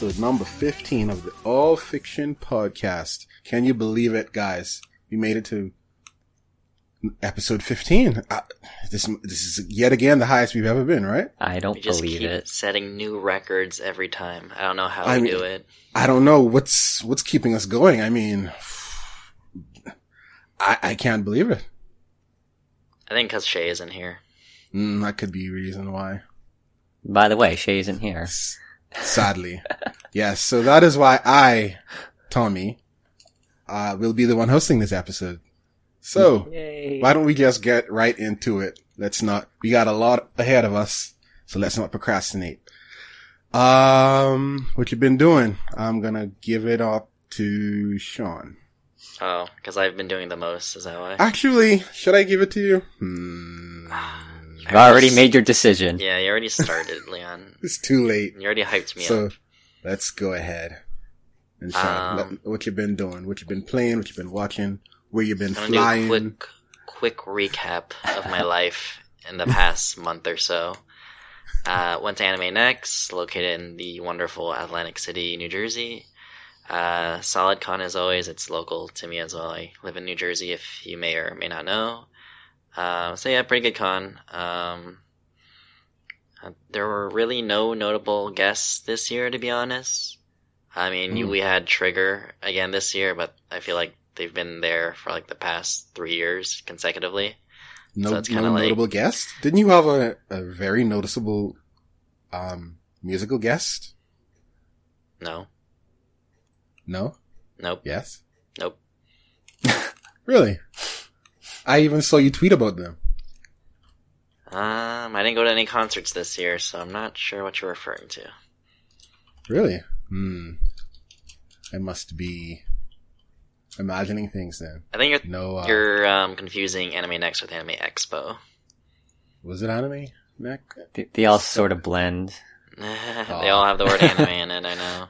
episode number 15 of the All Fiction Podcast. Can you believe it, guys? We made it to episode 15. Uh, this, this is yet again the highest we've ever been, right? I don't We just believe keep it. setting new records every time. I don't know how I we mean- do it. I don't know what's, what's keeping us going. I mean, I, I can't believe it. I think because Shay isn't here. Mm, that could be a reason why. By the way, Shay isn't here. Sadly. yes. So that is why I, Tommy, uh, will be the one hosting this episode. So, Yay. why don't we just get right into it? Let's not, we got a lot ahead of us, so let's not procrastinate. Um, what you been doing? I'm gonna give it up to Sean. Oh, because I've been doing the most. Is that why? Actually, should I give it to you? Hmm. You've already made your decision. Yeah, you already started, Leon. It's too late. You already hyped me So, up. So let's go ahead. And Sean, Um, let- what you've been doing? What you've been playing? What you've been watching? Where you've been I'm flying? do a quick, quick recap of my life in the past month or so. Uh, went to Anime Next, located in the wonderful Atlantic City, New Jersey. Uh, Solid Con as always, it's local to me as well. I live in New Jersey, if you may or may not know. Uh, so yeah, pretty good con. Um, uh, there were really no notable guests this year, to be honest. I mean, Hmm. we had Trigger again this year, but I feel like they've been there for like the past three years consecutively. No, So it's no like- notable guest. Didn't you have a, a very noticeable um musical guest? No, No. nope, Yes. nope. Really? I even saw you tweet about them. Um, I didn't go to any concerts this year, so I'm not sure what you're referring to. Really? Hmm. I must be imagining things then. I think you're No. Uh, you're um confusing Anime Next with Anime Expo. was it anime? Next? They, they all sort of blend. they all have the word anime in it. I know.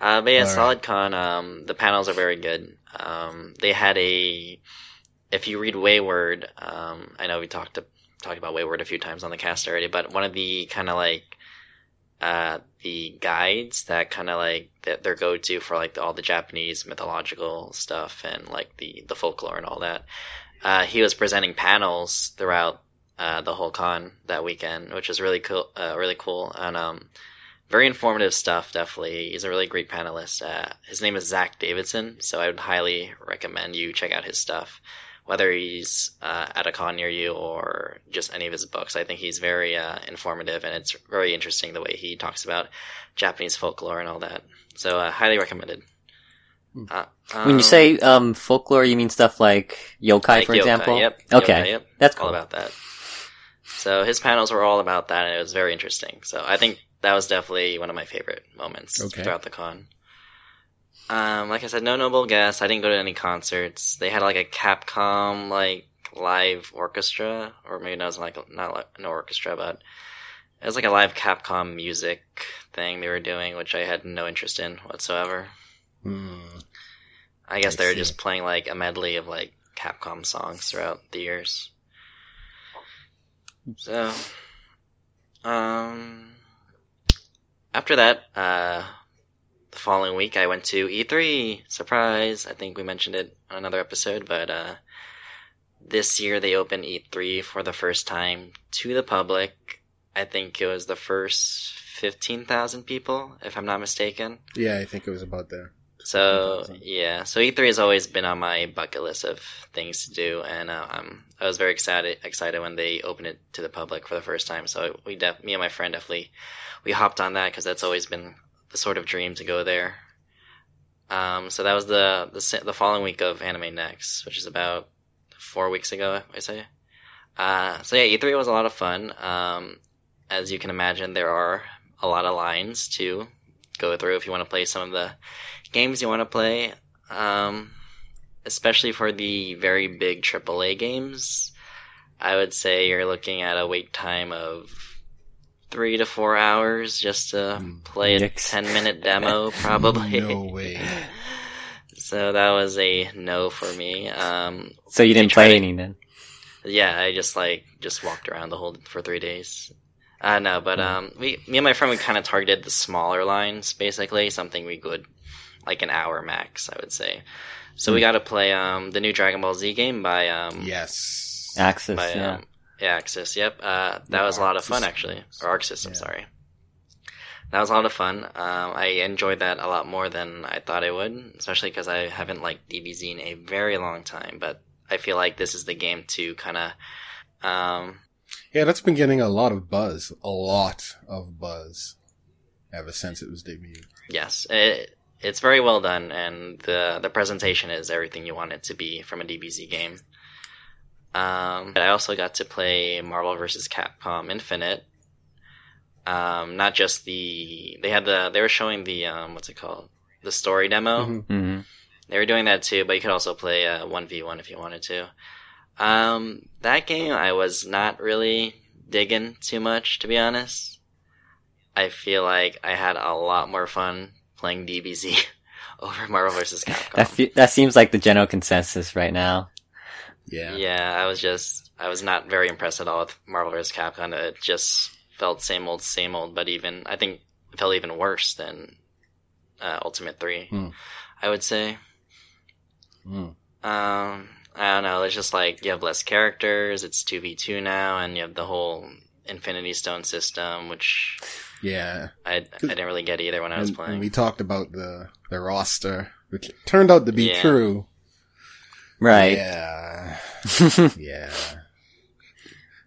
Uh, but yeah, All right. Solid Con. Um, the panels are very good. Um, they had a. If you read Wayward, um, I know we talked to, talked about Wayward a few times on the cast already, but one of the kind of like, uh, the guides that kind of like that their go to for like all the Japanese mythological stuff and like the the folklore and all that. Uh, he was presenting panels throughout uh, the whole con that weekend, which was really cool. Uh, really cool and um very informative stuff. Definitely, he's a really great panelist. Uh, his name is Zack Davisson, so I would highly recommend you check out his stuff, whether he's uh, at a con near you or just any of his books. I think he's very uh, informative, and it's very interesting the way he talks about Japanese folklore and all that. So, uh, highly recommended. Uh, When you um, say um, folklore, you mean stuff like yokai, like for yokai, example? Yep. Okay, yokai, yep. that's all about that. So his panels were all about that, and it was very interesting. So I think that was definitely one of my favorite moments Okay. throughout the con. Um, like I said, no noble guests. I didn't go to any concerts. They had like a Capcom like live orchestra, or maybe not like not like an orchestra, but it was like a live Capcom music thing they were doing, which I had no interest in whatsoever. Hmm. I guess I they were see. just playing like a medley of like Capcom songs throughout the years. So, um, after that, uh, the following week I went to E3. Surprise! I think we mentioned it on another episode, but uh, this year they opened E3 for the first time to the public. I think it was the first fifteen thousand people, if I'm not mistaken. Yeah, I think it was about there. So yeah, so E3 has always been on my bucket list of things to do, and uh, um, I was very excited excited when they opened it to the public for the first time. So we, def- me and my friend, definitely, we hopped on that because that's always been the sort of dream to go there. Um, so that was the the the following week of Anime Next, which is about four weeks ago, I say. Uh, so yeah, E3 was a lot of fun. Um, as you can imagine, there are a lot of lines to go through if you want to play some of the games you want to play. Um, especially for the very big AAA games, I would say you're looking at a wait time of three to four hours just to Mm, play a 10 minute demo, probably. No way. So that was a no for me. Um, So you didn't play to- any then? yeah, I just like just walked around the whole for three days. Uh, no, but Hmm. um, we, me and my friend, we kind of targeted the smaller lines, basically something we could, like an hour max, I would say. So Hmm. we got to play um the new Dragon Ball Z game by um Yes. Axis, by yeah. um, yeah, Axis. Yep, uh, that Yeah, was a lot of fun System. actually, or Arc System. Yeah. Sorry, that was a lot of fun. Um, I enjoyed that a lot more than I thought I would, especially because I haven't liked DBZ in a very long time. But I feel like this is the game to kind of um, Yeah, that's been getting a lot of buzz. A lot of buzz. Ever since it was debuted. yes, it, it's very well done, and the the presentation is everything you want it to be from a DBZ game. Um, but I also got to play Marvel vs. Capcom Infinite. Um, not just the they had the they were showing the um what's it called the story demo. Mhm. hmm They were doing that too, but you could also play uh, one v one if you wanted to. Um, that game I was not really digging too much, to be honest. I feel like I had a lot more fun playing DBZ over Marvel vs. Capcom. That fe- that seems like the general consensus right now. Yeah. yeah, I was just I was not very impressed at all with Marvel vs. Capcom. It just felt same old, same old. But even I think it felt even worse than uh, Ultimate Three. Hmm. I would say. Mm. Um, I don't know. It's just like you have less characters. It's two v two now, and you have the whole Infinity Stone system, which Yeah. I I didn't really get either when I was And, and playing. we talked about the, the roster, which turned out to be Yeah. true. Right. Yeah. yeah.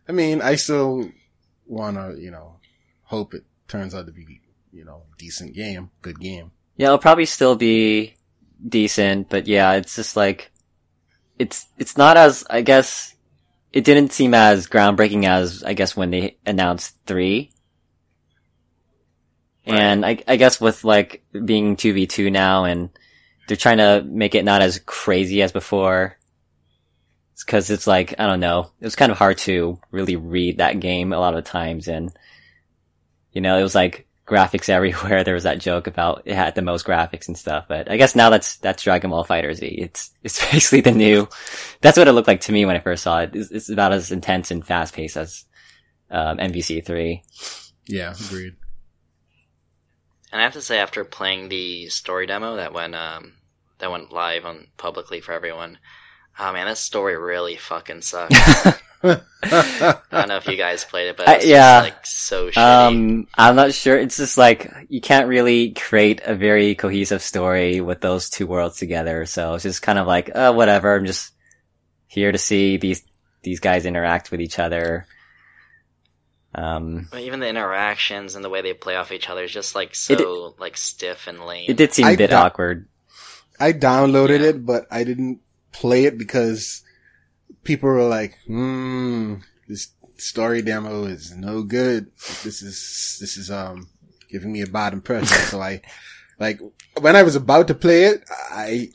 I mean, I still wanna, you know, hope it turns out to be, you know, decent game, good game. Yeah, it'll probably still be decent, but yeah, it's just like it's it's not as I guess it didn't seem as groundbreaking as I guess when they announced And I I guess with like being two v two now and they're trying to make it not as crazy as before. It's Cause it's like, I don't know, it was kind of hard to really read that game a lot of times and you know, it was like graphics everywhere. There was that joke about it had the most graphics and stuff, but I guess now that's, that's Dragon Ball Fighter Z. It's, it's basically the new, that's what it looked like to me when I first saw it. It's, it's about as intense and fast paced as, um, MVC3. Yeah, agreed. And I have to say, after playing the story demo that went um that went live on publicly for everyone, oh man, that story really fucking sucks. I don't know if you guys played it, but I- it's yeah. just, like so shitty. Um, I'm not sure. It's just like, you can't really create a very cohesive story with those two worlds together. So it's just kind of like, uh, whatever. I'm just here to see these, these guys interact with each other. Um, But even the interactions and the way they play off each other is just like so like stiff and lame. it did seem I a bit doubt- awkward. I downloaded Yeah. it, but I didn't play it because people were like, hmm, this story demo is no good. This is, this is, um, giving me a bad impression. so I, like, when I was about to play it, I,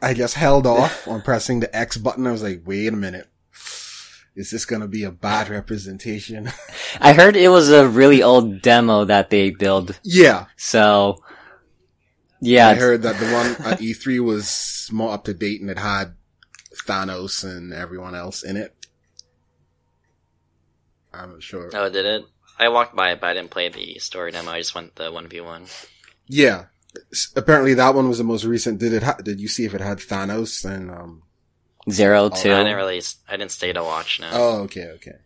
I just held off on pressing the X button. I was like, wait a minute. Is this gonna be a bad representation? I heard it was a really old demo that they build. yeah. So, yeah, I heard that the one at E3 was more up to date and it had Thanos and everyone else in it. I'm not sure. Oh, did it? I walked by it, but I didn't play the story demo. I just went the one v one. Yeah. Apparently that one was the most recent. Did it, ha- did you see if it had Thanos and, um, zero Oh, two. I didn't really. I didn't stay to watch. Now. oh, okay, okay.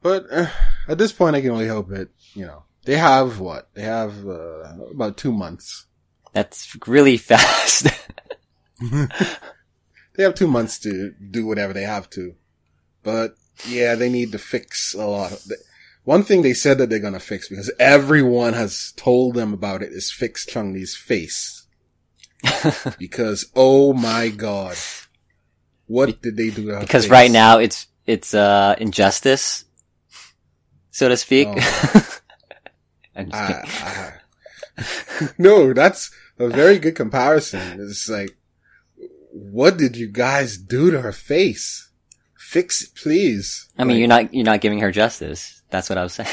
But, uh, at this point I can only hope it, you know, they have what? They have, uh, about two months. That's really fast. They have two months to do whatever they have to. But yeah, they need to fix a lot of the, one thing they said that they're gonna fix because everyone has told them about it is fix Chun-Li's face. because oh my god. What did they do to her because face? right now it's, it's, uh, injustice. so to speak. Oh. I. I- no, that's a very good comparison. It's like, what did you guys do to her face? Fix it, please. I mean, Like, you're not you're not giving her justice. That's what I was saying.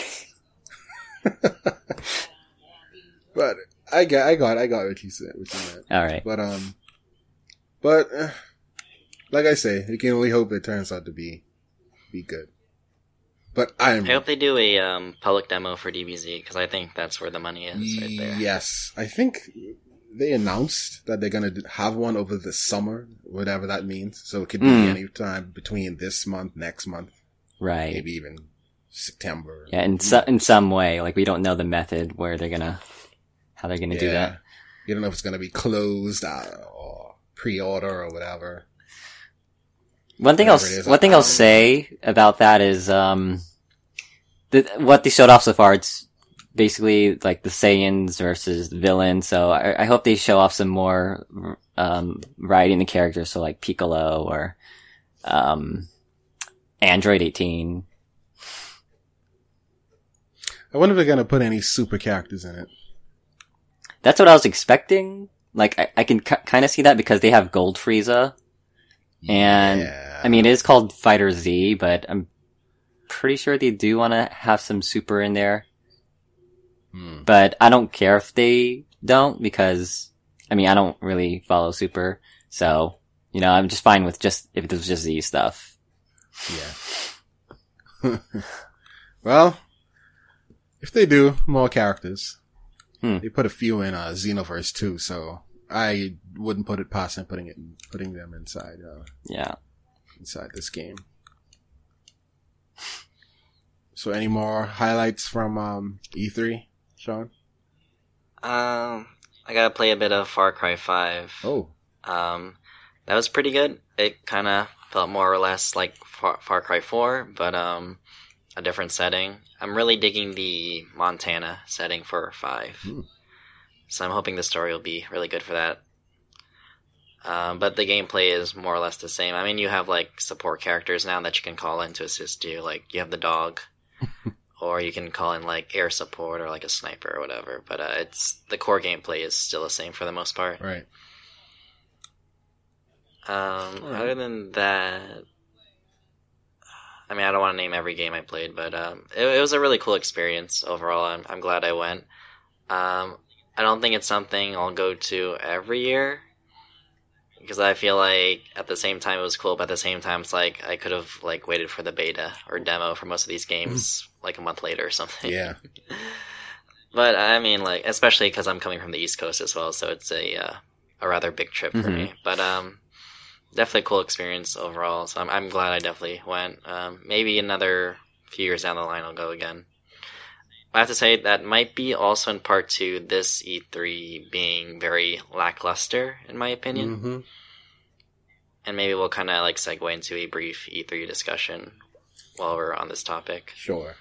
But I got, I got, I got what you said, what you meant. All right. But um, but uh, like I say, you can only hope it turns out to be be good. But I'm I hope they do a um, public demo for DBZ because I think that's where the money is right there. yes, I think they announced that they're gonna have one over the summer, whatever that means. So it could be Mm. any time between this month, next month, Right. maybe even September. Yeah, in so, in some way, like we don't know the method where they're gonna how they're gonna do that. You don't know if it's gonna be closed uh, or pre-order or whatever. One thing I'll Whatever one thing I'll say about that is um, the, what they showed off so far. It's basically like the Saiyans versus the villains. So I, I hope they show off some more um, variety the characters. So like Piccolo or um, Android 18. I wonder if they're gonna put any super characters in it. That's what I was expecting. Like I, I can kind of see that because they have Gold Frieza. And Yeah. I mean, it is called Fighter Z, but I'm pretty sure they do want to have some super in there. Hmm. But I don't care if they don't because, I mean, I don't really follow super. So, you know, I'm just fine with just, if it was just Z stuff. Yeah. well, if they do more characters, Hmm. they put a few in uh, Xenoverse 2, so I wouldn't put it past them putting it putting them inside uh, Yeah. inside this game. So, any more highlights from um, E3, Sean? Um, I gotta play a bit of Far Cry Five. Oh, Um, that was pretty good. It kind of felt more or less like Far, Far Cry 4, but um, a different setting. I'm really digging the Montana setting for 5. Hmm. So I'm hoping the story will be really good for that. Um, but the gameplay is more or less the same. I mean, you have like support characters now that you can call in to assist you. Like you have the dog, or you can call in like air support or like a sniper or whatever. But uh, it's the core gameplay is still the same for the most part. right. Um, Alright. other than that, I mean, I don't want to name every game I played, but um, it, it was a really cool experience overall. I'm, I'm glad I went. Um, I don't think it's something I'll go to every year because I feel like at the same time it was cool, but at the same time it's like I could have like waited for the beta or demo for most of these games like a month later or something. Yeah. But I mean, like, especially because I'm coming from the East Coast as well, so it's a uh, a rather big trip for Mhm. me. But um, definitely a cool experience overall. So I'm I'm glad I definitely went. Um, maybe another few years down the line I'll go again. I have to say that might be also in part to this E3 being very lackluster, in my opinion. hmm And maybe we'll kind of like segue into a brief E3 discussion while we're on this topic. Sure.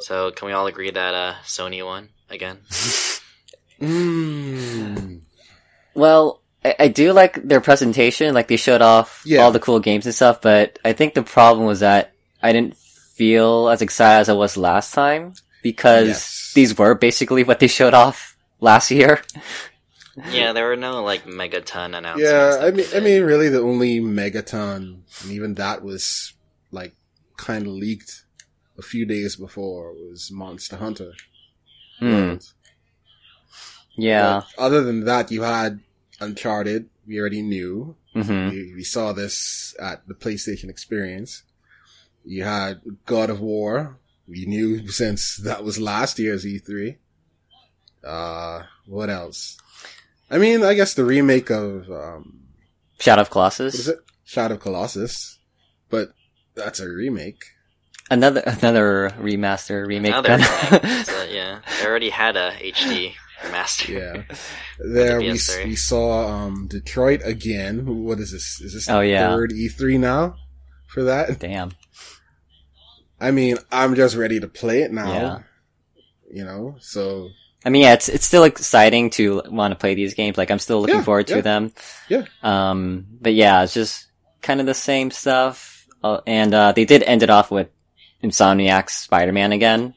So can we all agree that uh, Sony won again? Mm. Well, I, I do like their presentation. Like they showed off Yeah. all the cool games and stuff, but I think the problem was that I didn't feel as excited as I was last time because Yes. these were basically what they showed off last year. Yeah, there were no like megaton announcements. Yeah, I mean, I mean, really, the only megaton, and even that was like kind of leaked a few days before was Monster Hunter. Hmm. World. Yeah. But other than that, you had Uncharted. We already knew. hmm We, we saw this at the PlayStation Experience. You had God of War. We knew since that was last year's E3. Uh, what else? I mean, I guess the remake of um, Shadow of Colossus. is it? Shadow of Colossus. But that's a remake. Another another remaster remake. Another remake. So, yeah, they already had a HD remaster. Yeah. There we, we saw um Detroit again. What is this? Is this the Oh, yeah. third E3 now for that? Damn. I mean, I'm just ready to play it now. Yeah. You know, so I mean, yeah, it's it's still exciting to want to play these games. Like, I'm still looking Yeah, forward to yeah. them. Yeah. Um, but yeah, it's just kind of the same stuff. Uh, and uh, they did end it off with Insomniac's Spider-Man again.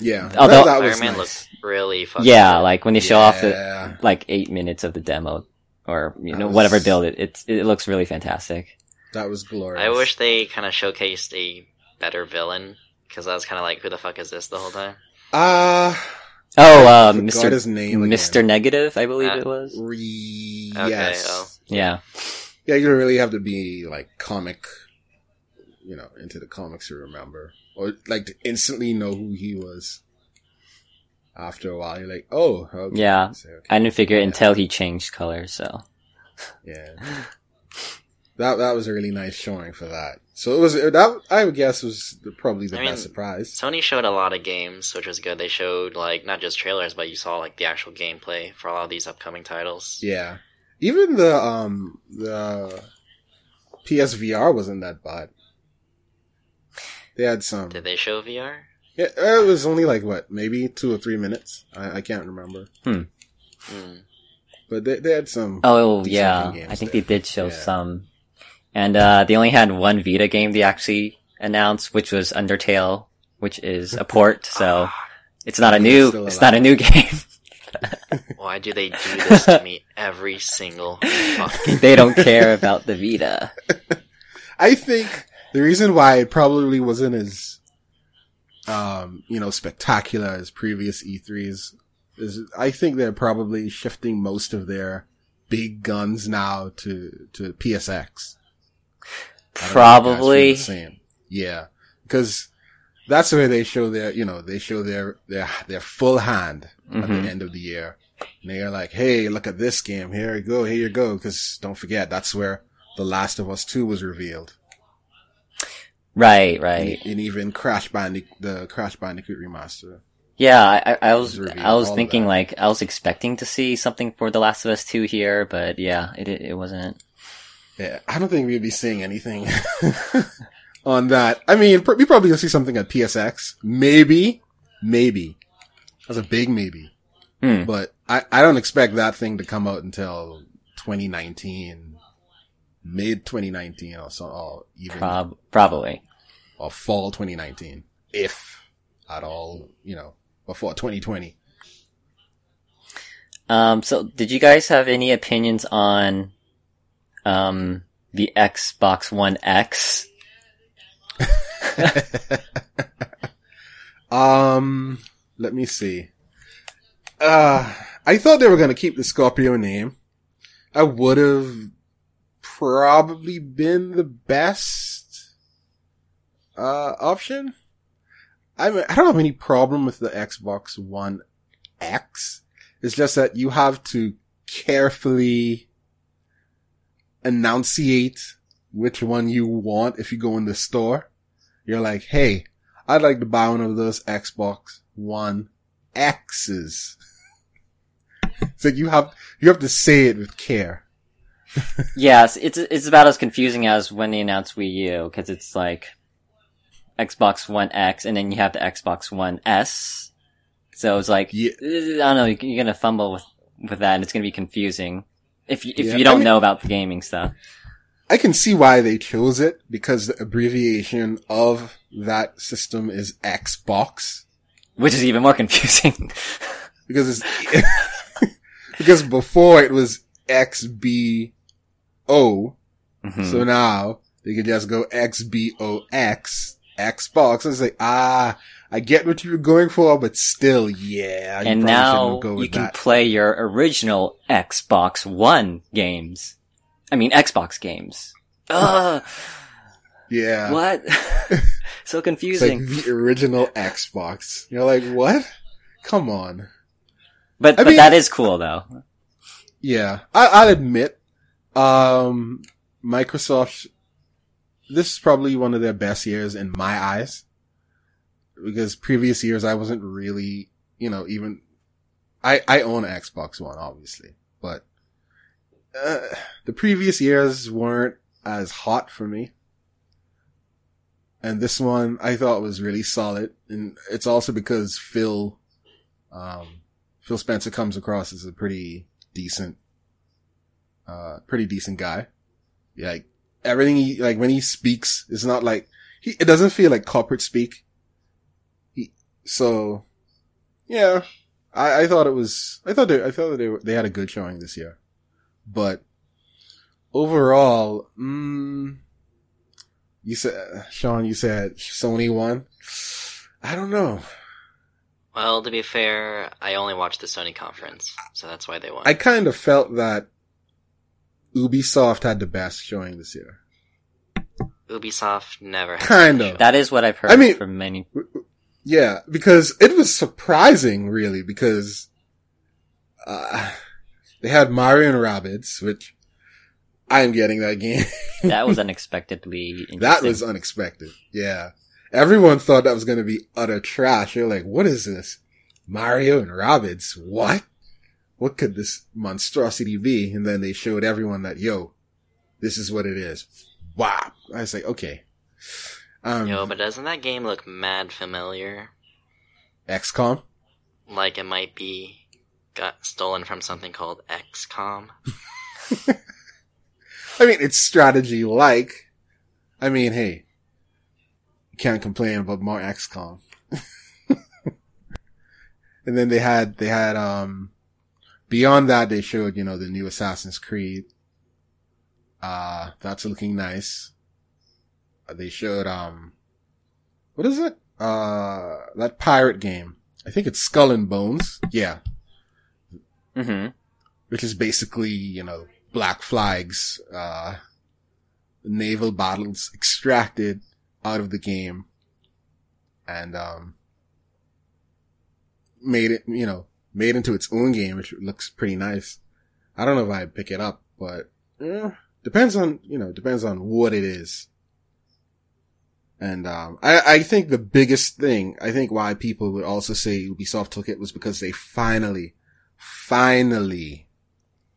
Yeah. Although- that, that was Spider-Man nice. looks really fucking Yeah, good. like when they show off the like eight minutes of the demo or you That know was- whatever build it, it it looks really fantastic. That was glorious. I wish they kind of showcased a better villain because I was kind of like, who the fuck is this the whole time? Ah, Oh, uh, Mr. his name again. Mr. Negative, I believe Uh, it was. Re- Okay, yes. oh. Yeah. Yeah, you really have to be like comic, you know, into the comics to remember, or like to instantly know who he was. After a while, you're like, oh, okay. Yeah. So, okay. I didn't figure it Yeah. until he changed color. so. yeah. That that was a really nice showing for that. So it was that I would guess was probably the I mean, best surprise. Sony showed a lot of games, which was good. They showed like not just trailers, but you saw like the actual gameplay for a lot of these upcoming titles. Yeah, even the um the PSVR wasn't that bad. They had some. Did they show VR? Yeah, it was only like what, maybe two or three minutes. I, I can't remember, Hmm. but they they had some. Oh, yeah. games I think there. they did show Yeah. some. And, uh, they only had one Vita game they actually announced, which was Undertale, which is a port, so it's not a new, it's not a new game. Why do they do this to me every single fucking? they don't care about the Vita. I think the reason why it probably wasn't as, um, you know, spectacular as previous E3s is I think they're probably shifting most of their big guns now to to PSX. I don't know if you guys feel Probably. the same. Yeah, because that's where they show their, you know, they show their their their full hand at Mhm. the end of the year. And they're like, "Hey, look at this game. Here you go. Here you go." Because don't forget, that's where The Last of Us Two was revealed, Right, right. and even Crash Bandicoot, the Crash Bandicoot remaster. Yeah, I, I- was, I was thinking like, I was expecting to see something for The Last of Us 2 here, but yeah, it, it, it wasn't. Yeah, I don't think we'd be seeing anything on that. I mean, pr- we probably gonna see something at PSX, maybe, maybe. That's a big maybe. Hmm. But I, I don't expect that thing to come out until 2019, mid 2019 or so, or even, Prob- probably. or fall 2019, if at all, you know, before 2020. Um, so did you guys have any opinions on, um, the Xbox One X? um, let me see. Uh, I thought they were gonna keep the Scorpio name. I would have probably been the best, uh, option. I mean, I don't have any problem with the Xbox One X. It's just that you have to carefully enunciate which one you want if you go in the store. You're like, hey, I'd like to buy one of those Xbox One X's. it's like you have, you have to say it with care. Yes, it's, it's about as confusing as when they announced Wii U, cause it's like Xbox One X and then you have the Xbox One S. So it's like, Yeah. I don't know, you're gonna fumble with, with that and it's gonna be confusing. If you, if Yeah, you don't I mean- know about the gaming stuff. I can see why they chose it because the abbreviation of that system is Xbox. Which is even more confusing. Because it's, because before it was XBO. Mhm. So now they can just go XBOX, Xbox. It's like, ah, I get what you were going for, but still, yeah. you and now you can that. play your original Xbox One games. I mean, Xbox games. Ugh, yeah. what? so It's like confusing. the original Xbox. You're like, what? Come on. but I but mean- that is cool though. Yeah, I, I'll admit, um, Microsoft, this is probably one of their best years in my eyes. Because previous years I wasn't really, you know, even, I, I own Xbox One, obviously, but, uh, the previous years weren't as hot for me. And this one I thought was really solid. And it's also because Phil, um, Phil Spencer comes across as a pretty decent, uh, pretty decent guy. Like everything he, like when he speaks, it's not like he, it doesn't feel like corporate speak. He, so, yeah, I, I thought it was, I thought they, I thought that they, were- they had a good showing this year, but overall, mm, you said, Sean, you said Sony won. I don't know. well, to be fair, I only watched the Sony conference, so that's why they won. I kind of felt that Ubisoft had the best showing this year. Ubisoft never Kind of. That is what I've heard I mean- from many. Yeah, because it was surprising, really, because uh, they had Mario and Rabbids, which I'm getting that game. That was unexpectedly interesting. that was unexpected. Yeah, everyone thought that was going to be utter trash. They're like, "What is this? Mario and Rabbids? What? What could this monstrosity be?" And then they showed everyone that, "Yo, this is what it is." Wow! I was like, "Okay." Um, Yo, but doesn't that game look mad familiar? XCOM. Like it might be got stolen from something called XCOM. I mean, it's strategy like. I mean, hey, you can't complain about more XCOM. and then they had, they had, um, beyond that, they showed, you know, the new Assassin's Creed. Uh, that's looking nice. Uh, They showed, um, what is it? Uh, that pirate game. I think it's Skull and Bones. Yeah. Mm-hmm. which is basically, you know, Black Flag's, uh, naval battles extracted out of the game and, um, made it, you know, made into its own game, which looks pretty nice. I don't know if I'd pick it up, but, eh, depends on, you know, depends on what it is. And, um, I, I think the biggest thing, I think why people would also say Ubisoft took it was because they finally, finally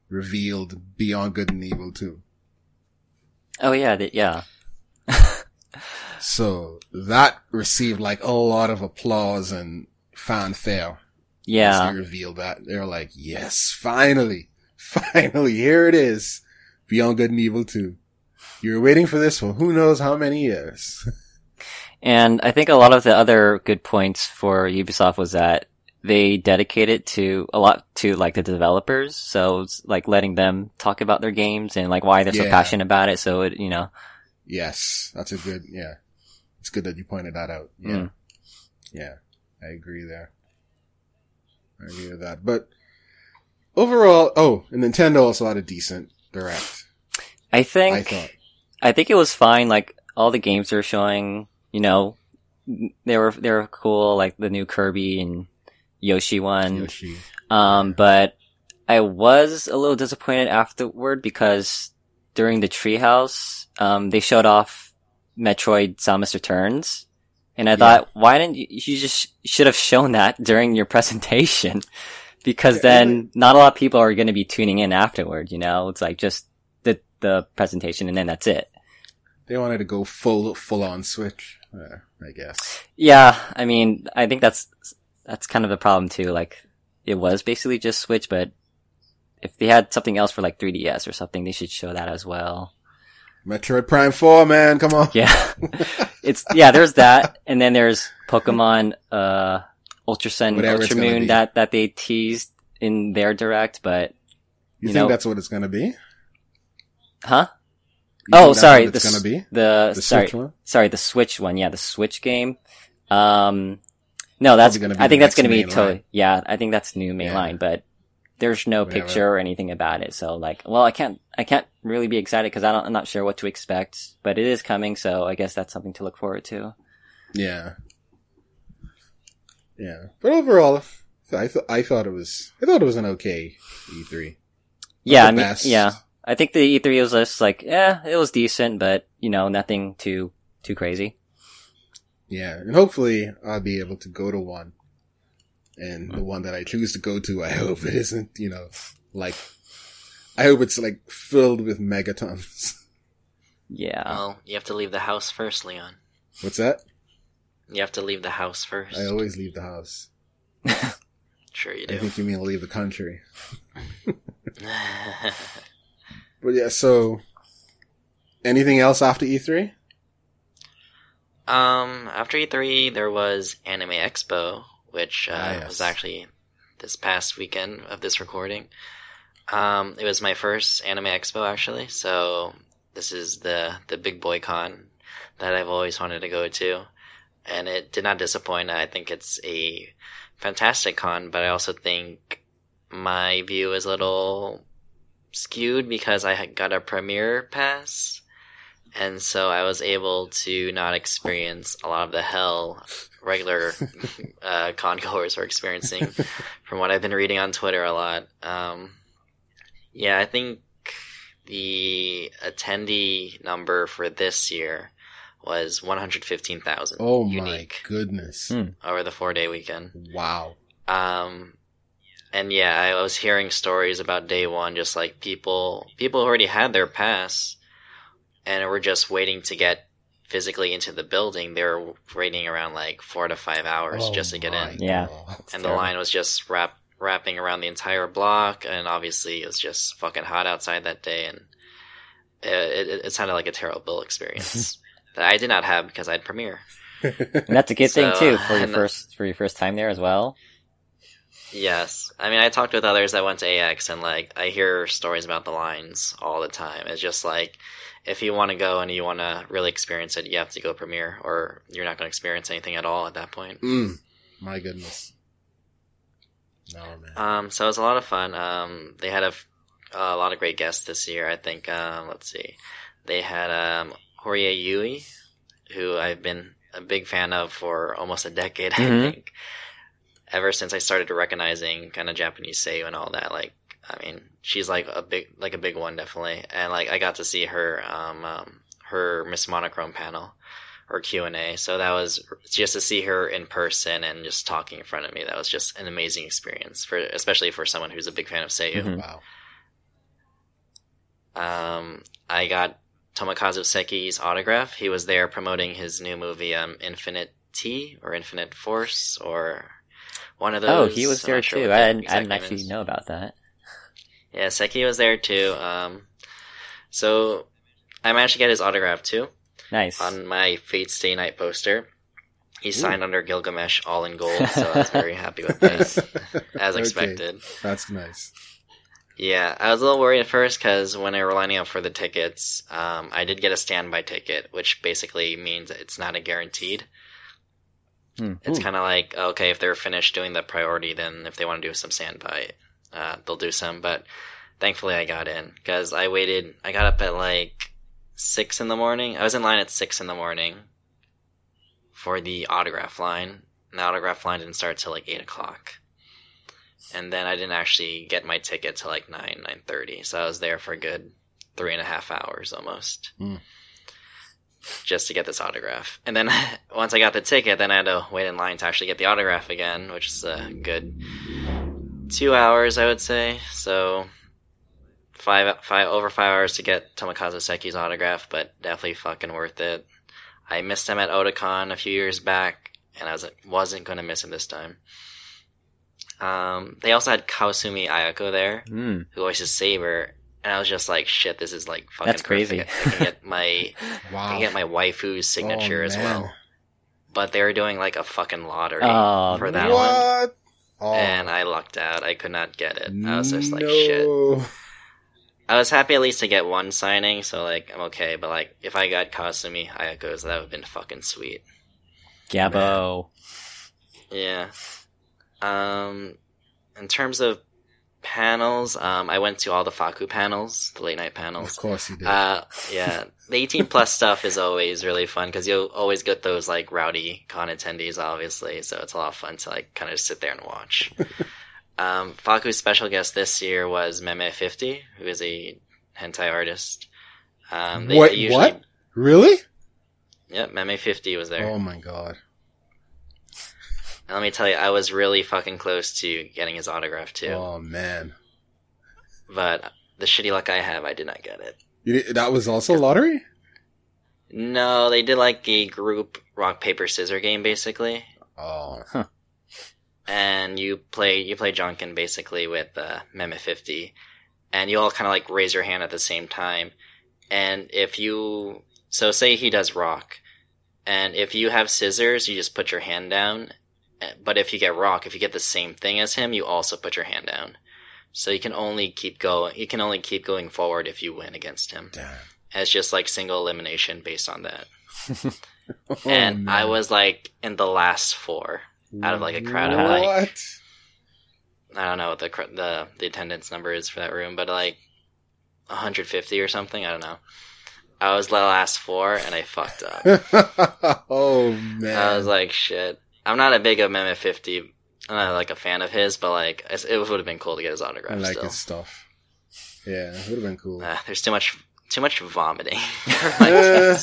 revealed Beyond Good and Evil 2. Oh yeah, they, yeah. So that received like a lot of applause and fanfare. Yeah. they revealed that. they're like, yes, finally, finally, here it is. Beyond Good and Evil 2. You were waiting for this for who knows how many years. And I think a lot of the other good points for Ubisoft was that they dedicated to a lot to like the developers. So it's like letting them talk about their games and like why they're so passionate about it. So it, you know, yes, that's a good, yeah. It's good that you pointed that out. Yeah. Mm. Yeah. I agree there. I agree with that. But overall, oh, and Nintendo also had a decent direct. I think, I thought. I think it was fine. Like all the games they're showing, you know, they were, they were cool. Like the new Kirby and Yoshi one. Yoshi. Um, but I was a little disappointed afterward because during the treehouse, um, they showed off Metroid Samus Returns. And I thought, why didn't you, you just should have shown that during your presentation? because then not a lot of people are going to be tuning in afterward, you know? It's like just the, the presentation and then that's it. They wanted to go full, full on Switch, uh, I guess. Yeah, I mean, I think that's that's kind of the problem too. Like, it was basically just Switch, but if they had something else for like 3DS or something, they should show that as well. Metroid Prime 4, man, come on. Yeah, it's yeah. There's that, and then there's Pokemon uh, Ultra Sun, Whatever Ultra Moon that that they teased in their direct, but You, You think know- that's what it's gonna be? Huh? think Oh, sorry, the gonna be? The, The sorry, Switch one? sorry, the Switch one. Yeah, the Switch game. Um, no, that's gonna be I think that's to be totally. line. Yeah, I think that's new mainline, Yeah. but there's no Whatever. picture or anything about it. So like, well, I can't, I can't really be excited because I don't, I'm not sure what to expect. But it is coming, so I guess that's something to look forward to. Yeah. Yeah. But overall, I thought, I thought it was, I thought it was an okay E3. Yeah, I mean, best. yeah. I think the E3 was just like, yeah, it was decent, but you know, nothing too too crazy. Yeah. And hopefully I'll be able to go to one. And the one that I choose to go to, I hope it isn't, you know, like, I hope it's like filled with megatons. Yeah. Well, you have to leave the house first, Leon. What's that? You have to leave the house first. I always leave the house. Sure you do. I think you mean leave the country. But yeah, so anything else after E E3? Um, after E3, there was Anime Expo, which uh, Ah, yes. was actually this past weekend of this recording. Um, it was my first Anime Expo actually, so this is the the big boy con that I've always wanted to go to, and it did not disappoint. I think it's a fantastic con, but I also think my view is a little skewed because I got a premiere pass and so I was able to not experience a lot of the hell regular uh, con goers are experiencing from what I've been reading on Twitter a lot. Um, yeah, I think the attendee number for this year was 115,000 Oh my unique goodness. Hmm. over the four day weekend. Wow. Um, and yeah, I was hearing stories about day one, just like people, people already had their pass and we were just waiting to get physically into the building. They were waiting around like four to five hours Oh just to get my in. Yeah. God. And the line was just wrap, wrapping around the entire block. And obviously it was just fucking hot outside that day. And it, it, it sounded like a terrible experience that I did not have because I had premiere. And that's a good thing too for your first for your first time there as well. Yes. I mean, I talked with others that went to AX and like I hear stories about the lines all the time. It's just like if you want to go and you want to really experience it, you have to go premiere or you're not going to experience anything at all at that point. Mm. My goodness. No man. Um, so it was a lot of fun. Um, they had a lot of great guests this year. I think, um, let's see. They had, um, Horie Yui, who I've been a big fan of for almost a decade, Mhm. I think. Ever since I started recognizing kind of Japanese seiyu and all that, like, I mean, she's like a big, like a big one, definitely. And like, I got to see her, um, um her Miss Monochrome panel or Q and A. So that was just to see her in person and just talking in front of me. That was just an amazing experience for, especially for someone who's a big fan of Seiyu. Mhm. Wow. Um, I got Tomokazu Seki's autograph. He was there promoting his new movie, um, Infinite T or Infinite Force or one of those. Oh, he was there not sure too. I didn't, I didn't actually is. know about that. Yeah, Seki was there too. Um, so I managed to get his autograph too Nice. on my Fate Stay Night poster. He signed under Gilgamesh all in gold, so I was very happy with that, as Okay. expected. That's nice. Yeah, I was a little worried at first because when I were lining up for the tickets, um, I did get a standby ticket, which basically means it's not a guaranteed. Hmm. It's kind of like okay, if they're finished doing the priority, then if they want to do some standby, uh, they'll do some. But thankfully, I got in because I waited. I got up at like six in the morning. I was in line at six in the morning for the autograph line. And the autograph line didn't start till like eight o'clock and then I didn't actually get my ticket till like nine nine thirty. So I was there for a good three and a half hours almost, Hmm. just to get this autograph. And then once I got the ticket, then I had to wait in line to actually get the autograph again, which is a good two hours, I would say. So five five over five hours to get Tomokazu Seki's autograph, but definitely fucking worth it. I missed him at Otakon a few years back, and I was wasn't going to miss him this time. Um, they also had Kawasumi Ayako there, Hmm. who voices Saber, and I was just like, "Shit, this is like fucking That's crazy. perfect. I can get my I can get my waifu's signature Oh, as man. well." But they were doing like a fucking lottery Oh, for that man. one, What? Oh, and I lucked out. I could not get it. I was just like, "Shit." I was happy at least to get one signing, so like I'm okay. But like, if I got Kawasumi Ayako's, that would have been fucking sweet. Gabbo. Yeah. Um, in terms of panels, um, I went to all the Fakku panels, the late night panels. Of course you did. Uh, yeah, the 18 plus stuff is always really fun because you'll always get those like rowdy con attendees, obviously. So it's a lot of fun to like kind of sit there and watch. um, Fakku's special guest this year was Meme50, who is a hentai artist. Um, they, What- they usually, what? really? Yep, Meme50 was there. Oh my god. And let me tell you, I was really fucking close to getting his autograph too. Oh man. But the shitty luck I have, I did not get it. You, did- that was also lottery? No, they did like a group rock paper scissor game basically, Oh. and you play you play janken basically with uh, Meme fifty, and you all kind of like raise your hand at the same time, and if you so say he does rock, and if you have scissors, you just put your hand down. Uh, But if you get rock, if you get the same thing as him, you also put your hand down. So you can only keep going. You can only keep going forward if you win against him. Damn. It's just like single elimination based on that. Oh, and I was like in the last four out of like a crowd of like what? I don't know what the cr- the the attendance number is for that room, but like 150 or something. I don't know. I was the last four and I fucked up. oh man. I was like, shit. I'm not a big Amendment 50. I'm not like a fan of his, but like it would have been cool to get his autograph. I like still. his stuff. Yeah, it would have been cool. Uh, there's too much too much vomiting. Eh,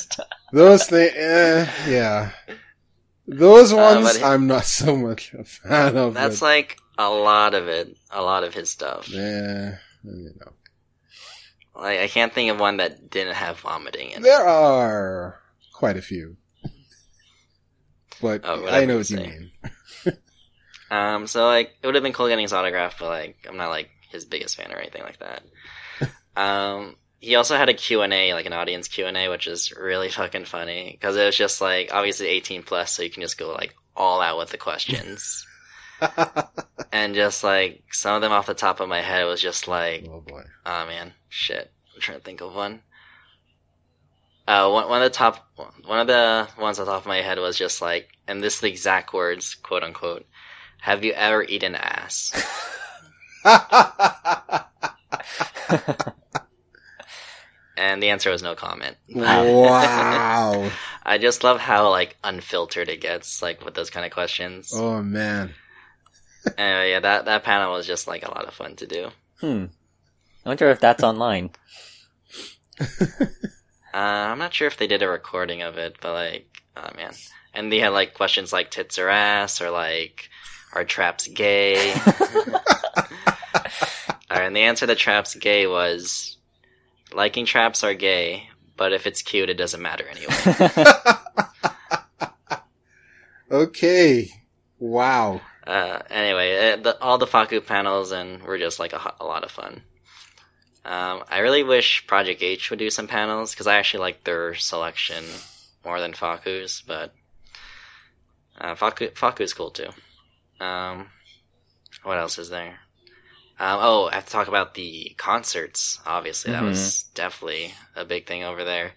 those things, eh, yeah. Those Uh, ones, he- I'm not so much a fan of. That's like a lot of it. A lot of his stuff. yeah, you know. Like I can't think of one that didn't have vomiting in it. There are quite a few. But Oh, I know what you mean. Um, so like it would have been cool getting his autograph, but like I'm not like his biggest fan or anything like that. um, he also had a Q&A, like an audience Q&A, which is really fucking funny because it was just like obviously 18 plus, so you can just go like all out with the questions. and just like some of them off the top of my head was just like, oh boy. oh man, shit. I'm trying to think of one. Uh, one, one of the top, one of the ones on top of my head was just like, and this is the exact words, quote unquote. Have you ever eaten ass? And the answer was no comment. wow. I just love how like unfiltered it gets, like with those kind of questions. Oh man. Anyway, yeah, that that panel was just like a lot of fun to do. Hmm. I wonder if that's online. Uh, I'm not sure if they did a recording of it, but like, oh man. And they had like questions like tits or ass, or like, are traps gay? Alright, and the answer to traps gay was, liking traps are gay, but if it's cute, it doesn't matter anyway. Okay. Wow. uh, anyway, uh, the, all the Fakku panels and were just like a, a lot of fun. Um, I really wish Project H would do some panels because I actually like their selection more than Fakku's, but uh, Fakku Fakku's cool too. Um, what else is there? Um, oh, I have to talk about the concerts. Obviously, that was definitely a big thing over there.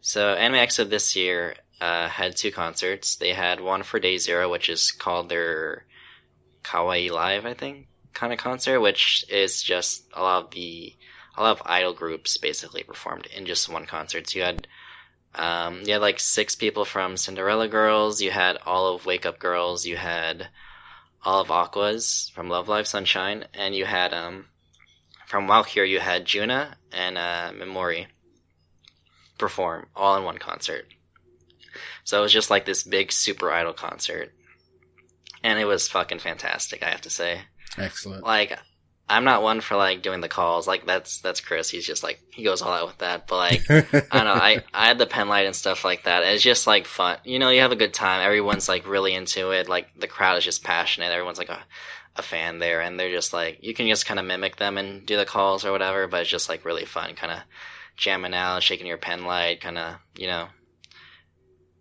So, Anime Expo this year uh, had two concerts. They had one for Day Zero, which is called their Kawaii Live, I think, kind of concert, which is just a lot of the a lot of idol groups basically performed in just one concert. So you had um, you had like six people from Cinderella Girls, you had all of Wake Up Girls, you had all of Aqours from Love Live Sunshine, and you had um, from Valkyrie you had Juna and uh, Memori perform all in one concert. So it was just like this big super idol concert. And it was fucking fantastic, I have to say. Excellent. Like I'm not one for like doing the calls. Like that's that's Chris. He's just like he goes all out with that. But like I don't know. I I had the pen light and stuff like that. It's just like fun. You know, you have a good time. Everyone's like really into it. Like the crowd is just passionate. Everyone's like a a fan there, and they're just like you can just kind of mimic them and do the calls or whatever. But it's just like really fun, kind of jamming out, shaking your pen light, kind of you know,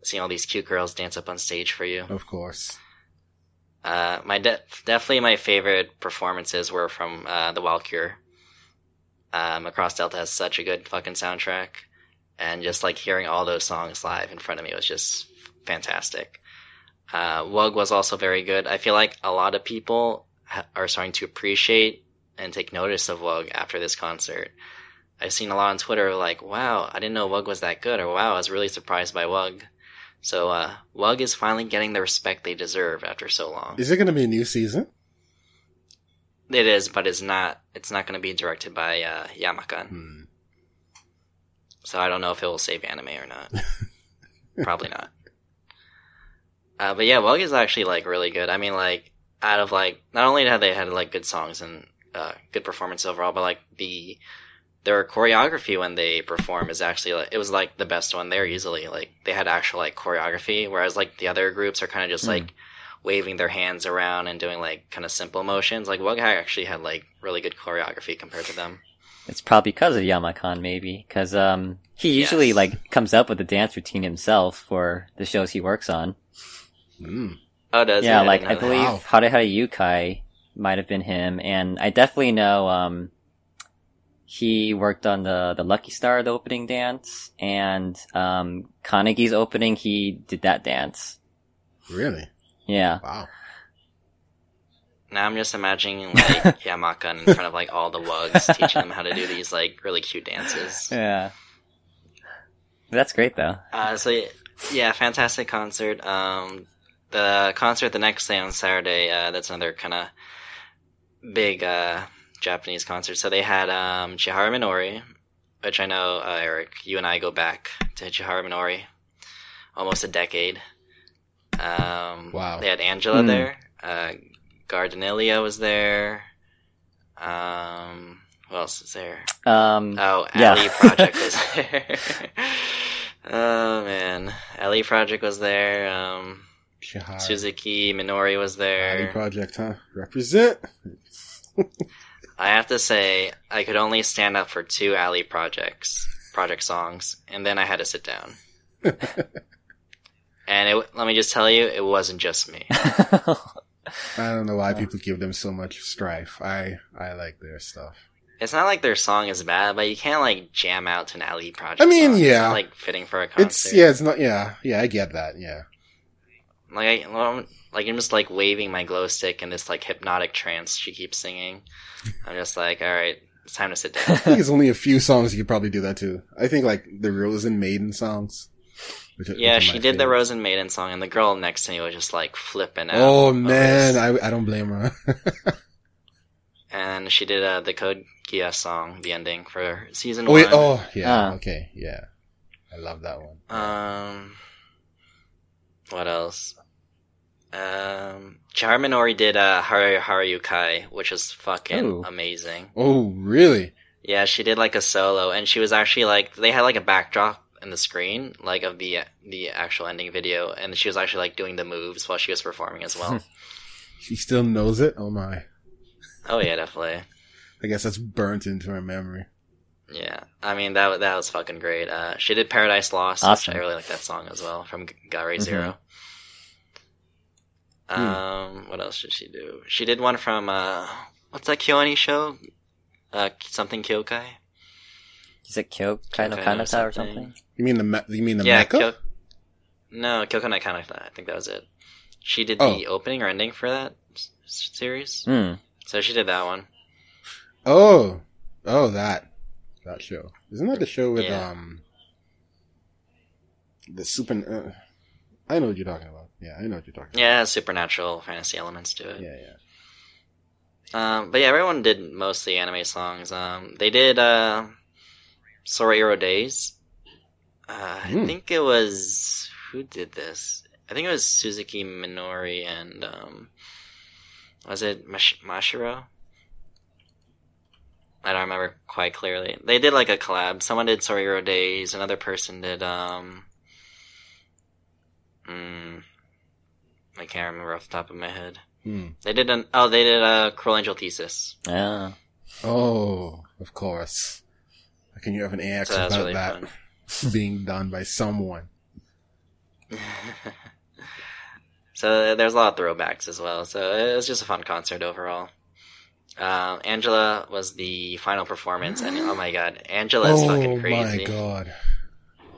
seeing all these cute girls dance up on stage for you. of course. Uh, my de- definitely my favorite performances were from uh, the Walkure. Um, Macross Delta has such a good fucking soundtrack, and just like hearing all those songs live in front of me was just fantastic. Uh, Wug was also very good. I feel like a lot of people ha- are starting to appreciate and take notice of Wug after this concert. I've seen a lot on Twitter like, "Wow, I didn't know Wug was that good," or "Wow, I was really surprised by Wug." So uh, Wug is finally getting the respect they deserve after so long. Is it going to be a new season? It is, but it's not. It's not going to be directed by uh, Yamakan. Hmm. So I don't know if it will save anime or not. Probably not. Uh, but yeah, Wug is actually like really good. I mean, like out of like not only have they had like good songs and uh, good performance overall, but like the their choreography when they perform is actually like it was like the best one there easily. Like they had actual like choreography, whereas like the other groups are kind of just Hmm. like waving their hands around and doing like kind of simple motions. Like Wug actually had like really good choreography compared to them. It's probably because of Yamakan, maybe. Because um, He usually Yes. like comes up with a dance routine himself for the shows he works on. Mm. Oh, does he? yeah, like didn't I believe Wow. Hare Hare Yukai might have been him, and I definitely know um he worked on the the Lucky Star the opening dance and um Kannagi's opening. He did that dance. Really? Yeah, Wow. Now I'm just imagining like Yamakan in front of like all the wugs, teaching them how to do these like really cute dances. yeah. That's great though. Uh, so yeah, fantastic concert. Um, the concert the next day on Saturday. Uh, that's another kind of big uh, Japanese concert. So they had um, Chihara Minori, which I know uh, Eric, you and I go back to Chihara Minori, almost a decade. Um, Wow. They had Angela Hmm. there. Uh, GARNiDELiA was there. Um, who else is there? Um, Oh, Yeah. Ali Project was there. oh man, Ali Project was there. Um, Shihara. Suzuki Minori was Ali there. Project, huh? Represent. I have to say, I could only stand up for two Ali projects, project songs, and then I had to sit down. and it, let me just tell you, it wasn't just me. I don't know why people give them so much strife. I I like their stuff. It's not like their song is bad, but you can't like jam out to an Ali project. I mean, song. yeah. it's not, like fitting for a concert. It's yeah, it's not yeah, yeah. I get that. Yeah. Like, I, well, like I'm just like waving my glow stick in this like hypnotic trance she keeps singing. I'm just like, all right, it's time to sit I down. think it's only a few songs you could probably do that too. I think like the Rozen Maiden songs. which yeah, which she my did the favorite. Rozen Maiden song, and the girl next to me was just like flipping out. Oh man. I I don't blame her. and she did uh, the Code Geass song, the ending for season oh one. wait, oh yeah, Ah. okay, yeah. I love that one. Um, what else? Um, Minori did uh, Hare Hare Yukai, which is fucking Ooh. amazing. Oh really? Yeah, she did like a solo, and she was actually like they had like a backdrop in the screen, like of the the actual ending video, and she was actually like doing the moves while she was performing as well. She still knows it. Oh my. oh yeah, definitely. I guess that's burnt into her memory. Yeah, I mean that that was fucking great. Uh, she did Paradise Lost, Awesome. which I really like that song as well from Gare Mhm. Zero. Hmm. Um, what else did she do? She did one from uh, what's that KyoAni show? Uh, something Kyokai. Is it Kyo kind of Kyokai kind or of or something. something? You mean the me- you mean the yeah, Mecca? Kyo- no, Kyokai no Kanata. I think that was it. She did Oh. the opening or ending for that s- series, Hmm. so she did that one. Oh, oh that that show. Isn't that the show with Yeah. um the super? Uh, I know what you're talking about. Yeah, I know what you're talking. About. Yeah, supernatural fantasy elements to it. Yeah, yeah. Um, but yeah, everyone did mostly anime songs. Um, they did uh, Sorairo Days. Uh, I Hmm. think it was who did this? I think it was Suzuki Minori and um, was it Mash- Mashiro? I don't remember quite clearly. They did like a collab. Someone did Sorairo Days. Another person did um. Mm, I can't remember off the top of my head. Hmm. They did an oh they did a Cruel Angel Thesis. Yeah. Oh, of course. How can you have an AX So that without really that fun. being done by someone? so there's a lot of throwbacks as well. So it was just a fun concert overall. Um, Angela was the final performance, and oh my god, Angela is oh fucking crazy. Oh my god,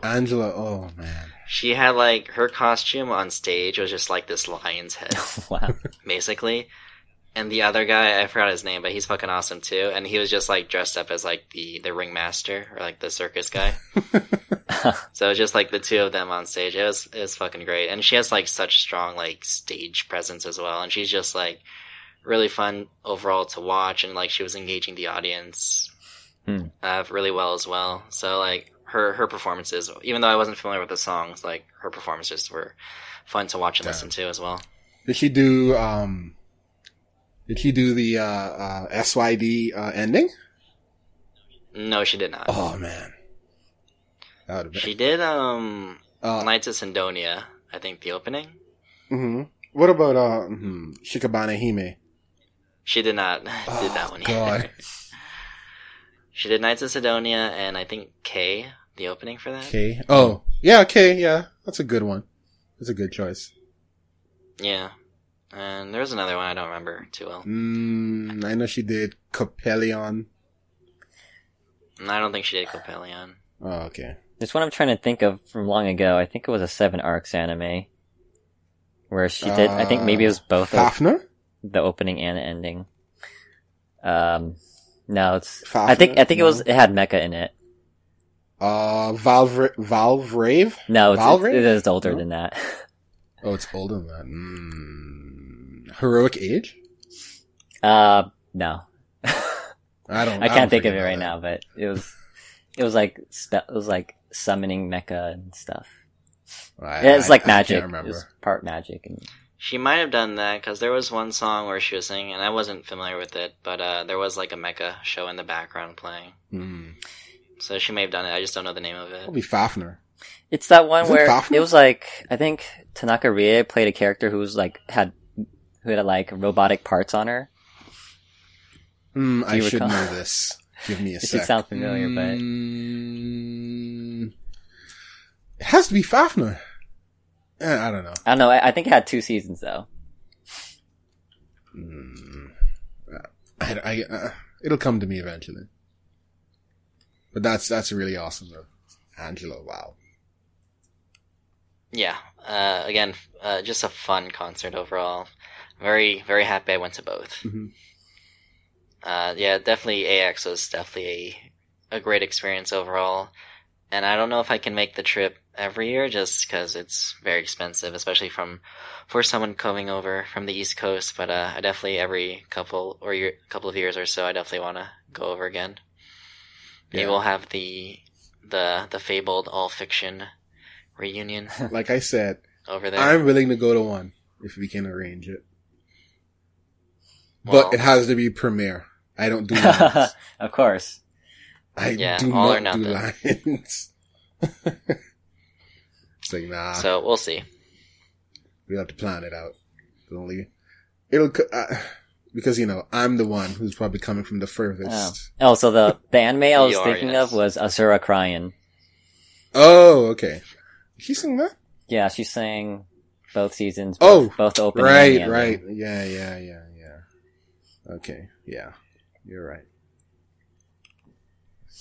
Angela. Oh man. She had like her costume on stage was just like this lion's head, wow. basically. And the other guy, I forgot his name, but he's fucking awesome too. And he was just like dressed up as like the the ringmaster or like the circus guy. So it was just like the two of them on stage. It was it was fucking great. And she has like such strong like stage presence as well. And she's just like really fun overall to watch. And like she was engaging the audience Hmm. uh, really well as well. So like her her performances, even though I wasn't familiar with the songs, like her performances were fun to watch and Yeah. listen to as well. Did she do um? Did she do the uh, uh SYD uh, ending? No, she did not. Oh man, that would have been. She did um Uh, Knights of Sidonia, I think the opening. mhm. What about uh mhm, Shikabane Hime? She did not did Oh, that one God. either. She did Knights of Sidonia and I think K. the opening for that. K. Oh, yeah, K. Yeah, that's a good one. That's a good choice. Yeah. And there was another one I don't remember too well. Mm, I know she did Coppelion. I don't think she did Coppelion. Oh, okay. There's one I'm trying to think of from long ago. I think it was a Seven Arcs anime. Where she did, I think maybe it was both of Fafner. The opening and ending. Um, no, it's, Fafner? I think, I think it was, it had mecha in it. Uh, Valve Valvrave. No, it's, Valve it Rave? is older No? than that. Oh, it's older than that. Mm. Heroic Age. Uh, no. I don't. I don't can't think of it right that. now, but it was, it was like, it was like summoning mecha and stuff. I, Yeah, it's I- like I magic. It part magic and She might have done that because there was one song where she was singing, and I wasn't familiar with it, but uh, there was like a mecha show in the background playing. Hmm. So she may have done it. I just don't know the name of it. Probably Fafner. It's that one Is it where Fafner? it was like I think Tanaka Rie played a character who was like had who had like robotic parts on her. Hmm. I you should know this. Give me a It sec. should sound familiar, but- Mm, it has to be Fafner. Eh, I don't know. I don't know. I, I think it had two seasons though. Mm, I, I, uh, it'll come to me eventually. But that's that's really awesome though. Angela, wow. Yeah. Uh, again, uh, just a fun concert overall. Very, very happy I went to both. Mhm. Uh, yeah, definitely AX was definitely a, a great experience overall. And I don't know if I can make the trip every year just because it's very expensive, especially from for someone coming over from the East Coast. But uh, I definitely every couple or year, couple of years or so, I definitely want to go over again. Maybe Yeah. we'll have the the the fabled all fiction reunion Like I said, over there. I'm willing to go to one if we can arrange it. But it has to be premiere. I don't do of course. I Yeah, do all or not do lines. it's like nah. so we'll see. we have to plan it out. Only it'll uh, because you know I'm the one who's probably coming from the furthest. Oh, so the the anime I was are, thinking yes. of was Asura Cryin'. Oh, okay. She sing that? Yeah, she sang both seasons. Oh, both, both opening Right, right. Yeah, yeah, yeah, yeah. Okay, yeah. You're right.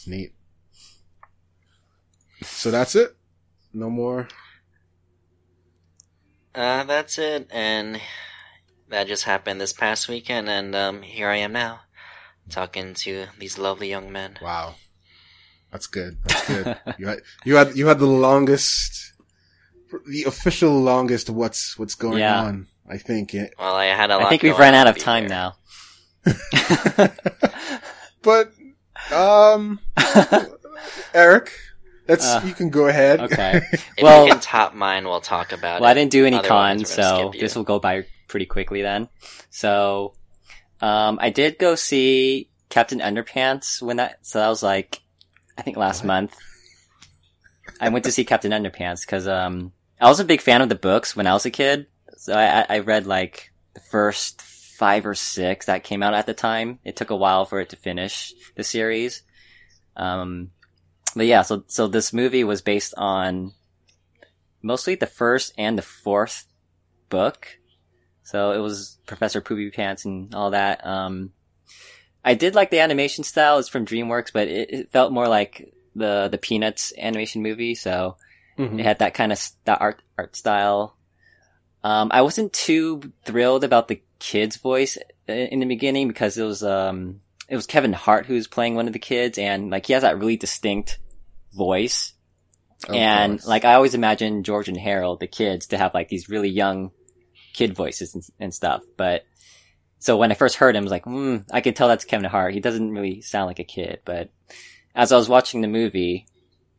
It's neat. So that's it? No more? Uh, that's it, and that just happened this past weekend, and um, here I am now, talking to these lovely young men. Wow. That's good. That's good. you had you had you had the longest the official longest what's what's going Yeah. on, I think. It, Well, I had a lot. I think we've run out of time here. now. but um Eric, let's Uh, you can go ahead. okay. If Well- you can top mine, we'll talk about Well, I didn't do any Otherwise, cons, so this will go by pretty quickly then. So, um, I did go see Captain Underpants when that, so that was like, I think last What? month. I went to see Captain Underpants because, um, I was a big fan of the books when I was a kid. So I, I- I read like the first five or six that came out at the time. It took a while for it to finish the series. Um, but yeah, so, so this movie was based on mostly the first and the fourth book. So it was Professor Poopy Pants and all that. Um, I did like the animation style. It's from DreamWorks, but it, it felt more like the the Peanuts animation movie. So Mhm. it had that kind of that art art style. Um, I wasn't too thrilled about the kid's voice in the beginning because it was um it was Kevin Hart who was playing one of the kids, and like he has that really distinct voice Of and course. like I always imagine George and Harold, the kids, to have like these really young kid voices and, and stuff. But so when I first heard him, I was like, hmm, I could tell that's Kevin Hart. He doesn't really sound like a kid. But as I was watching the movie,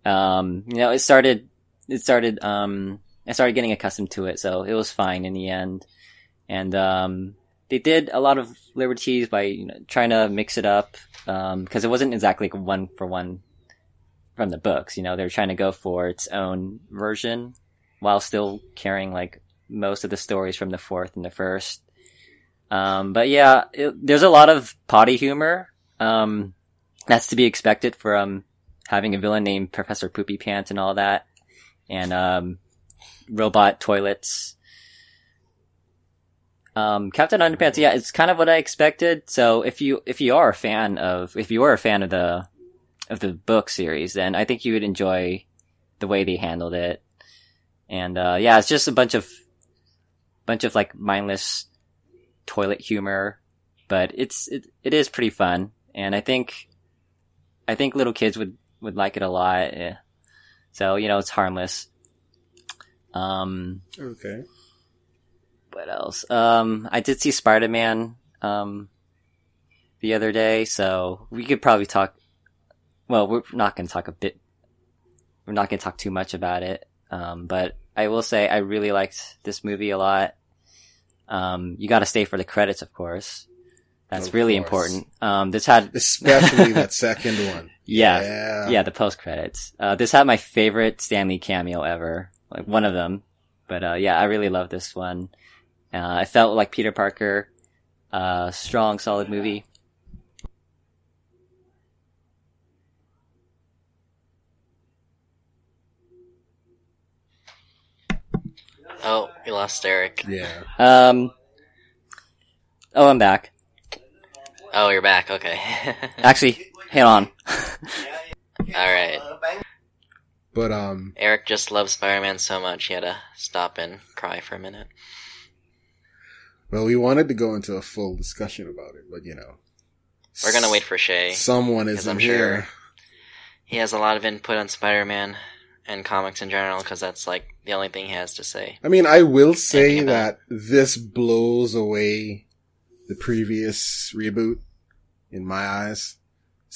um, you know, it started, it started, um, I started getting accustomed to it, so it was fine in the end. And um, they did a lot of liberties by you know, trying to mix it up because it wasn't exactly like one for one from the books. You know, they were trying to go for its own version while still carrying like most of the stories from the fourth and the first. Um, but yeah, it, there's a lot of potty humor. Um, that's to be expected from having a villain named Professor Poopy Pants and all that, and um, robot toilets. Um, Captain Underpants, yeah, it's kind of what I expected. So if you if you are a fan of if you are a fan of the of the book series, then I think you would enjoy the way they handled it. And uh, yeah, it's just a bunch of bunch of like mindless toilet humor, but it's it, it is pretty fun, and I think I think little kids would would like it a lot. eh. So you know, it's harmless. Um, Okay. what else? Um, I did see Spider Man um the other day, so we could probably talk. Well, we're not going to talk a bit. We're not going to talk too much about it. Um, but I will say I really liked this movie a lot. Um, you got to stay for the credits, of course. That's Of really course. important. Um, this had Especially that second one. yeah, Yeah. yeah, the post credits. Uh, this had my favorite Stan Lee cameo ever, like one of them. But uh, yeah, I really love this one. Uh, I felt like Peter Parker. Uh, strong, solid movie. Oh, we lost Eric. Yeah. Um, oh, I'm back. Oh, you're back. Okay. Actually, hang on. All right. But um, Eric just loves Spider-Man so much he had to stop and cry for a minute. well, we wanted to go into a full discussion about it, but you know, We're gonna wait for Shay. Someone isn't I'm here. sure- He has a lot of input on Spider-Man and comics in general because that's like the only thing he has to say. I mean, I will say that this blows away the previous reboot in my eyes.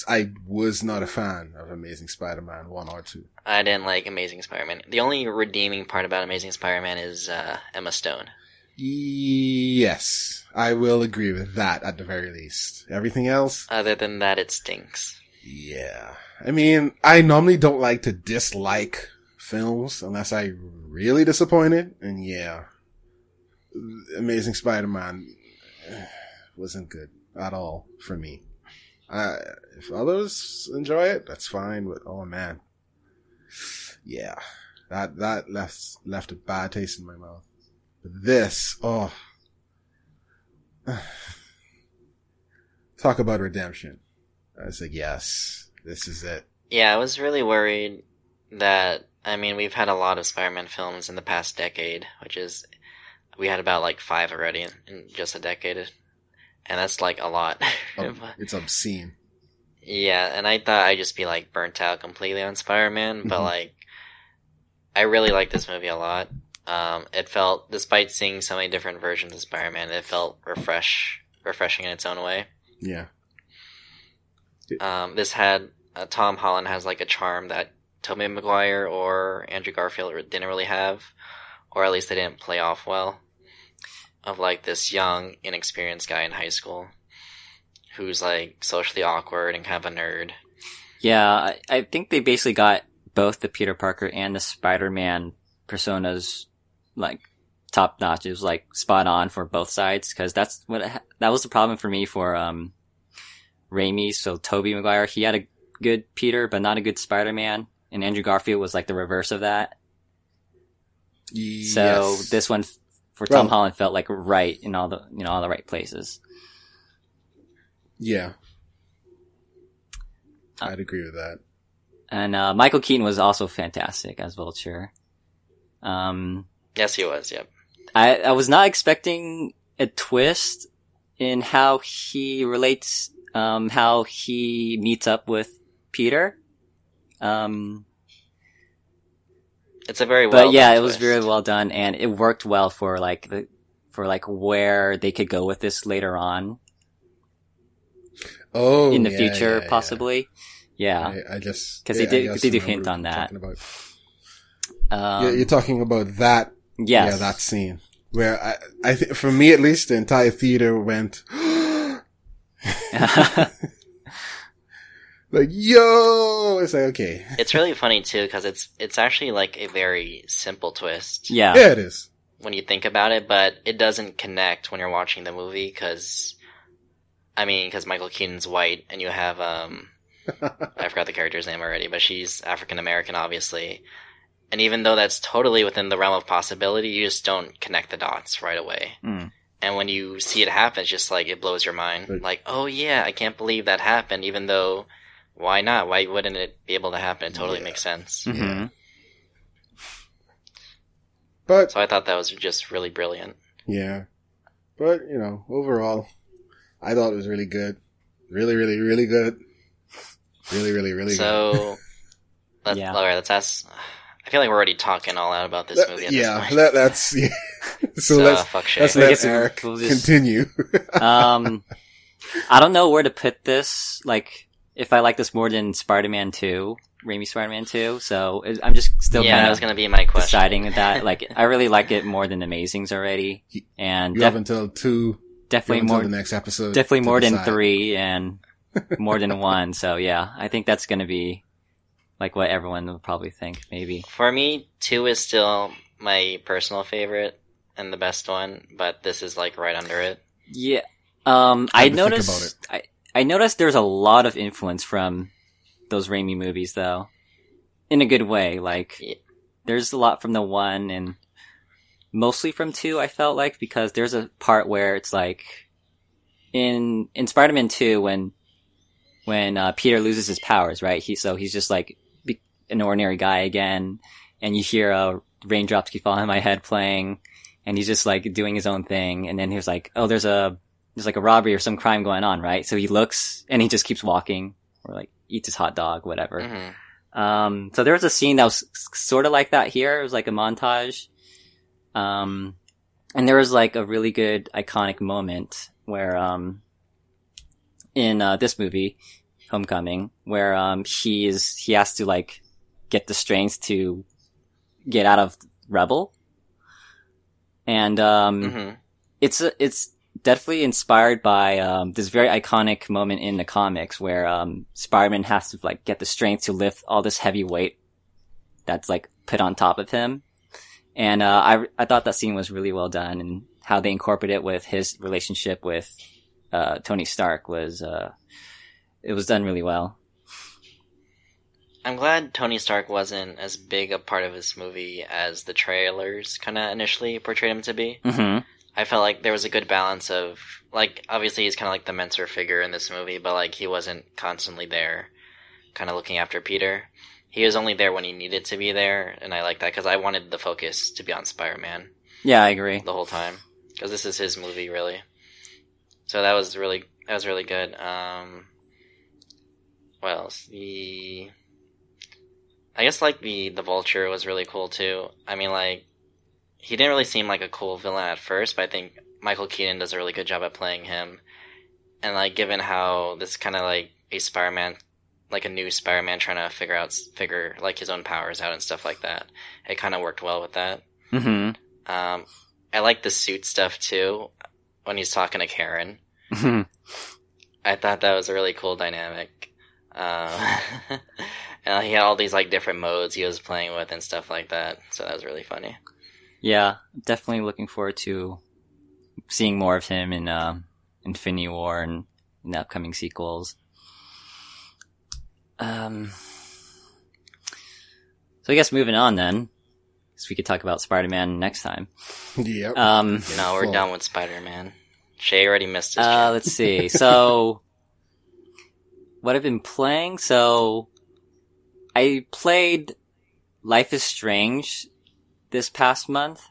I was not a fan of Amazing Spider-Man 1 or 2. I didn't like Amazing Spider-Man. The only redeeming part about Amazing Spider-Man is uh, Emma Stone. Yes, I will agree with that at the very least. Everything else? Other than that, it stinks. Yeah. I mean, I normally don't like to dislike films unless I really disappointed, and yeah. Amazing Spider-Man eh, wasn't good at all for me. Uh, if others enjoy it, that's fine, but oh man. Yeah. That, that left, left a bad taste in my mouth. But this, oh. Talk about redemption. I was like, yes, this is it. Yeah, I was really worried that I mean we've had a lot of Spider-Man films in the past decade, which is we had about like five already in, in just a decade, and that's like a lot. Um, it's obscene. yeah, and I thought I'd just be like burnt out completely on Spider-Man, but Mhm. like I really like this movie a lot. Um, it felt, despite seeing so many different versions of Spider-Man, it felt refresh, refreshing in its own way. Yeah. Um, this had uh, Tom Holland has like a charm that Tobey Maguire or Andrew Garfield didn't really have, or at least they didn't play off well. Of like this young, inexperienced guy in high school who's like socially awkward and kind of a nerd. Yeah, I, I think they basically got both the Peter Parker and the Spider-Man personas like top notch. It was like spot on for both sides because that's what it ha- that was the problem for me for um Raimi. So Tobey Maguire, he had a good Peter, but not a good Spider-Man, and Andrew Garfield was like the reverse of that. So this one f- for Tom Well- Holland felt like right in all the you know all the right places. Yeah. I'd agree with that. And uh, Michael Keaton was also fantastic as Vulture. Um, Yes, he was. Yep. I, I was not expecting a twist in how he relates, um, how he meets up with Peter. Um, It's a very well. but yeah, done it was twist. very well done and it worked well for like the, for like where they could go with this later on Oh, in the yeah, future, yeah, yeah. possibly. Yeah. I, I just 'Cause they yeah, I did- just they do hint on that. you're talking about. Um, Yeah, you're talking about that. yes. Yeah, that scene where I, I think for me at least, the entire theater went like, "Yo!" It's like, okay, It's really funny too because it's it's actually like a very simple twist yeah. yeah, it is. when you think about it, but it doesn't connect when you're watching the movie because, I mean, because Michael Keaton's white and you have um, I forgot the character's name already, but she's African American, obviously. And even though that's totally within the realm of possibility, you just don't connect the dots right away. Mm. And when you see it happen, it's just like it blows your mind. Right. Like, oh yeah, I can't believe that happened. Even though, why not? Why wouldn't it be able to happen? It totally Yeah. makes sense. Mm-hmm. But So I thought that was just really brilliant. yeah, but you know, overall, I thought it was really good. Really, really, really good. Really, really, really good. So, let, Yeah. all right, let's ask. I feel like we're already talking all out about this That- movie. At yeah, this point. that, that's yeah. so So, let's fuck Shay. let's let guess Eric we'll just- continue. um, I don't know where to put this. Like, if I like this more than Spider-Man Two, Raimi Spider-Man Two, so it- I'm just still yeah, that kind was of gonna be my question. deciding with that. Like, I really like it more than Amazings already, and you def- have until two. Definitely more, the next episode. definitely to more than three, and more than one. So yeah, I think that's gonna be like what everyone will probably think. Maybe. For me, two is still my personal favorite and the best one, but this is like right under it. Yeah. Um, How'd I you think noticed. I I noticed there's a lot of influence from those Raimi movies, though, in a good way. Like, Yeah. there's a lot from the one, and mostly from two. I felt like because there's a part where it's like in in Spider-Man Two when when uh, Peter loses his powers, right? He so he's just like be- an ordinary guy again, and you hear uh, raindrops keep falling on my head playing, and he's just like doing his own thing, and then he was like, oh, there's a there's like a robbery or some crime going on, right? So he looks and he just keeps walking or like eats his hot dog, whatever. hmm Um, so there was a scene that was sort of like that here. It was like a montage. Um, and there was like a really good iconic moment where, um, in, uh, this movie, Homecoming, where, um, he is, he has to like get the strength to get out of Rebel. And, um, hmm it's a, it's definitely inspired by um, this very iconic moment in the comics where um, Spider-Man has to like get the strength to lift all this heavy weight that's like put on top of him. And uh, I I thought that scene was really well done, and how they incorporate it with his relationship with uh, Tony Stark was uh, it was done really well. I'm glad Tony Stark wasn't as big a part of this movie as the trailers kind of initially portrayed him to be. hmm I felt like there was a good balance of like obviously he's kind of like the mentor figure in this movie, but like he wasn't constantly there, kind of looking after Peter. He was only there when he needed to be there, and I like that because I wanted the focus to be on Spider-Man Yeah, I agree. the whole time because this is his movie really. So that was really that was really good. Um, what else? The I guess like the the Vulture was really cool too. I mean like he didn't really seem like a cool villain at first, but I think Michael Keaton does a really good job at playing him. And like given how this kind of like a Spider-Man like a new Spider-Man trying to figure out figure like his own powers out and stuff like that. It kind of worked well with that. hmm Um, I like the suit stuff too. When he's talking to Karen, I thought that was a really cool dynamic. Um, and he had all these like different modes he was playing with and stuff like that. So that was really funny. Yeah, definitely looking forward to seeing more of him in um, Infinity War and in the upcoming sequels. Um, so I guess moving on then, so we could talk about Spider-Man next time. Yep. Um, No, we're Full. done with Spider Man. Shay already missed his uh, let's see. So, what I've been playing, so I played Life is Strange this past month.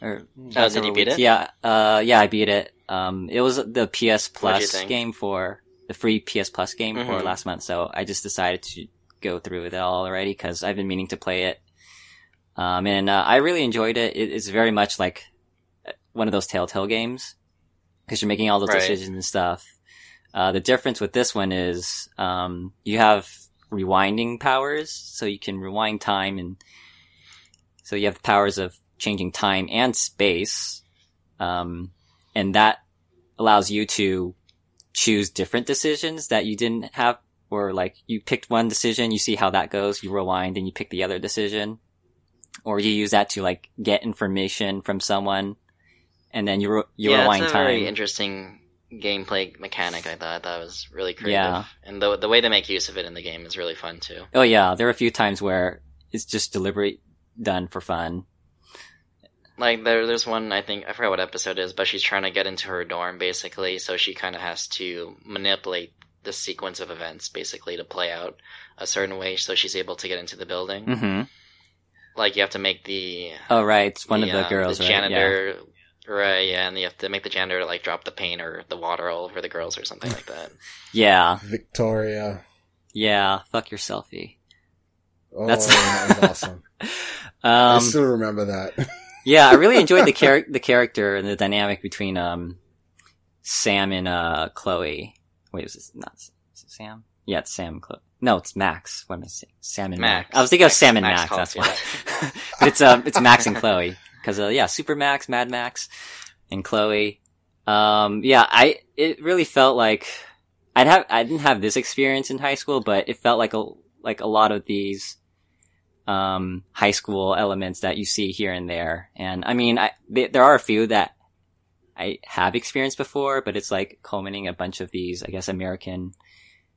Or Oh, did you beat weeks. it? Yeah, uh, yeah, I beat it. Um, it was the PS Plus game for the free PS Plus game for Mhm. last month. So I just decided to go through with it all already because I've been meaning to play it. Um, and uh, I really enjoyed it. it. It's very much like uh, one of those Telltale games because you're making all those Right. decisions and stuff. Uh, the difference with this one is um, you have rewinding powers, so you can rewind time, and so you have the powers of changing time and space, um, and that allows you to choose different decisions that you didn't have, or like you picked one decision, you see how that goes, you rewind and you pick the other decision, or you use that to like get information from someone, and then you re- you yeah, rewind it's a time. very interesting gameplay mechanic. I thought I thought was really creative, Yeah. and the the way they make use of it in the game is really fun too. Oh yeah, there are a few times where it's just deliberate done for fun. Like there, there's one I think I forgot what episode it is, but she's trying to get into her dorm basically, so she kind of has to manipulate the sequence of events basically to play out a certain way, so she's able to get into the building. hmm Like you have to make the Oh right, it's one of the, the um, girls, the right? Yeah. janitor, right? Yeah, and you have to make the janitor like drop the paint or the water all over the girls or something like that. Yeah, Victoria. yeah. Fuck your selfie. Oh, That's- that was awesome. I Um, still remember that. yeah, I really enjoyed the char- the character and the dynamic between um Sam and uh Chloe. Wait, was this not is it Sam? Yeah, it's Sam Chloe. No, it's Max. What am I saying? Sam and Max. Max. I was thinking of Sam and Max Max. that's you why. but it's um it's Max and Chloe because uh, yeah, Super Max, Mad Max, and Chloe. Um, yeah, I it really felt like I'd have I didn't have this experience in high school, but it felt like a like a lot of these um high school elements that you see here and there. And I mean, I th- there are a few that I have experienced before, but it's like culminating a bunch of these, I guess, American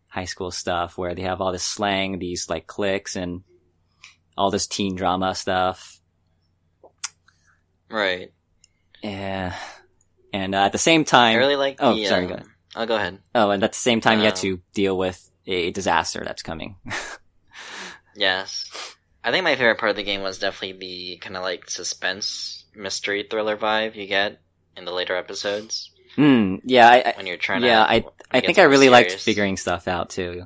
high school stuff where they have all this slang, these like cliques and all this teen drama stuff. Right. Yeah. And uh, at the same time, I really like. Oh, sorry, um, go ahead. Oh, go ahead. oh, and at the same time, you have Um, to deal with a disaster that's coming. Yes. I think my favorite part of the game was definitely the kind of like suspense mystery thriller vibe you get in the later episodes Hmm. Yeah. I, when you're trying yeah. to. I I think I really liked figuring stuff out too.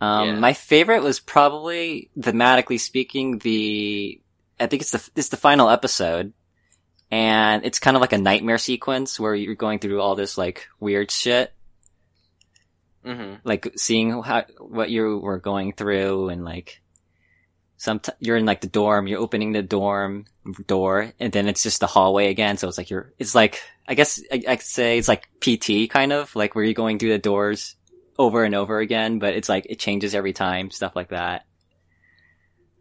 Um, Yeah. my favorite was probably thematically speaking the, I think it's the, it's the final episode and it's kind of like a nightmare sequence where you're going through all this like weird shit, Mhm. like seeing how, what you were going through and like, some, you're in like the dorm, you're opening the dorm door and then it's just the hallway again. So it's like you're, it's like, I guess I, I could say it's like PT kind of like where you're going through the doors over and over again, but it's like it changes every time, stuff like that.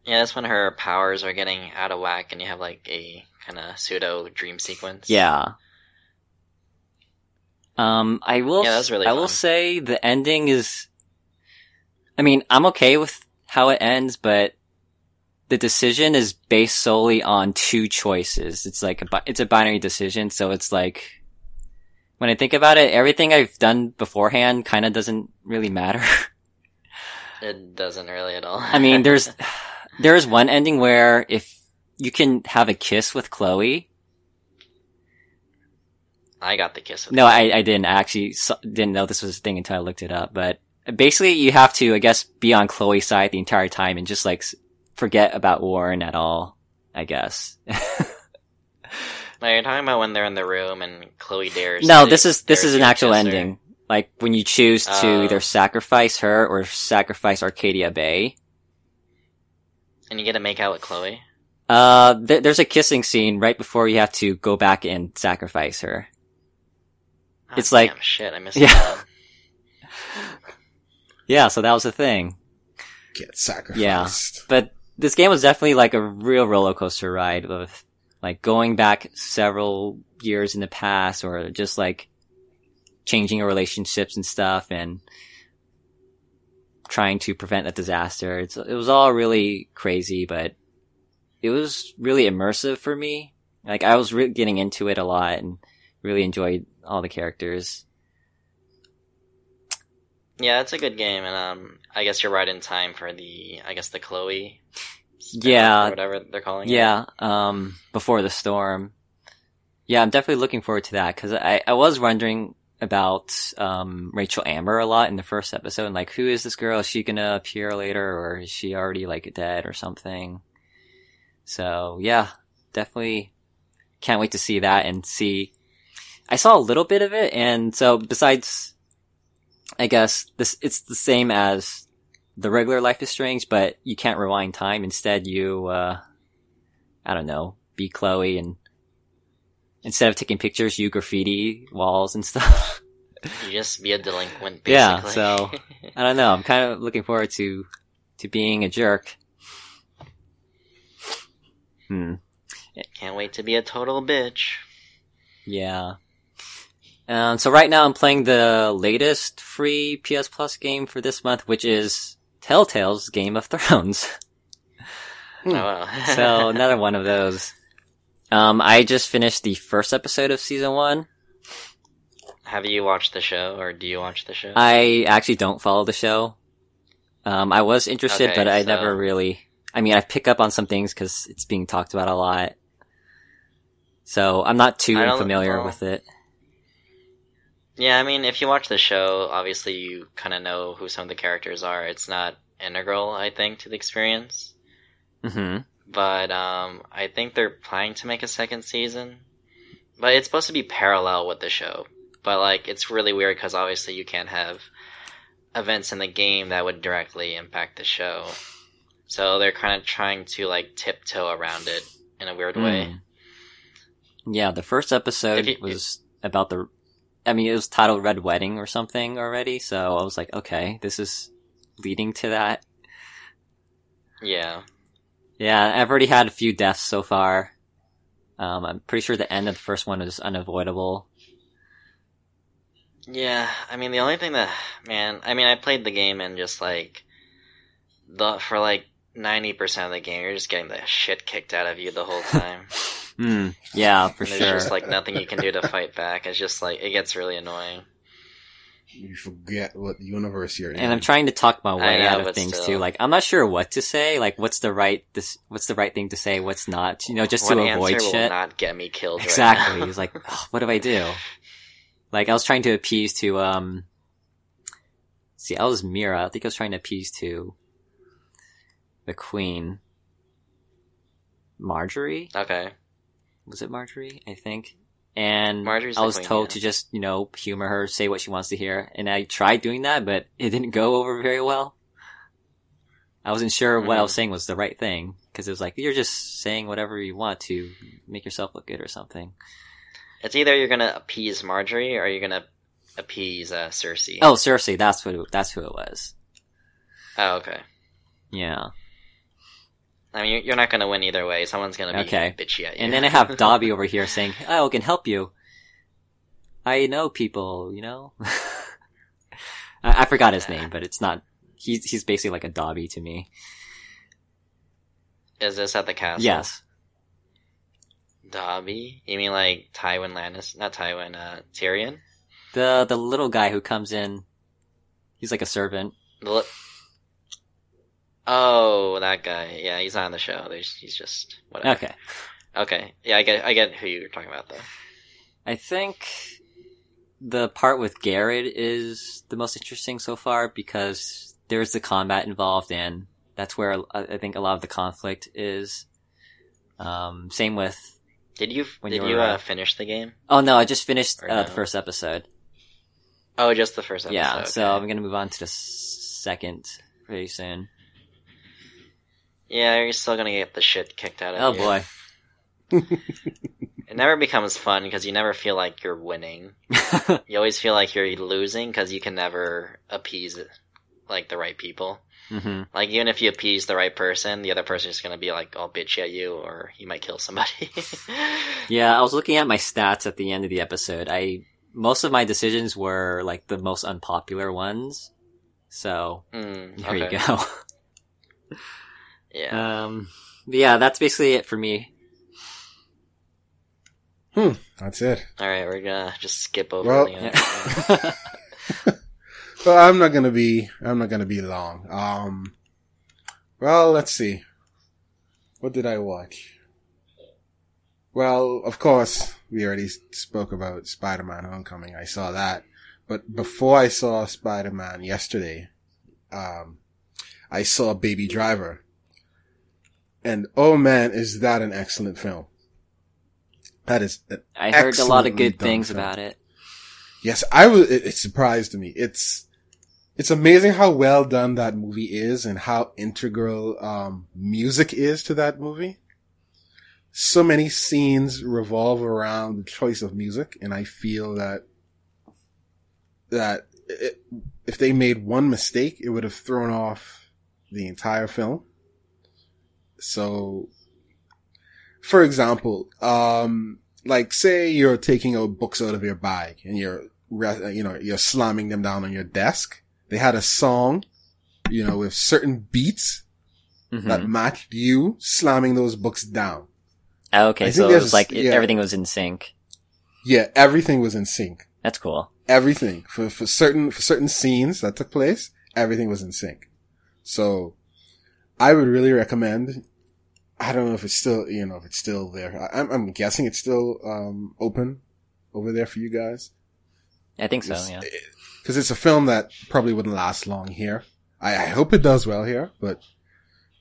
Yeah, that's when her powers are getting out of whack, and you have like a kind of pseudo dream sequence. Yeah. Um, I will, Yeah, that's really I will say the ending is, I mean, I'm okay with how it ends, but the decision is based solely on two choices. It's like a, it's a binary decision, so it's like, when I think about it, everything I've done beforehand kind of doesn't really matter. It doesn't really at all. I mean, there's there's one ending where if you can have a kiss with Chloe. I got the kiss. With No, I, I didn't I actually didn't know this was a thing until I looked it up. But basically, you have to, I guess, be on Chloe's side the entire time and just like forget about Warren at all. I guess. No, you're talking about when they're in the room and Chloe dares. no, this is this is an actual kiss her. ending. Like when you choose to Oh. either sacrifice her or sacrifice Arcadia Bay. and you get to make out with Chloe. Uh, th- there's a kissing scene right before you have to go back and sacrifice her. Oh, It's like- shit. I missed Yeah. that. Yeah, so that was the thing. Get sacrificed. Yeah. But this game was definitely like a real roller coaster ride of like going back several years in the past or just like changing your relationships and stuff and trying to prevent a disaster. It's, it was all really crazy, but it was really immersive for me. Like I was really getting into it a lot and really enjoyed all the characters. Yeah, it's a good game, and um, I guess you're right in time for the, I guess the Chloe. Yeah. or whatever they're calling it. Yeah, um, before the storm. Yeah, I'm definitely looking forward to that because I, I was wondering about um, Rachel Amber a lot in the first episode. And, like, who is this girl? Is she gonna appear later, or is she already like dead or something? So yeah, definitely can't wait to see that and see. I saw a little bit of it, and so besides, I guess this it's the same as the regular Life is Strange, but you can't rewind time. Instead, you, uh, I don't know, be Chloe and instead of taking pictures, you graffiti walls and stuff. You just be a delinquent, basically. Yeah, so- I don't know. I'm kind of looking forward to, to being a jerk. Hmm. Can't wait to be a total bitch. Yeah. Um, so right now I'm playing the latest free PS Plus game for this month, which is Telltale's Game of Thrones. Oh, wow. so another one of those. Um, I just finished the first episode of season one. Have you watched the show, or do you watch the show? I actually don't follow the show. Um, I was interested, Okay, but I so- never really. I mean, I pick up on some things because it's being talked about a lot. So I'm not too I familiar well- with it. Yeah, I mean, if you watch the show, obviously you kind of know who some of the characters are. It's not integral, I think, to the experience. hmm But um, I think they're planning to make a second season. But it's supposed to be parallel with the show. But like, it's really weird because obviously you can't have events in the game that would directly impact the show. So they're kind of trying to like tiptoe around it in a weird way. Mm. Yeah, the first episode you- was about the. I mean, it was titled Red Wedding or something already, so I was like, okay, this is leading to that. Yeah. Yeah, I've already had a few deaths so far. Um, I'm pretty sure the end of the first one is unavoidable. Yeah, I mean the only thing that man, I mean I played the game and just like the for like ninety percent of the game, you're just getting the shit kicked out of you the whole time. Hmm. Yeah, for and there's just like nothing you can do to fight back. It's just like it gets really annoying. You forget what universe you're in. and I'm trying to talk my way know, out of things still. too. Like, I'm not sure what to say. Like, what's the right this? What's the right thing to say? What's not? You know, just What to answer avoid will shit. not get me killed? Exactly. Right? He's like, "Ugh, what do I do? Like, I was trying to appease to, um, see, I was Mira. I think I was trying to appease to the queen. Margaery? okay. Was it Margaery? I think. And Margaery's I was queen, told yeah. to just, you know, humor her, say what she wants to hear. And I tried doing that, but it didn't go over very well. I wasn't sure what I was Mhm. saying was the right thing. Cause it was like, you're just saying whatever you want to make yourself look good or something. It's either you're gonna appease Margaery or you're gonna appease uh, Cersei. Oh, Cersei, that's what it, that's who it was. Oh, okay. Yeah. I mean, you're- not gonna win either way. Someone's gonna be Okay. bitchy at you. And then I have Dobby over here saying, "Oh, I can help you. I know people, you know." I, I forgot his name, but it's not. He's he's basically like a Dobby to me. Is this at the castle? Yes. Dobby? You mean like Tywin Lannister? Not Tywin, uh, Tyrion? The the little guy who comes in, he's like a servant. The li- oh, that guy. Yeah, he's not on the show. There's, he's just whatever. Okay. Okay. Yeah, I get, I get who you're talking about though. I think the part with Garrett is the most interesting so far because there's the combat involved and that's where I I think a lot of the conflict is. Um, same with, Did you, When did you you, were, uh, uh, finish the game? oh no, I just finished uh, no? the first episode. Oh, just the first episode. yeah, so. I'm gonna move on to the second pretty soon. Yeah, you're still gonna get the shit kicked out of Oh you. Oh boy. It never becomes fun because you never feel like you're winning. You always feel like you're losing because you can never appease like the right people. hmm Like even if you appease the right person, the other person is gonna be like all bitchy at you, or you might kill somebody. Yeah, I was looking at my stats at the end of the episode. I most of my decisions were like the most unpopular ones. So Mm, there you go. Yeah. Um, yeah, that's basically it for me. Hmm, that's it. all right, we're gonna just skip over. Well- the, Well, I'm not gonna be. I'm not gonna be long. Um. Well, let's see. What did I watch? Well, of course, we already spoke about Spider-Man: Homecoming. I saw that, but before I saw Spider-Man yesterday, um, I saw Baby Driver, and oh man, is that an excellent film! That is I heard a lot of good things film. about it. Yes, I was. It, it surprised me. It's it's amazing how well done that movie is, and how integral um, music is to that movie. So many scenes revolve around the choice of music, and I feel that that it, if they made one mistake, it would have thrown off the entire film. So, for example, um, like say you're taking out books out of your bag and you're, re- you know, you're slamming them down on your desk. They had a song, you know, with certain beats Mhm. that matched you slamming those books down. Oh, okay, so it was like yeah. everything was in sync. Yeah, everything was in sync. That's cool. Everything for, for certain, for certain scenes that took place, everything was in sync. So I would really recommend, I don't know if it's still, you know, if it's still there. I, I'm, I'm guessing it's still, um, open over there for you guys. I think so. It's- Yeah. Cause it's a film that probably wouldn't last long here. I, I hope it does well here, but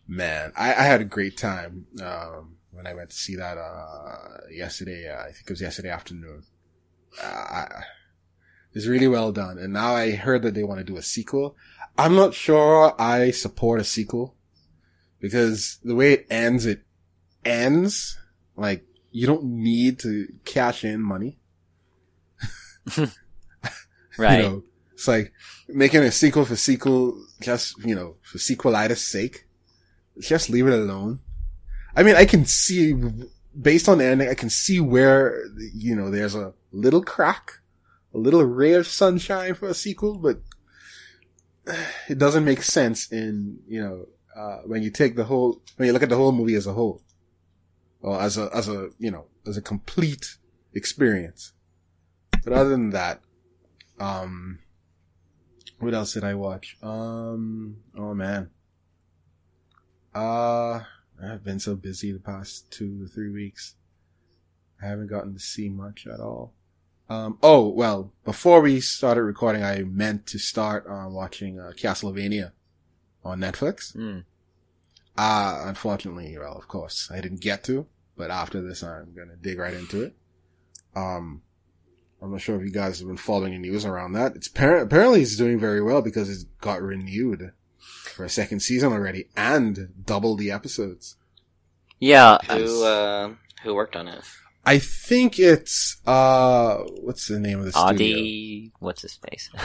man, I, I had a great time, um, when I went to see that, uh, yesterday, uh, I think it was yesterday afternoon. Uh, I, it's really well done. And now I heard that they want to do a sequel. I'm not sure I support a sequel because the way it ends, it ends like you don't need to cash in money. Right. You know, it's like making a sequel for sequel, just, you know, for sequelitis sake. Just leave it alone. I mean, I can see, based on the ending, I can see where, you know, there's a little crack, a little ray of sunshine for a sequel, but it doesn't make sense in, you know, uh, when you take the whole, when you look at the whole movie as a whole. Or as a, as a, you know, as a complete experience. But other than that, um, what else did I watch? Um, oh man. Uh, I've been so busy the past two or three weeks. I haven't gotten to see much at all. Um, oh, well, before we started recording, I meant to start, uh, watching, uh, Castlevania on Netflix. Mm. Uh, unfortunately, well, of course, I didn't get to, but after this, I'm gonna dig right into it. Um, I'm not sure if you guys have been following the news around that. It's appar- apparently it's doing very well because it's got renewed for a second season already and double the episodes. Yeah. Who uh, who worked on it? I think it's, uh, what's the name of the studio? Adi. What's his face?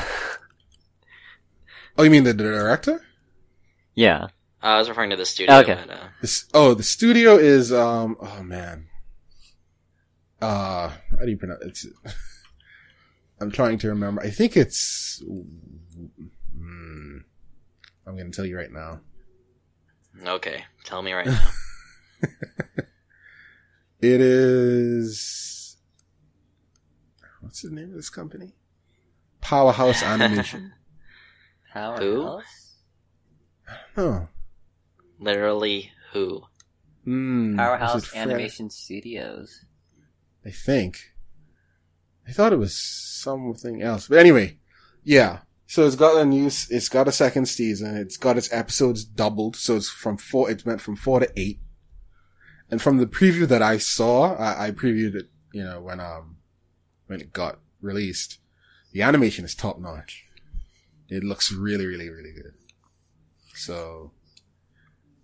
Oh, you mean the director? Yeah. Uh, I was referring to the studio. Okay. But, uh, This, oh, the studio is, um, oh man. Uh, how do you pronounce It's, I'm trying to remember. I think it's, hmm, I'm gonna tell you right now. okay, tell me right now. It is, what's the name of this company? Powerhouse Animation. Who? Oh. Literally, who? Is Powerhouse? Animation Studios. I think. I thought it was something else. But anyway, yeah. So it's got a new, it's got a second season. It's got its episodes doubled. So it's from four, it went from four to eight. And from the preview that I saw, I, I previewed it, you know, when, um, when it got released. The animation is top notch. It looks really, really, really good. So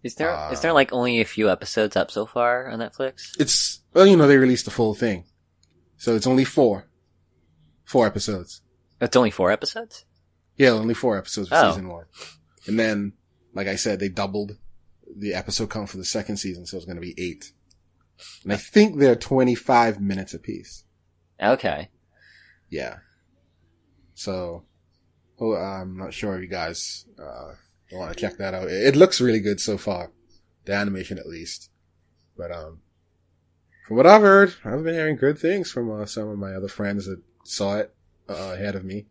Is there is Uh, there like only a few episodes up so far on Netflix? it's, well, you know, they released the full thing. So it's only four, four episodes. It's only four episodes. Yeah, only four episodes for Oh. season one. And then, like I said, they doubled the episode count for the second season, so it's going to be eight. And I think they're 25 minutes apiece. Okay. Yeah. So, oh, I'm not sure if you guys, uh, want to check that out. It, looks really good so far. The animation at least. But, um, from what I've heard, I've been hearing good things from uh, some of my other friends that saw it uh, ahead of me.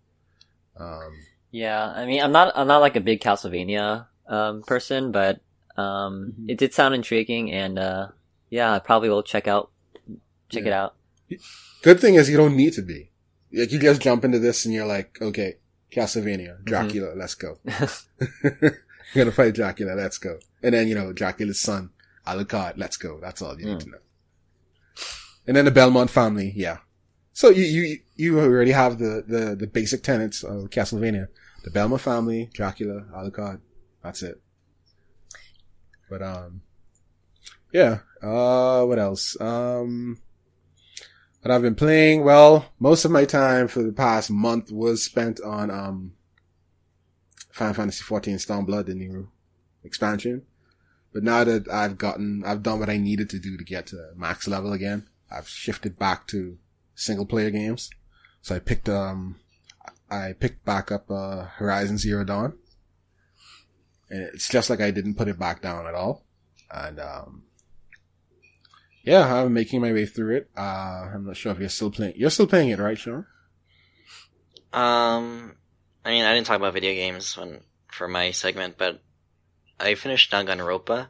Um, Yeah, I mean, I'm not I'm not like a big Castlevania um person, but um Mhm. it did sound intriguing, and uh yeah, I probably will check out check it out. Good thing is you don't need to be. Like you just jump into this and you're like, okay, Castlevania, Dracula, let's go. you're gonna fight Dracula, let's go. And then, you know, Dracula's son, Alucard, let's go. That's all you need Mm. to know. And then the Belmont family, yeah. So you, you, you already have the, the, the basic tenets of Castlevania. The Belmont family, Dracula, Alucard. That's it. But, um, yeah. Uh, what else? Um, what I've been playing, well, most of my time for the past month was spent on, um, Final Fantasy XIV Stormblood, the new expansion. But now that I've gotten, I've done what I needed to do to get to max level again, I've shifted back to single player games. So I picked, um, I picked back up, uh, Horizon Zero Dawn. And it's just like I didn't put it back down at all. And, um, yeah, I'm making my way through it. Uh, I'm not sure if you're still playing, you're still playing it, right, Sean? Um, I mean, I didn't talk about video games when for my segment, but I finished Danganronpa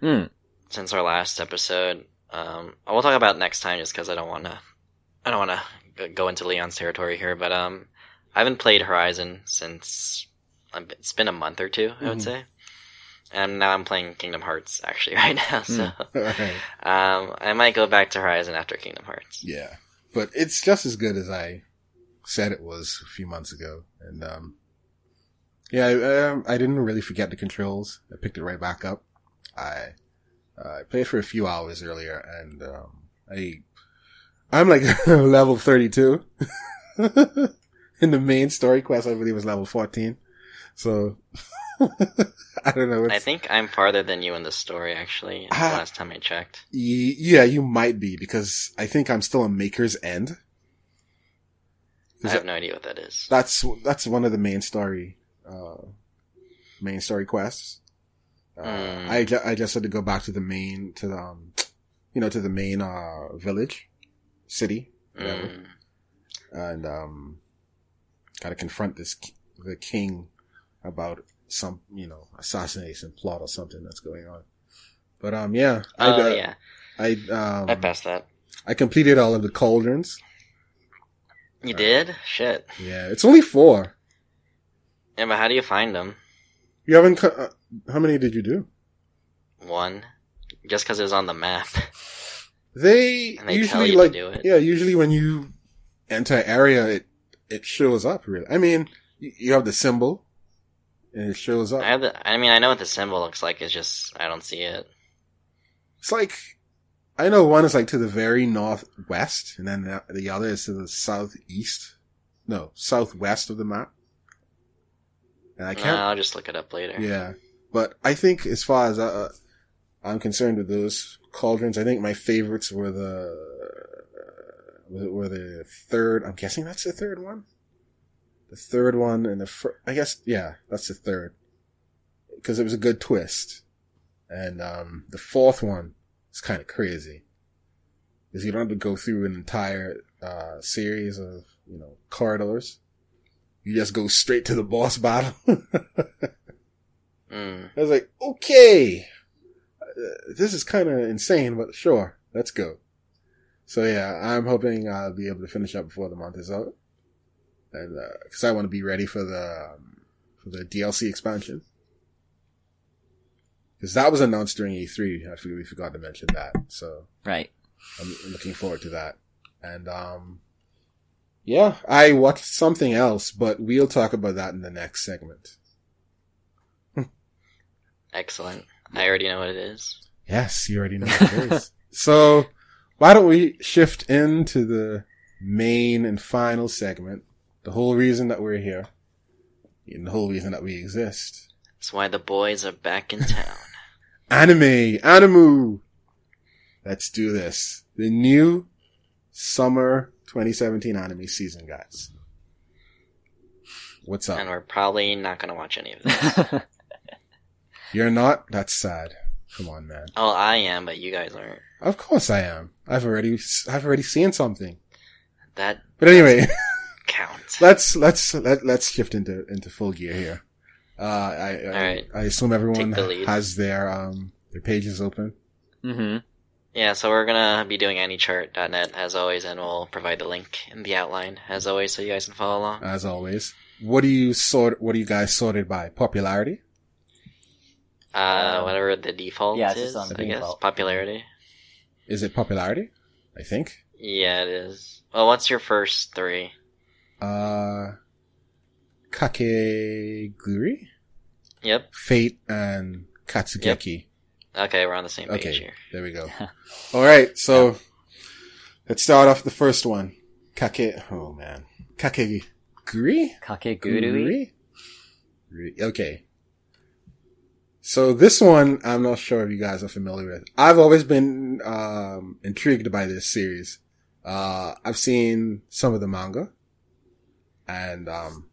Hmm. since our last episode. Um, I will talk about it next time just because I don't want to. I don't want to go into Leon's territory here, but um, I haven't played Horizon since um, it's been a month or two, I would Mhm. say, and now I'm playing Kingdom Hearts actually right now. So Right. um, I might go back to Horizon after Kingdom Hearts. Yeah, but it's just as good as I said it was a few months ago. And, um, yeah, I, um, I didn't really forget the controls. I picked it right back up. I, uh, I played for a few hours earlier and, um, I, I'm like level 32 in the main story quest. I believe was level 14. So I don't know. I think I'm farther than you in the story actually. Ah. last time I checked. Y- yeah, you might be because I think I'm still on Maker's End. I have no idea what that is. That's that's one of the main story, uh, main story quests. Uh, Mm. I ju- I just had to go back to the main to the um, you know to the main uh village, city, whatever, Mm. and um, got to confront this the king about some you know assassination plot or something that's going on. But um, yeah, I Oh uh, yeah, I um I passed that. I completed all of the cauldrons. You did? Shit. Yeah, it's only four. Yeah, but how do you find them? You haven't. co- Uh, how many did you do? One, just because it was on the map. They, And they tell usually you to like do it. yeah, usually when you enter area, it it shows up. Really, I mean, you, you have the symbol, and it shows up. I have the. I mean, I know what the symbol looks like. It's just I don't see it. It's like I know one is like to the very northwest, and then the, the other is to the southeast. No, southwest of the map. And I I can't. I'll just look it up later. Yeah, but I think as far as uh, I'm concerned with those cauldrons, I think my favorites were the uh, were the third. I'm guessing that's the third one. The third one and the fir- I guess yeah, that's the third because it was a good twist, and um the fourth one is kind of crazy because you don't have to go through an entire uh series of you know corridors. You just go straight to the boss battle. Mm. I was like, okay, uh, this is kind of insane, but sure, let's go. So yeah, I'm hoping I'll be able to finish up before the month is out, and because I want to be ready for the um, for the DLC expansion, because that was announced during E3. I forgot we forgot to mention that, so Right. I'm looking forward to that. And um, yeah, I watched something else, but we'll talk about that in the next segment. Excellent. I already know what it is. Yes, you already know what it is. So, why don't we shift into the main and final segment? The whole reason that we're here. And the whole reason that we exist. That's why the boys are back in town. Anime! Animu! Let's do this. The new summer 2017 anime season, guys. What's up? and we're probably not gonna watch any of this. You're not? That's sad. Come on, man. oh, I am, but you guys aren't. Of course I am. I've already, I've already seen something. That But anyway. counts. let's let's let, let's shift into into full gear here. Uh, I I, Alright. I assume everyone the has their um their pages open. Mm-hmm. Yeah, so we're gonna be doing anichart.net as always, and we'll provide the link in the outline as always, so you guys can follow along. as always. What do you sort? What do you guys sorted by popularity? Uh, whatever the default Yeah, it's is, just on I guess. default. Popularity. Is it popularity? I think. Yeah, it is. Well, what's your first three? Uh, Kakeguri, Yep. Fate, and Katsugeki. Okay, we're on the same page Okay, here. there we go. All right, so let's start off the first one. Kake. Oh man, Kakeguri. Kakegurui? Re- Okay. So this one, I'm not sure if you guys are familiar with. I've always been um, intrigued by this series. Uh, I've seen some of the manga, and um,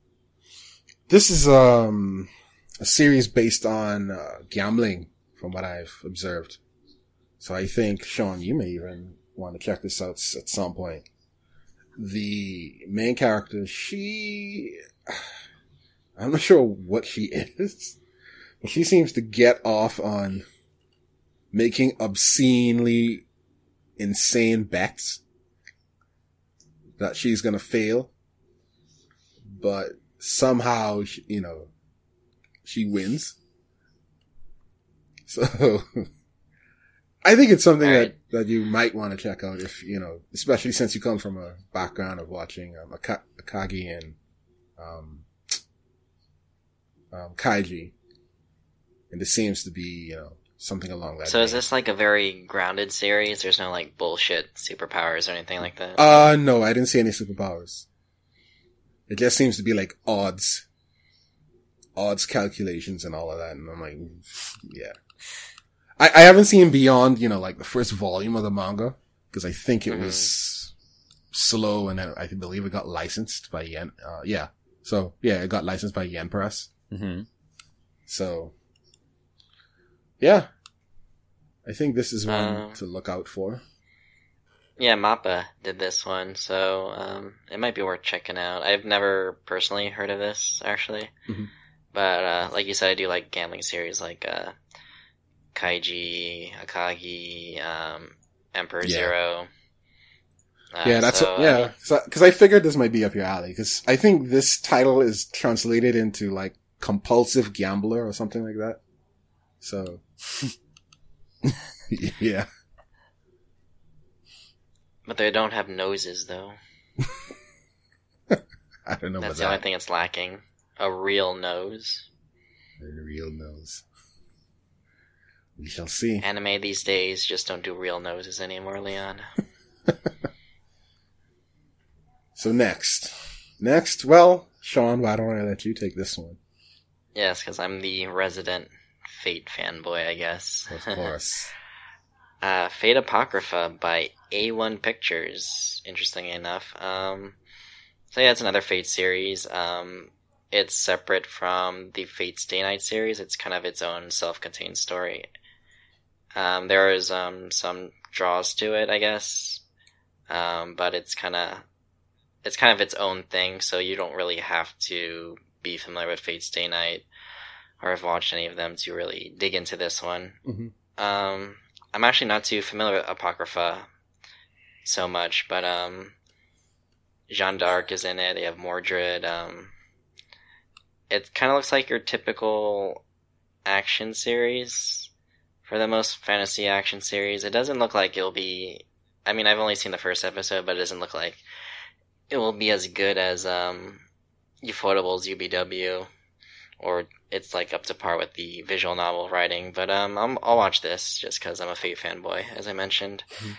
this is um, a series based on uh, gambling, from what I've observed. So I think Sean, you may even want to check this out at some point. The main character, she, I'm not sure what she is. But she seems to get off on making obscenely insane bets that she's gonna fail, but somehow, she- you know, she wins. So, I think it's something Alright. that, that you might want to check out if, you know, especially since you come from a background of watching um, Aka- Akagi and, um, um, Kaiji. And this seems to be, you know, something along that. So is this like a very grounded series? There's no like bullshit superpowers or anything like that. Uh, no, I didn't see any superpowers. It just seems to be like odds, odds calculations and all of that. And I'm like, yeah. I, I haven't seen beyond, you know, like the first volume of the manga because I think it was slow and then I believe it got licensed by Yen. Uh, yeah. So yeah, it got licensed by Yen Press. hmm So yeah, I think this is one Um, to look out for. Yeah, Mappa did this one, so um, it might be worth checking out. I've never personally heard of this actually, Mhm. but uh, like you said, I do like gambling series like uh, Kaiji, Akagi, um, Emperor Yeah. Zero. Uh, Yeah, that's so, I yeah. Because I figured this might be up your alley. Because I think this title is translated into like compulsive gambler or something like that. So, yeah, but they don't have noses though. I don't know That's the only thing it's lacking. A real nose. The real nose. We shall see. Anime these days just don't do real noses anymore, Leon. So next, next, well, Sean, why don't I let you take this one? Yes, because I'm the resident Fate fanboy, I guess. Of course. uh, Fate Apocrypha by A1 Pictures. Interesting enough. Um, so yeah, it's another Fate series. Um, it's separate from the Fate Stay Night series. It's kind of its own self-contained story. Um, there is um, some draws to it, I guess, um, but it's kind of it's kind of its own thing. So you don't really have to be familiar with Fate Stay Night or have watched any of them to really dig into this one. Mhm. Um, I'm actually not too familiar with Apocrypha so much, but um, Jeanne d'Arc is in it. They have Mordred. Um, it kind of looks like your typical action series for the most fantasy action series. It doesn't look like it'll be. I mean, I've only seen the first episode, but it doesn't look like it will be as good as um, Ufotable's UBW, or it's like up to par with the visual novel writing. But um, I'm, I'll watch this just because I'm a Fate fanboy, as I mentioned, Mhm.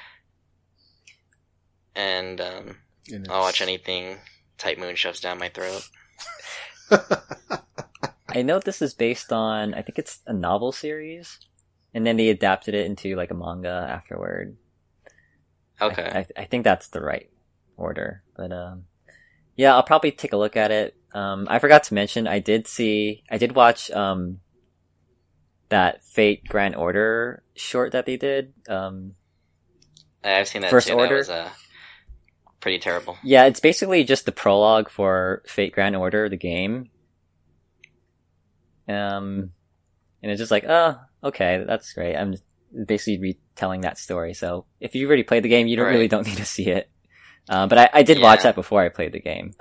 and um, And I'll watch anything Type Moon shoves down my throat. I know this is based on, I think it's a novel series, and then they adapted it into like a manga afterward. I- Okay. I, I, think that's the right order, but um, yeah, I'll probably take a look at it. Um, I forgot to mention, I did see, I did watch um, that Fate Grand Order short that they did. Um, I've seen that First too. Order? That was uh, pretty terrible. yeah, it's basically just the prologue for Fate Grand Order, the game. Um, and it's just like, oh, okay, that's great. I'm basically retelling that story. So if you already played the game, you don't really don't need to see it. Uh, but I, I did watch that before I played the game.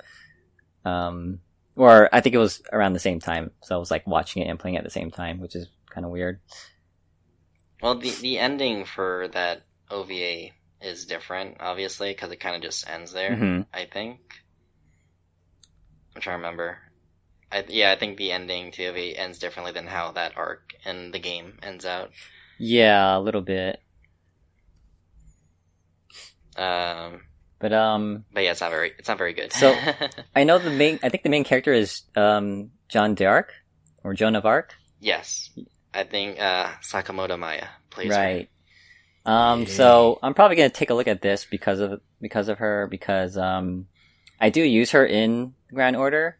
Um, or I think it was around the same time. So I was like watching it and playing it at the same time, which is kind of weird. Well, the the ending for that OVA is different, obviously, because it kind of just ends there. hmm I think. I'm trying to remember. I, yeah, I think the ending to OVA ends differently than how that arc in the game ends out. Yeah, a little bit. Um, But um, but yeah, it's not very it's not very good. So- I know the main. I think the main character is um Jeanne d'Arc or Joan of Arc. yes, I think uh, Sakamoto Maaya plays her. Right. Um, so I'm probably gonna take a look at this because of because of her because um, I do use her in Grand Order.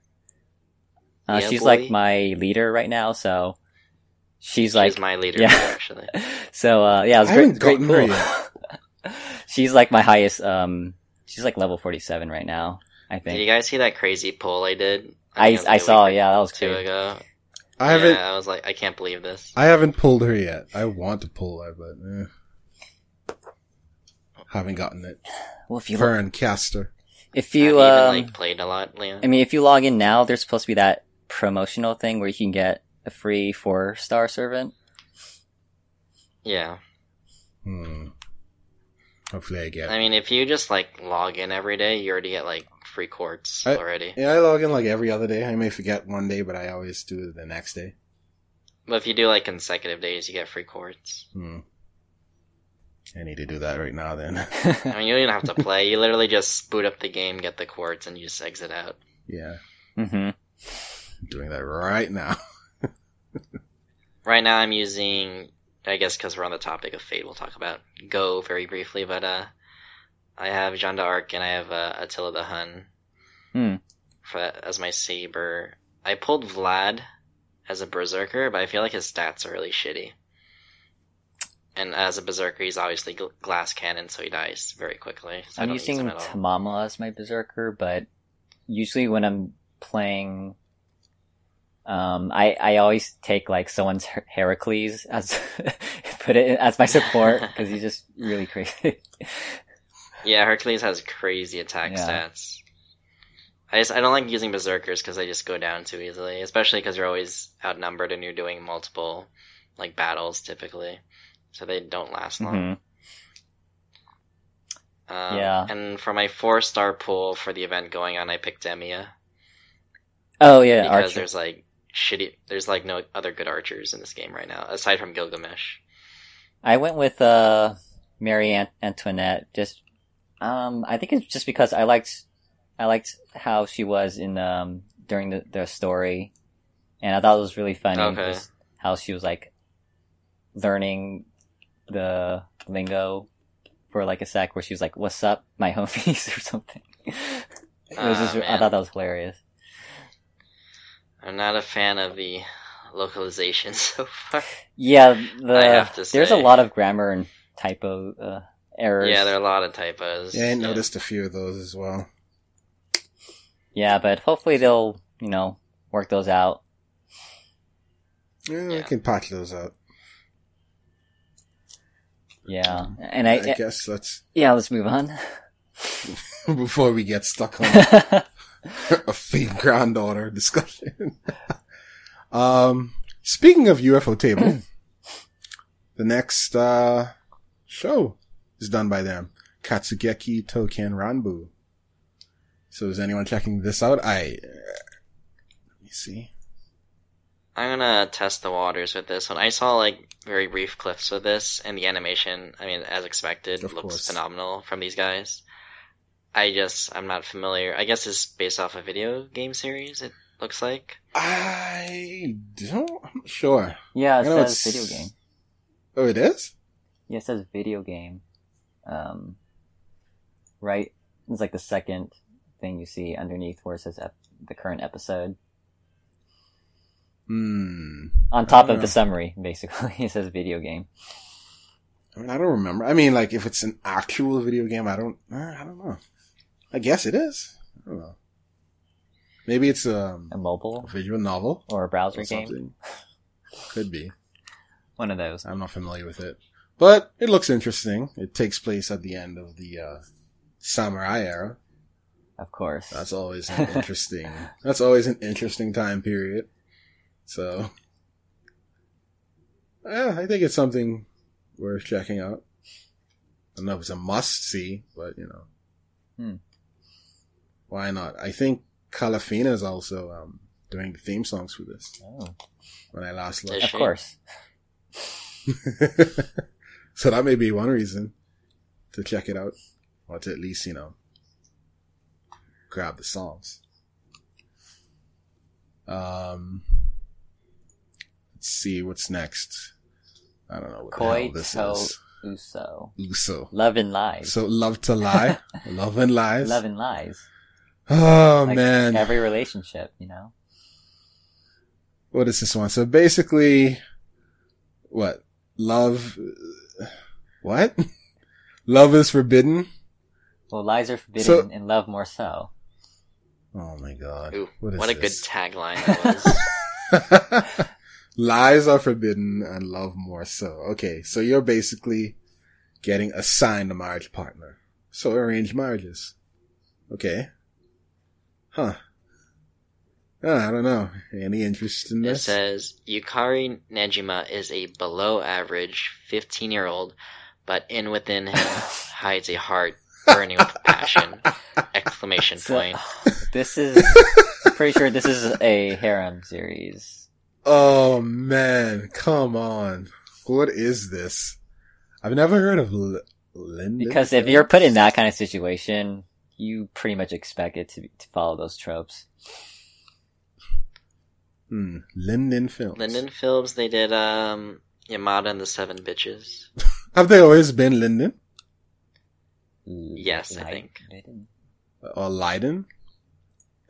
Uh, Yeah, she's boy. like my leader right now, so she's She's like my leader, yeah. actually. so. Uh, yeah, it was I great. Great gotten she's like my highest. Um, she's like level 47 right now. I think. Did you guys see that crazy poll I did? I think it was I saw. week Yeah, that was Two crazy. ago. I haven't. Yeah, I was like, I can't believe this. I haven't pulled her yet. I want to pull her, but eh. haven't gotten it. Well, if you Fern Caster. if you you even um, like played a lot, Leon? I mean, if you log in now, there's supposed to be that promotional thing where you can get a free four star servant. yeah. Hmm. Hopefully, I get. I mean, if you just like log in every day, you already get like free quartz I- already. Yeah, I log in like every other day. I may forget one day, but I always do it the next day. But if you do like consecutive days, you get free quartz. Hmm. I need to do that right now. Then. I mean, you don't even have to play. You literally just boot up the game, get the quartz, and you just exit out. yeah, hmm I'm doing that right now. Right now, I'm using. I guess because we're on the topic of Fate, we'll talk about Go very briefly. But uh, I have Jeanne d'Arc and I have uh, Attila the Hun Hmm. for as my saber. I pulled Vlad as a berserker, but I feel like his stats are really shitty. And as a berserker, he's obviously gl- glass cannon, so he dies very quickly. So I'm use using him at all. Tamamo as my berserker, but usually when I'm playing, um, I I always take like someone's Her- Heracles as put it as my support because he's just really crazy. Yeah, Hercules has crazy attack Yeah. stats. I just I don't like using berserkers because they just go down too easily, especially because you're always outnumbered and you're doing multiple like battles typically, so they don't last long. Mhm. Um, Yeah. And for my four star pool for the event going on, I picked Demia Oh yeah, because Archer. there's like shitty. There's like no other good archers in this game right now aside from Gilgamesh. I went with uh Mary Ant- Antoinette. Just um, I think it's just because I liked I liked how she was in um during the the story, and I thought it was really funny Okay. how she was like learning the lingo for like a sec, where she was like, "What's up, my homies?" or something. it was Ah, just I thought that was hilarious. I'm not a fan of the localization so far. Yeah, the I have to there's a lot of grammar and typo uh, errors. Yeah, there are a lot of typos. Yeah, I noticed a few of those as well. Yeah, but hopefully they'll, you know, work those out. Yeah, I can patch those out. Yeah. And I, I guess let's yeah, let's move on. before we get stuck on a Fate Grand Order discussion. um, speaking of Ufotable, the next uh, show is done by them, Katsugeki Token Ranbu. So is anyone checking this out? I uh, let me see. I'm gonna test the waters with this one. I saw like very brief clips of this, and the animation, I mean, as expected, Of looks course. phenomenal from these guys. I just, I'm not familiar. I guess it's based off a video game series. It looks like. I don't. I'm not sure. yeah, it I says it's- video game. Oh, it is. Yeah, it says video game. Um, right? It's like the second thing you see underneath where it says ep- the current episode. Hmm. On top don't of the summary, basically, it says video game. I mean, I don't remember. I mean, like, if it's an actual video game, I don't, uh, I don't know. I guess it is. I don't know. Maybe it's um, A mobile a visual novel or a browser or game. Could be. One of those. I'm not familiar with it. But it looks interesting. It takes place at the end of the, uh, samurai era. Of course. That's always an interesting, that's always an interesting time period. So, yeah, I think it's something worth checking out. I don't know if it's a must see, but you know, Hmm. Why not? I think Kalafina is also, um, doing the theme songs for this Oh, when I last looked. of course. so that may be one reason to check it out or to at least, you know, grab the songs. Um, let's Let's see what's next. I don't know what the Koi hell this to is. uso. Uso. Love and lies. So love to lie, love and lies. Love and lies. Oh Like man, Every relationship, you know? what is this one? So basically, what love? What? love is forbidden. Well, lies are forbidden So- and love more so. Oh my god! Ooh, what is what a good tagline that was. Lies are forbidden and love more so. Okay, so you're basically getting assigned a marriage partner. So arranged marriages. Okay. Huh. Ah, I don't know. Any interest in this? It this? says Yukari Nejima is a below average 15 year old, but in within him hides a heart burning with passion! Exclamation So- point. This is, I'm pretty sure this is a harem series. oh man, come on. What is this? I've never heard of L- Linden. Because if you're put in that kind of situation, you pretty much expect it to, to follow those tropes. hmm, Linden Films. Linden Films, they did um Yamada and the Seven Bitches. Have they always been Linden Yes, I think. Lighten? or Leiden?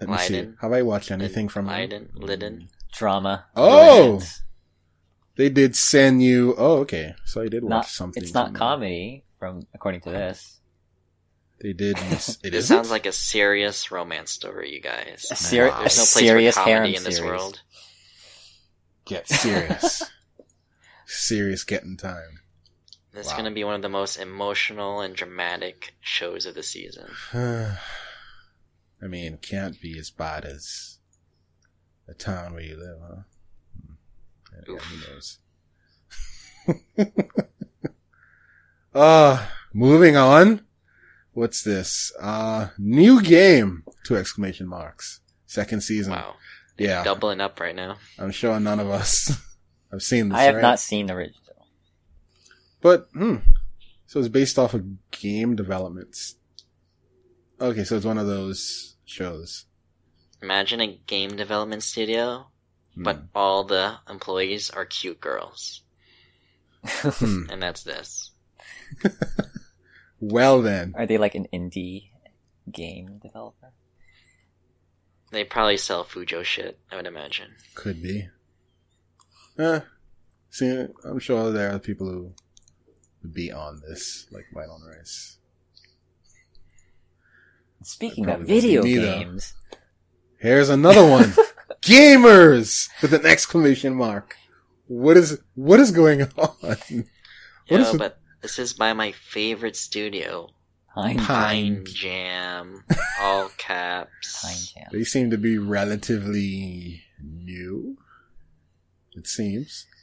Let me see. Have I watched anything from them? Leiden, Liden. Drama. Oh! romance. They did send you. Oh, okay. So I did watch Not, something. it's not comedy, from according to this. They did. Miss, it It is. sounds like a serious romance story, you guys. A, ser- Wow. a There's no place serious for harem comedy in this series. world. get serious. serious getting time. This Wow. is going to be one of the most emotional and dramatic shows of the season. I mean, can't be as bad as the town where you live, huh? Hmm. Yeah, who knows? uh, moving on. What's this? Uh, new game! Two exclamation marks. Second season. Wow. Yeah. Doubling up right now. I'm sure none of us have seen this. I have right? not seen the original. But hmm, so it's based off of game developments. Okay, so it's one of those shows. Imagine a game development studio, Hmm. but all the employees are cute girls. Hmm. And that's this. Well then, Are they like an indie game developer? They probably sell Fujo shit, I would imagine. could be. Eh, see, I'm sure there are people who would be on this, like White on Rice. Speaking of video wouldn't be me, though. games, Here's another one. Gamers with an exclamation mark. What is what is going on? What Yeah, is but this is by my favorite studio, Pine, Pine. Pine Jam, all caps. Pine Jam. They seem to be relatively new. It seems.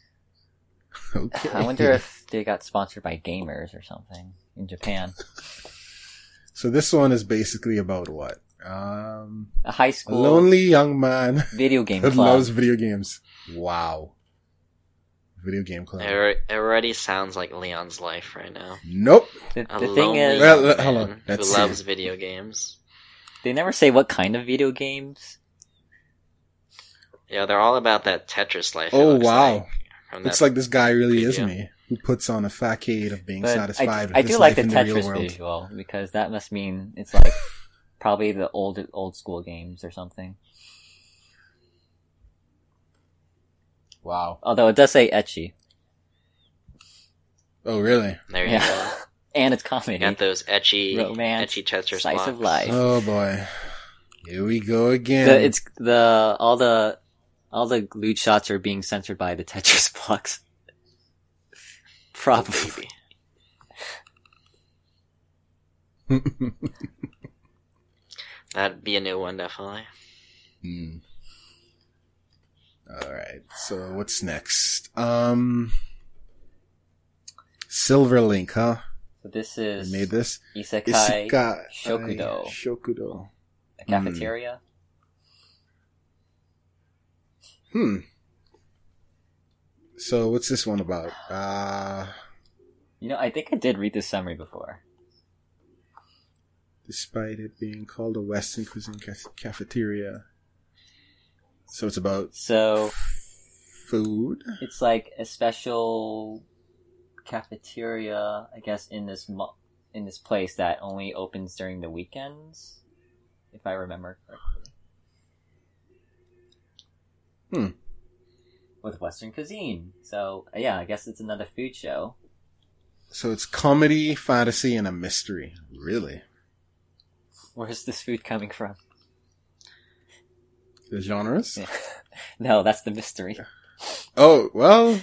Okay. I wonder if they got sponsored by gamers or something in Japan. So this one is basically about what? Um, A high a school lonely young man video game that club. loves video games. Wow. Video game club. It already sounds like Leon's life right now. Nope. The, the thing is, Well, hold on. Let's who see. loves video games. they never say what kind of video games. Yeah, they're all about that Tetris life. Oh looks wow. like, Looks that- like this guy really is me, who puts on a facade of being But satisfied I, with I his do like life the in the real Tetris world. visual because that must mean it's like probably the old old school games or something. Wow. Although it does say ecchi, Oh really? There you yeah, go. and it's comedy. You got those ecchi, Romance, ecchi Tetris slice of life. Oh boy. Here we go again. The, it's the all the all the lewd shots are being censored by the Tetris blocks. Probably. That'd be a new one, definitely. Hmm. All right. So what's next? Um, Silverlink, huh? So this is made this. Isekai Isekai Shokudo. Shokudo. a cafeteria. Hmm. So what's this one about? Uh, You know, I think I did read this summary before. despite it being called a Western cuisine ca- cafeteria. So it's about So food. It's like a special cafeteria, I guess, in this mo- in this place that only opens during the weekends, if I remember correctly. Hmm. With Western cuisine. So yeah, I guess it's another food show. So it's comedy, fantasy, and a mystery. Really? Where's this food coming from? The genres? No, that's the mystery. Oh, well,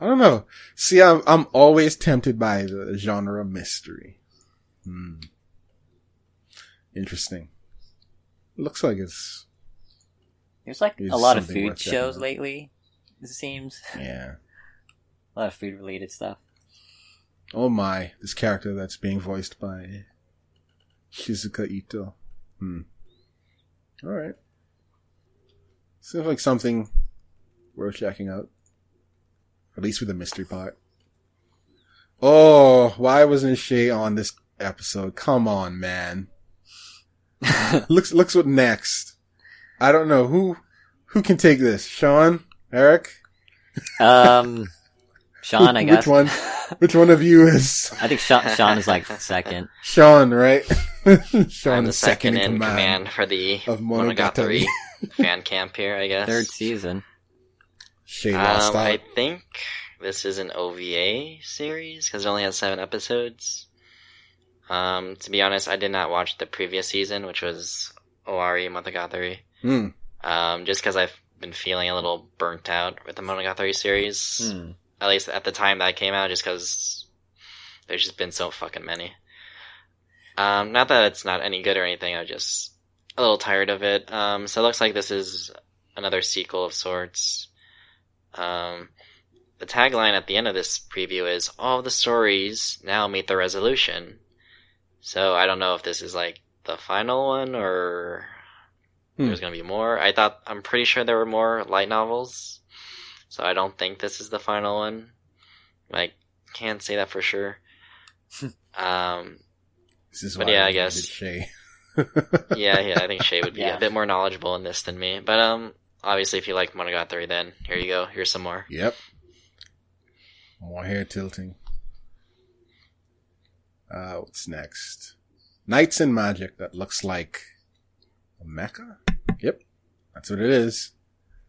I don't know. See, I'm, I'm always tempted by the genre mystery. Hmm. Interesting. Looks like it's, There's like a lot of food shows lately. It seems yeah. a lot of food related stuff. Oh my, this character that's being voiced by Shizuka Ito. Hmm. Alright. Seems like something worth checking out. At least with the mystery part. Oh, why wasn't Shay on this episode? Come on, man. looks, looks what next. I don't know. Who, who can take this? Sean? Eric? Um, Sean, I guess. Which one? Which one of you is I think Sean, Sean is like second. Sean, right? Sean I'm the is second in command for the of Monogatari Monogatari. Fan camp here, I guess. Third season. Shay Um. I think this is an OVA series because it only has seven episodes. Um, to be honest, I did not watch the previous season, which was Owari Monogatari. Hmm. Um, just because I've been feeling a little burnt out with the Monogatari series. Hmm. At least at the time that came out, just because there's just been so fucking many. Um, not that it's not any good or anything, I'm just a little tired of it. Um, so it looks like this is another sequel of sorts. Um, the tagline at the end of this preview is all the stories now meet the resolution. So I don't know if this is like the final one or Hmm. there's gonna be more. I thought I'm pretty sure there were more light novels, so I don't think this is the final one. I can't say that for sure. um, This is But why yeah, I guess. Needed Shay. yeah, yeah, I think Shay would be Yeah. a bit more knowledgeable in this than me. But um, obviously, if you like Monogatari, then here you go. Here's some more. Yep. More hair tilting. Uh, what's next? Knights and Magic that looks like a mecha? Yep. That's what it is.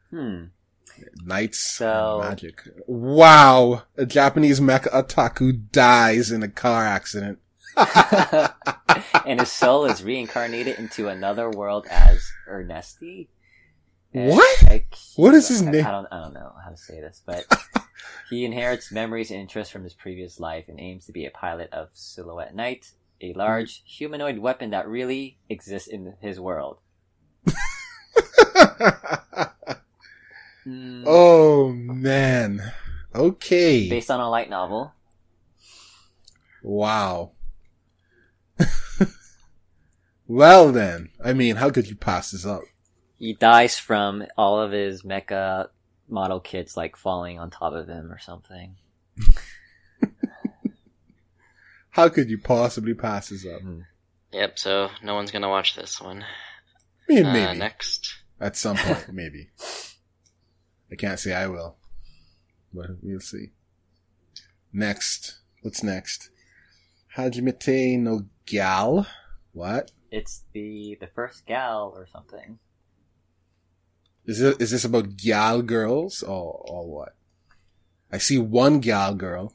Hmm. Knights So- and Magic. Wow! A Japanese mecha otaku dies in a car accident. and his soul is reincarnated into another world as Ernesti. What? What is his I- name? I don't, I don't know how to say this, but he inherits memories and interests from his previous life and aims to be a pilot of Silhouette Knight, a large humanoid weapon that really exists in his world. Hmm, oh man. Okay. Based on a light novel. Wow. well then, I mean, how could you pass this up? He dies from all of his mecha model kits like falling on top of him or something. How could you possibly pass this up? Yep. So no one's gonna watch this one. I mean, Uh, maybe next. at some point, maybe. I can't say I will, but we'll see. Next, what's next? Hajimete no Gal. What It's the the first gal or something. is it? Is this about gal girls or or what? I see one gal girl.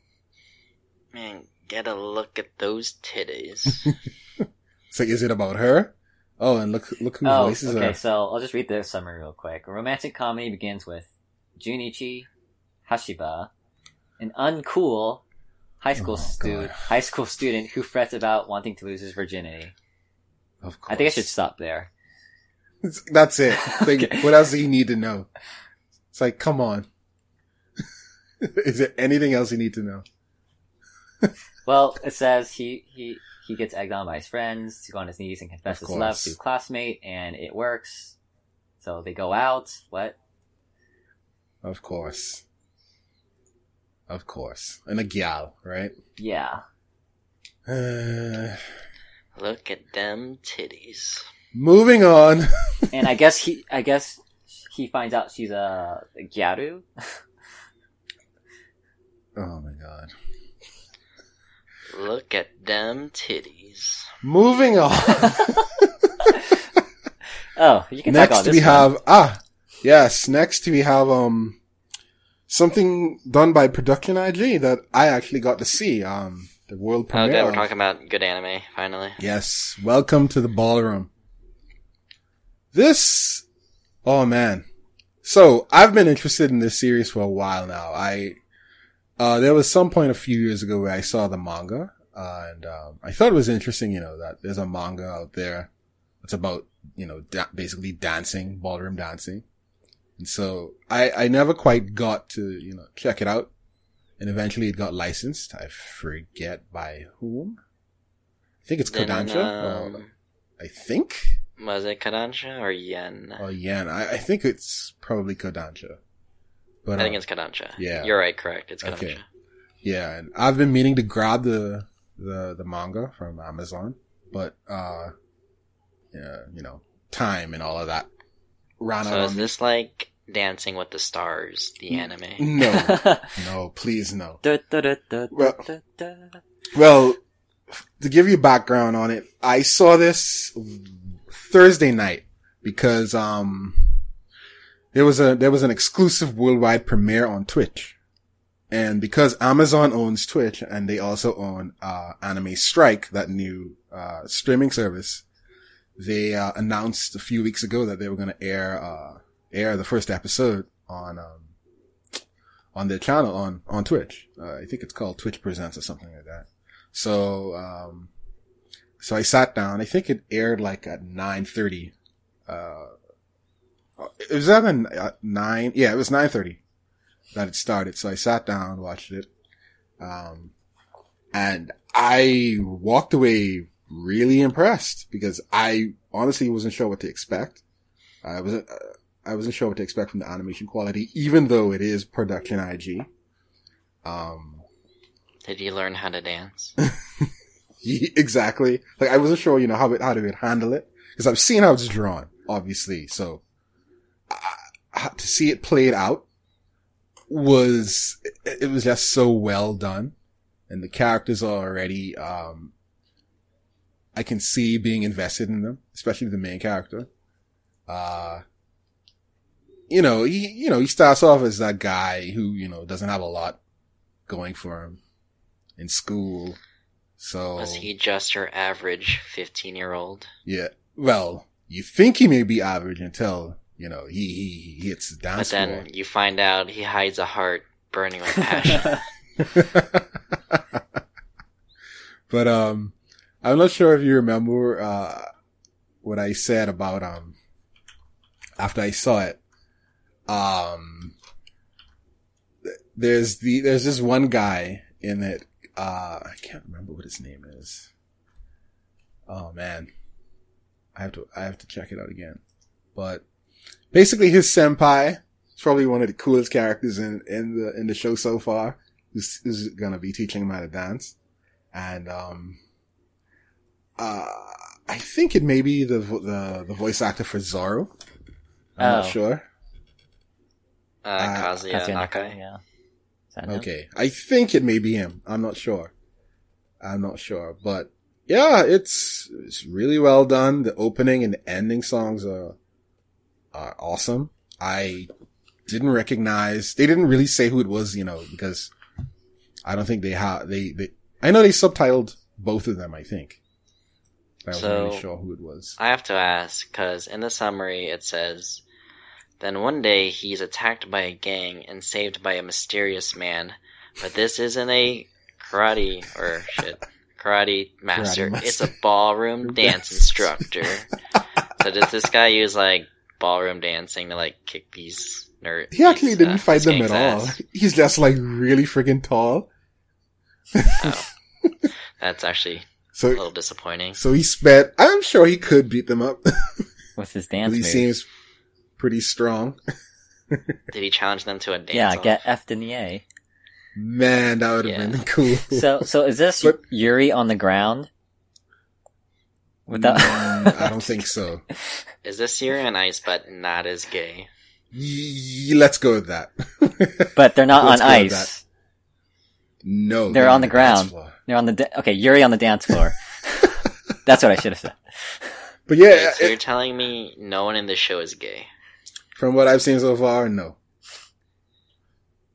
Man, get a look at those titties. So is it about her? Oh, and look look who Oh, voices okay. her. So I'll just read the summary real quick. A romantic comedy begins with Junichi Hashiba, an uncool high school Oh, student, high school student who frets about wanting to lose his virginity. Of course. I think I should stop there. It's- That's it. Like, Okay. What else do you need to know? It's like, come on. Is there anything else you need to know? Well, it says he he he gets egged on by his friends to go on his knees and confess his love to a classmate, and it works. So they go out. What? Of course. Of course. And a gal, right? Yeah. Uh, look at them titties. moving on. and I guess he, I guess he finds out she's a gyaru. Oh my god. Look at them titties. Moving on. Oh, you can talk about next this. we one. have ah yes. Next we have um something done by Production IG that I actually got to see. Um, the world Oh, premiere. good. We're talking about good anime finally. Yes, welcome to the ballroom. This, oh man. So, I've been interested in this series for a while now. I, uh, there was some point a few years ago where I saw the manga, uh, and, um, I thought it was interesting, you know, that there's a manga out there that's about, you know, da- basically dancing, ballroom dancing. And so, I, I never quite got to, you know, check it out. And eventually it got licensed. I forget by whom. I think it's Kodansha. um, or- I think. was it Kodansha or Yen? Oh, Yen. I, I think it's probably Kodansha. But I think uh, it's Kodansha. yeah. You're right, correct. It's Kodansha. Okay. yeah, and I've been meaning to grab the the the manga from Amazon, but uh, yeah, you know, time and all of that ran So out. is on me. this like Dancing with the Stars, the anime? No, no, please no. Da, da, da, da, Well- da, da. Well, to give you background on it, I saw this Thursday night because um there was a there was an exclusive worldwide premiere on Twitch. And because Amazon owns Twitch and they also own uh Anime Strike, that new uh streaming service, they uh, announced a few weeks ago that they were going to air uh air the first episode on um on their channel on on Twitch. Uh, I think it's called Twitch Presents or something like that. So, um, so I sat down. I think it aired like at nine thirty. Uh, it was at nine. Yeah, it was nine thirty that it started. So I sat down, watched it, um, and I walked away really impressed because I honestly wasn't sure what to expect. I wasn't. I wasn't sure what to expect from the animation quality, even though it is production IG. Um, Did you learn how to dance? exactly. Like I wasn't sure, you know, how it, how to handle it because I've seen how it's drawn, obviously. So I, to see it played out was, it, it was just so well done. And the characters are already, um, I can see being invested in them, especially the main character. Uh, you know, he, you know, he starts off as that guy who, you know, doesn't have a lot going for him in school. So Was he just your average 15 year old? yeah. Well, you think he may be average until you know he he, he hits the But dance then you find out he hides a heart burning with passion. but um, I'm not sure if you remember uh what I said about um after I saw it. Um, there's the there's this one guy in it. Uh, I can't remember what his name is. Oh man, I have to I have to check it out again. But basically, his senpai is probably one of the coolest characters in in the in the show so far. Who's, who's gonna be teaching him how to dance, and um, uh, I think it may be the the the voice actor for Zoro. I'm not Oh. sure. Uh, Uh, Kazuya Katsuya Nakai. Nakai, yeah. Is that him? Okay. I think it may be him. I'm not sure. I'm not sure, but yeah, it's, it's really well done. The opening and the ending songs are, are awesome. I didn't recognize, they didn't really say who it was, you know, because I don't think they have, they, they, I know they subtitled both of them, I think. But I wasn't So- really sure who it was. I have to ask, because in the summary it says, Then one day he's attacked by a gang and saved by a mysterious man, but this isn't a karate, or shit, karate master. master. It's a ballroom dance Dance. instructor. so does this guy use like ballroom dancing to like kick these nerds? He actually didn't uh, fight them at all. He's just like really freaking tall. Oh. That's actually a little disappointing. so he spent, I'm sure he could beat them up. With his dance he moves. seems pretty strong. Did he challenge them to a dance? yeah, off? get F in the A. Man, that would have Yeah. been cool. So, so is this But- Yuri on the ground? Without, I don't think so. Is this Yuri on Ice, but not as gay? Y- let's go with that. but they're not Let's on go with ice. no, They're on the dance ground. floor. They're on the da- okay. Yuri on the dance floor. That's what I should have said. But yeah, Wait, so it- you're telling me no one in this show is gay? From what I've seen so far, no.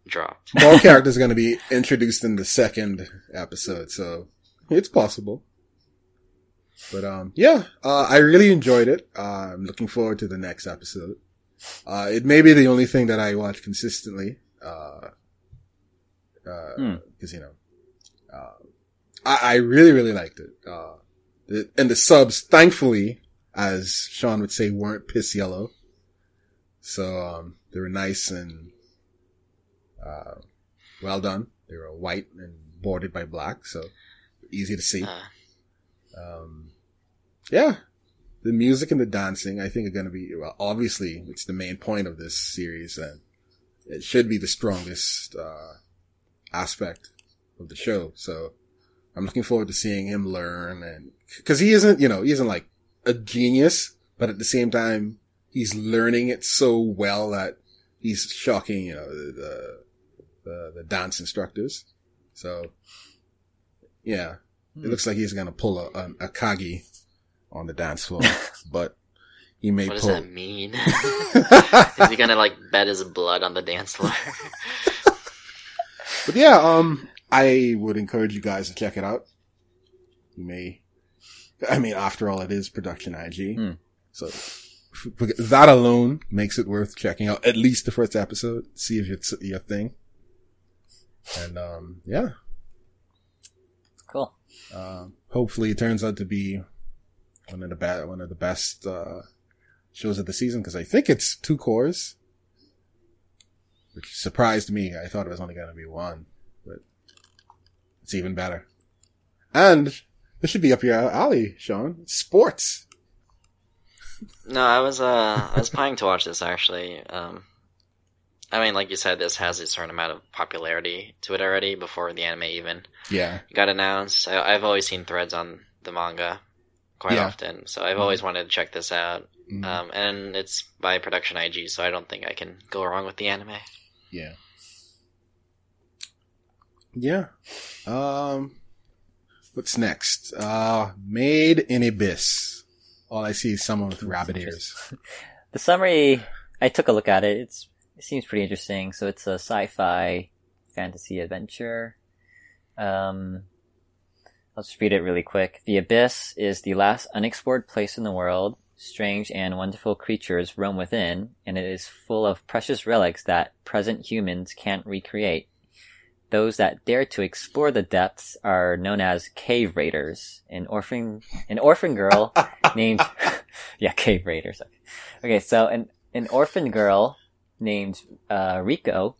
Dropped. More characters are going to be introduced in the second episode, so it's possible. But um, yeah, uh, I really enjoyed it. Uh, I'm looking forward to the next episode. Uh, it may be the only thing that I watch consistently. Uh, uh, Hmm. cause you know, uh, I, I really, really liked it. Uh, the, and the subs, thankfully, as Sean would say, weren't piss yellow. So, um, they were nice and, uh, well done. They were white and bordered by black, so easy to see. Uh, Um, yeah, the music and the dancing, I think are going to be, well, obviously it's the main point of this series and it should be the strongest, uh, aspect of the show. So I'm looking forward to seeing him learn and, cause he isn't, you know, he isn't like a genius, but at the same time, he's learning it so well that he's shocking, you know, the, the, the dance instructors. So yeah, it looks like he's gonna pull a, a, Akagi on the dance floor, but he may what does pull. that mean? is he gonna like bet his blood on the dance floor? But yeah, um, I would encourage you guys to check it out. You may, I mean, after all, it is production IG, Hmm. so that alone makes it worth checking out at least the first episode, see if it's your thing. And um, yeah, Cool. um, hopefully it turns out to be one of the best, one of the best uh, shows of the season because I think it's two cours, which surprised me. I thought it was only going to be one, but it's even better. And this should be up your alley, Sean. Sports. No, I was uh I was planning to watch this actually. Um, I mean, like you said, this has a certain amount of popularity to it already before the anime even Yeah, got announced. I, I've always seen threads on the manga quite Yeah. often, so I've always wanted to check this out. Mhm. Um, and it's by Production IG, so I don't think I can go wrong with the anime. yeah, yeah. Um, what's next? Uh, Made in Abyss. All I see is someone with rabbit ears. The summary, I took a look at it. It's it seems pretty interesting. So it's a sci-fi fantasy adventure. Um, I'll just read it really quick. The Abyss is the last unexplored place in the world. Strange and wonderful creatures roam within, and it is full of precious relics that present humans can't recreate. Those that dare to explore the depths are known as cave raiders. An orphan, an orphan girl named, yeah, cave raiders. Okay, so an an orphan girl named uh, Riko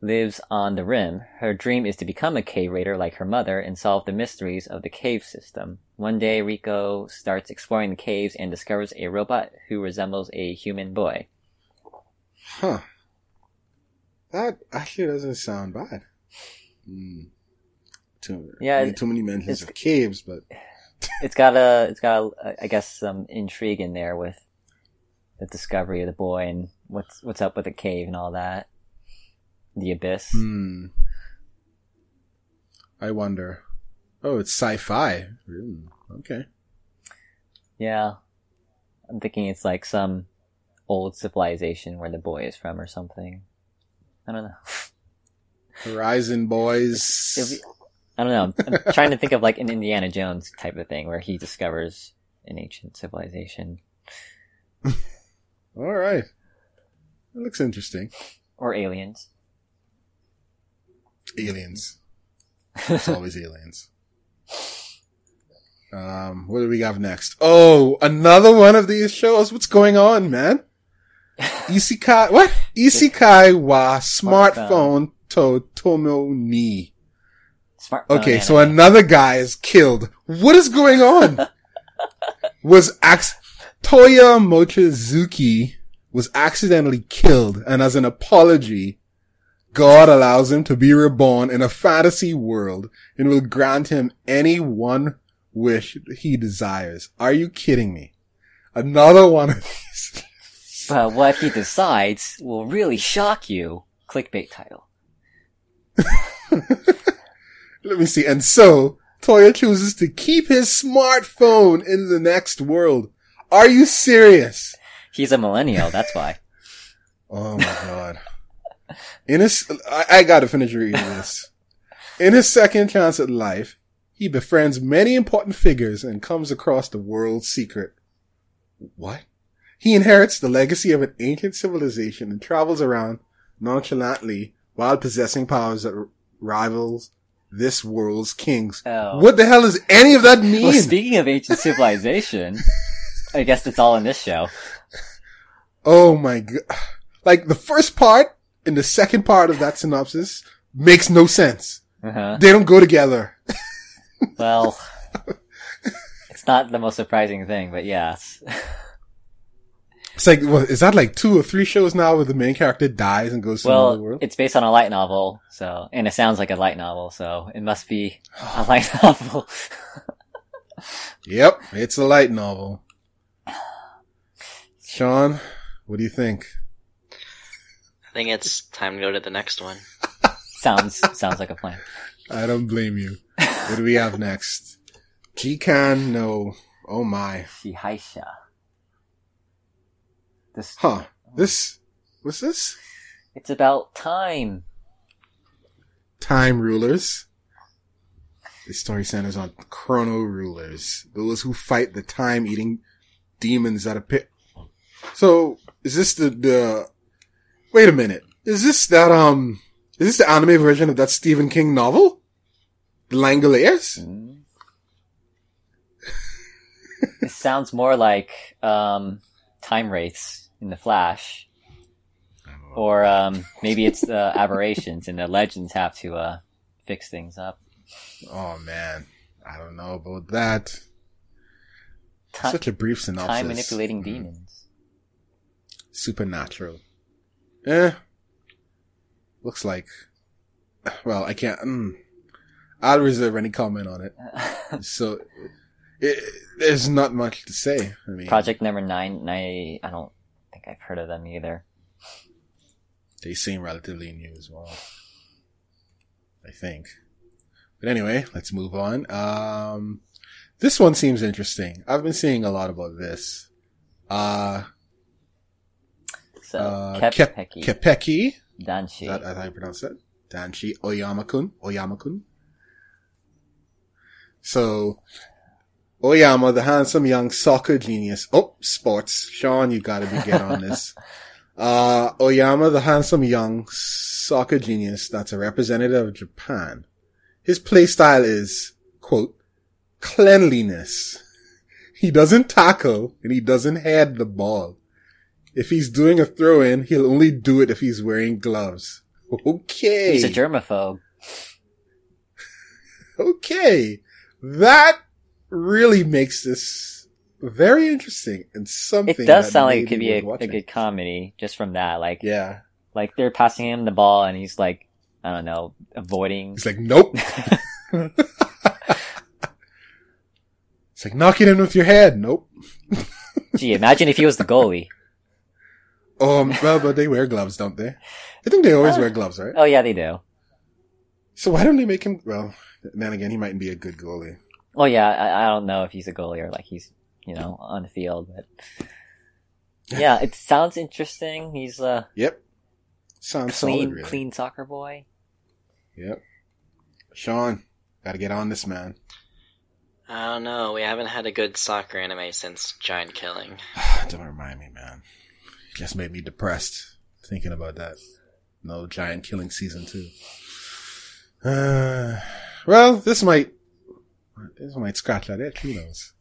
lives on the rim. Her dream is to become a cave raider like her mother and solve the mysteries of the cave system. One day, Riko starts exploring the caves and discovers a robot who resembles a human boy. Huh. That actually doesn't sound bad. Hmm. Too, Yeah, I mean, too many mentions of caves, but It's got a, it's got a, I guess some intrigue in there with the discovery of the boy and what's what's up with the cave and all that. The abyss. hmm. I wonder. Oh, it's sci-fi. Okay. Yeah. I'm thinking it's like some old civilization where the boy is from or something. I don't know. Horizon Boys. Be- I don't know. I'm trying to think of like an Indiana Jones type of thing where he discovers an ancient civilization All right. That looks interesting. or aliens. Aliens. It's always aliens. Um, what do we have next? Oh, another one of these shows. What's going on, man? Isekai, what? Isekai wa smartphone to Tomo ni. Okay, so another guy is killed. What is going on? was ax- Toya Mochizuki was accidentally killed, and as an apology, God allows him to be reborn in a fantasy world and will grant him any one wish he desires. Are you kidding me? Another one of these But what he decides will really shock you. Clickbait title. Let me see. And so, Toya chooses to keep his smartphone in the next world. Are you serious? He's a millennial, that's why. Oh my god. In his, I, I gotta finish reading this. In his second chance at life, he befriends many important figures and comes across the world's secret. What? He inherits the legacy of an ancient civilization and travels around nonchalantly while possessing powers that r- rivals this world's kings. Oh. What the hell does any of that mean? Well, speaking of ancient civilization, I guess it's all in this show. Oh my god. Like the first part and the second part of that synopsis makes no sense. Uh-huh. They don't go together. Well, it's not the most surprising thing, but yes. It's like, what, is that like two or three shows now where the main character dies and goes to another Well, world? it's based on a light novel, so, and it sounds like a light novel, so it must be a light novel. Yep, it's a light novel. Sean, what do you think? I think it's time to go to the next one. sounds, sounds like a plan. I don't blame you. What do we have next? Jikan, no. Oh my. Shihaisha. This, Huh. This, what's this? it's about time. Time rulers. The story centers on chrono rulers, those who fight the time eating demons at a pit. So, is this the, the, wait a minute. Is this that, um, is this the anime version of that Stephen King novel? The Langoliers? Hmm. it sounds more like, um, time wraiths in the Flash. Or, um, maybe it's the aberrations and the legends have to, uh, fix things up. Oh man. I don't know about that. Such a brief synopsis. time manipulating Mhm. demons. Supernatural. Eh. Looks like. Well, I can't. Mm, I'll reserve any comment on it. So, it, there's not much to say. I mean, Project number nine, I, I don't I've heard of them either. they seem relatively new as well. I think. But anyway, let's move on. Um, this one seems interesting. I've been seeing a lot about this. Uh, So, uh, Kep- Kep- Kepeki, Kepeki. Danshi. That how you pronounce it? Danshi Oyama-kun. Oyama-kun. So, Oyama, the handsome young soccer genius. Oh, sports. Sean, you gotta be get on this. Uh, Oyama, the handsome young soccer genius that's a representative of Japan. His play style is, quote, cleanliness. He doesn't tackle and he doesn't head the ball. If he's doing a throw in, he'll only do it if he's wearing gloves. Okay. He's a germaphobe. Okay. That really makes this very interesting and something. It does that sound like it could be a, a good comedy just from that. Like, Yeah. like they're passing him the ball and he's like, I don't know, avoiding. He's like, nope. it's like, knocking him with your head. Nope. Gee, imagine if he was the goalie. Um, well, but they wear gloves, don't they? I think they always Uh, wear gloves, right? Oh yeah, they do. So why don't they make him, well, then again, he mightn't be a good goalie. Well, yeah, I, I don't know if he's a goalie or like he's, you know, on the field, but yeah, it sounds interesting. He's a Yep. Sounds clean, solid, really. clean soccer boy. Yep. Sean, gotta get on this, man. I don't know. We haven't had a good soccer anime since Giant Killing. Don't remind me, man. It just made me depressed thinking about that. No giant killing season two. Uh, well, this might, this might scratch that itch. Who knows?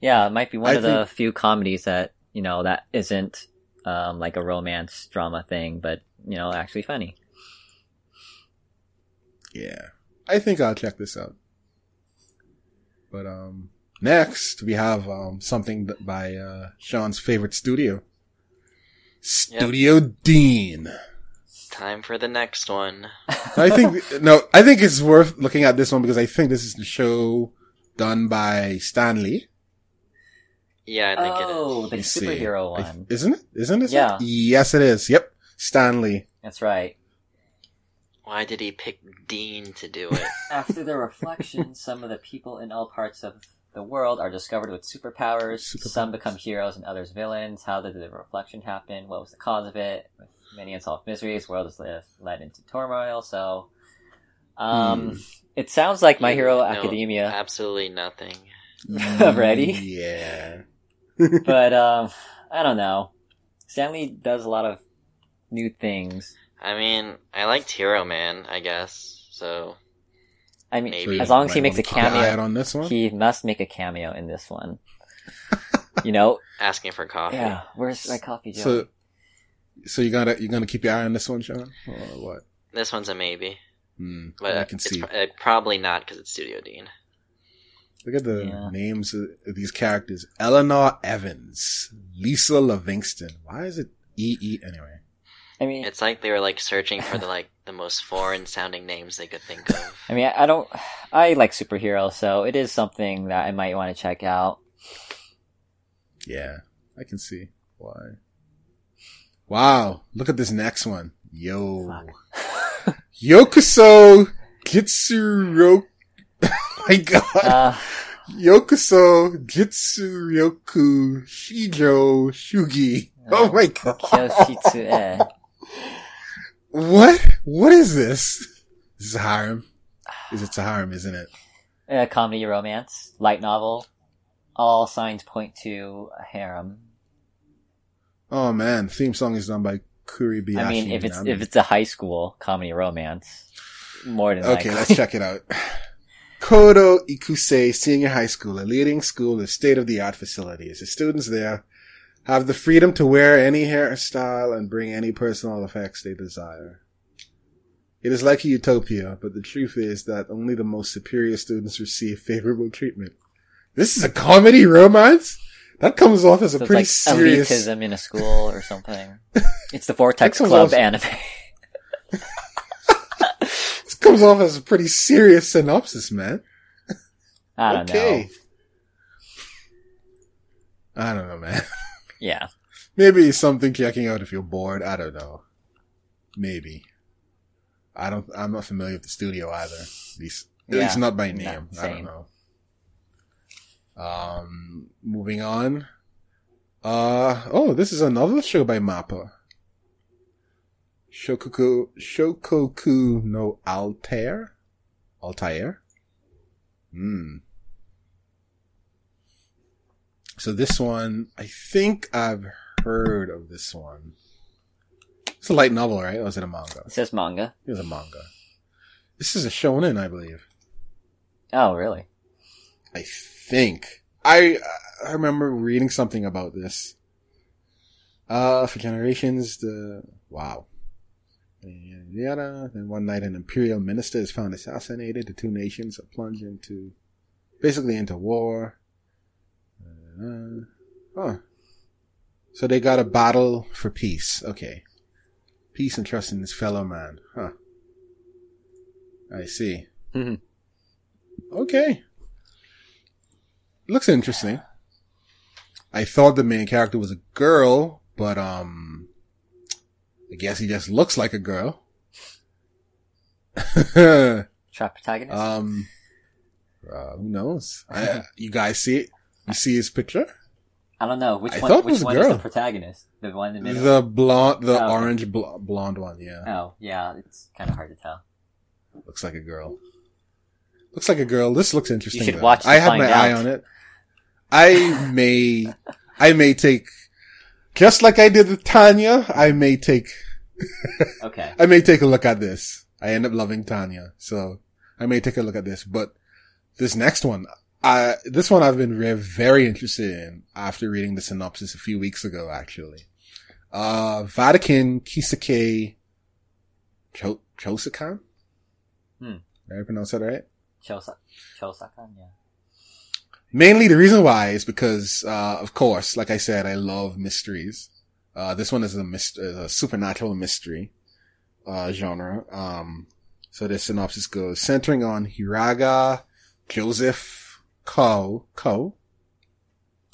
Yeah, it might be one I of the few comedies that you know that isn't um, like a romance drama thing, but you know, actually funny. Yeah. I think I'll check this out. But, um, next we have, um, something by, uh, Sean's favorite studio. Studio Dean. Time for the next one. I think no, I think it's worth looking at this one because I think this is the show done by Stan Lee. Yeah, I think it is. oh, it is. the Let me see. superhero I- one. Isn't it? Isn't it? Yeah. Yes, it is. Yep. Stan Lee. That's right. Why did he pick Dean to do it? After the reflection, some of the people in all parts of the world are discovered with superpowers. Superpowers. Some become heroes and others villains. How did the reflection happen? What was the cause of it? With many unsolved mysteries, world is led, led into turmoil. So, um, Hmm. it sounds like My Hero know Academia, Absolutely nothing. Ready? Yeah. but um, I don't know. Stan Lee does a lot of new things. I mean, I liked Heroman, I guess. So I mean, Maybe. as long as he makes a wanna keep an eye out cameo, on this one. he must make a cameo in this one. you know, asking for coffee. Yeah, where's my coffee, Joe? So, so you gotta you gonna keep your eye on this one, Sean, or what? This one's a maybe, Hmm. but I can it's see. pr- uh, probably not because it's Studio Dean. Look at the Yeah. names of of these characters: Eleanor Evans, Lisa Livingston. Why is it E E anyway? I mean, It's like they were like searching for the like the most foreign sounding names they could think of. I mean, I I don't. I like superheroes, so it is something that I might want to check out. Yeah, I can see why. Wow, look at this next one. Yo. Fuck. Yokuso Jitsuryoku. my god. Uh, Yokuso Jitsuryoku Shijo Shugi. Oh my god. Kyoshitsue. What? What is this? This is a harem. Is it a harem, isn't it? A comedy romance, light novel. All signs point to a harem. Oh man, theme song is done by Kuribayashi. I mean, if it's Minami. if it's a high school comedy romance, more than Okay, likely. let's check it out. Kodo Ikusei Senior High School, a leading school with state-of-the-art facilities. The students there have the freedom to wear any hairstyle and bring any personal effects they desire. It is like a utopia, but the truth is that only the most superior students receive favorable treatment. This is a comedy romance? That comes off as a So pretty like serious... elitism in a school or something. It's the Vortex Club off- anime. This comes off as a pretty serious synopsis, man. I don't know. I don't know, man. Yeah. Maybe something checking out if you're bored. I don't know. Maybe. I don't. I'm not familiar with the studio either. At least, at Yeah, least not by name. I don't know. Um, moving on. Uh oh, this is another show by Mappa. Shokoku Shokoku no Altair, Altair. Hmm. So this one, I think I've heard of this one. It's a light novel, right? Or is it a manga? It says manga. It was a manga. This is a shonen, I believe. Oh, really? I think. I I remember reading something about this. Uh, for generations, the wow. Yada. Then one night, an imperial minister is found assassinated. The two nations are plunged into, basically into war. Uh, oh, so they got a battle for peace. Okay, peace and trust in his fellow man. Huh. I see. Mm-hmm. Okay. Looks interesting. I thought the main character was a girl, but um, I guess he just looks like a girl. Trap protagonist? um, uh, who knows? I, you guys see it? You see his picture? I don't know. Which I one, which one is the protagonist? The one in the middle? The blonde, the Oh, okay. orange bl- blonde one. Yeah, Oh, yeah, it's kind of hard to tell. looks like a girl. Looks like a girl. This looks interesting. should though. watch I have my eye on it. I may, I may take, just like I did with Tanya. I may take Okay. I may take a look at this. I end up loving Tanya, so I may take a look at this. But this next one, I this one I've been very, very interested in after reading the synopsis a few weeks ago, actually. Uh, Vatican Kisake Cho- Chosakan? Hmm. Did I pronounce that right? Chosa- Chosakan, yeah. Mainly the reason why is because, uh, of course, like I said, I love mysteries. Uh, this one is a, myst- a supernatural mystery, uh, genre. Um, so the synopsis goes, centering on Hiraga Joseph Ko, Ko,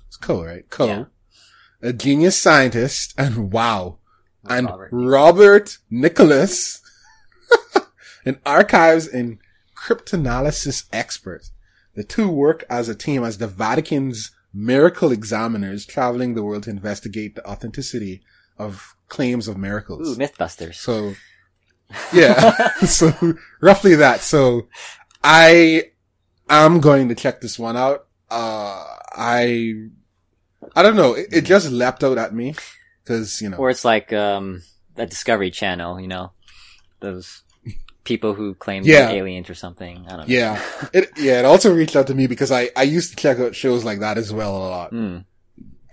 It's Ko, right? Ko. Yeah. A genius scientist and wow. And Robert. Robert, Nicholas, an archives and cryptanalysis expert. The two work as a team as the Vatican's miracle examiners traveling the world to investigate the authenticity of claims of miracles. Ooh, Mythbusters. So, yeah, so roughly that. So I am going to check this one out. Uh, I, I don't know. It, it just leapt out at me because, you know, Or it's like um a Discovery Channel, you know, those people who claim Yeah. they're aliens or something. I don't know. yeah, it, yeah, it also reached out to me because I, I used to check out shows like that as well a lot. Hmm.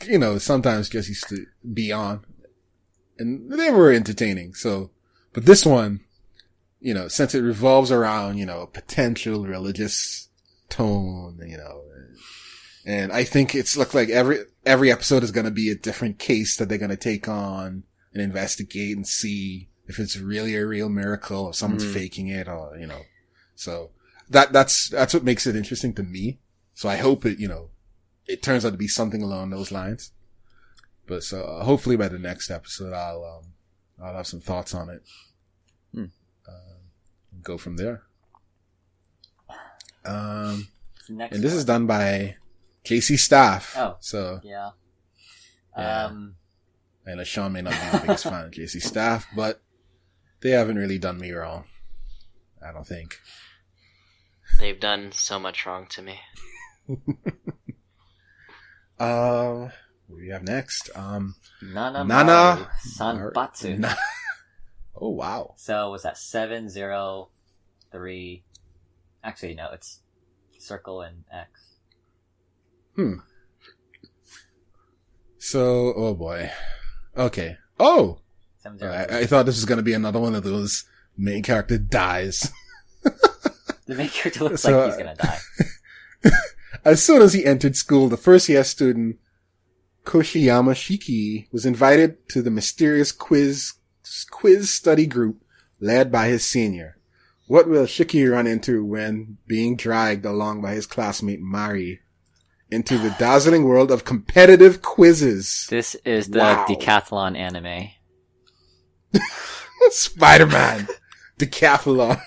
You know, sometimes just used to be on and they were entertaining. So, but this one, you know, since it revolves around, you know, a potential religious tone, you know, and I think it's looked like every, every episode is going to be a different case that they're going to take on and investigate and see if it's really a real miracle or someone's Mm. faking it or, you know, so that, that's, that's what makes it interesting to me. So I hope it, you know, it turns out to be something along those lines. But so uh, hopefully by the next episode, I'll, um, I'll have some thoughts on it. Hmm. Um, go from there. Um, next and this one. is done by J.C.Staff. Oh. So, Yeah. Yeah. Um, and Sean may not be the biggest fan of J.C.Staff, but they haven't really done me wrong. I don't think. They've done so much wrong to me. Um, what do we have next? Um, Nana Nana Maru Sanbatsu. Na- oh wow. So was that seven zero three? Actually, no, it's circle and X. Hmm. So, oh boy. Okay. Oh, Seven zero. I, I thought this was gonna be another one of those main character dies. the main character looks So, like he's uh, gonna die. As soon as he entered school, the first year student, Koshiyama Shiki, was invited to the mysterious quiz, quiz study group led by his senior. What will Shiki run into when being dragged along by his classmate Mari into the dazzling world of competitive quizzes? This is the Wow. decathlon anime. Spider-Man! Decathlon.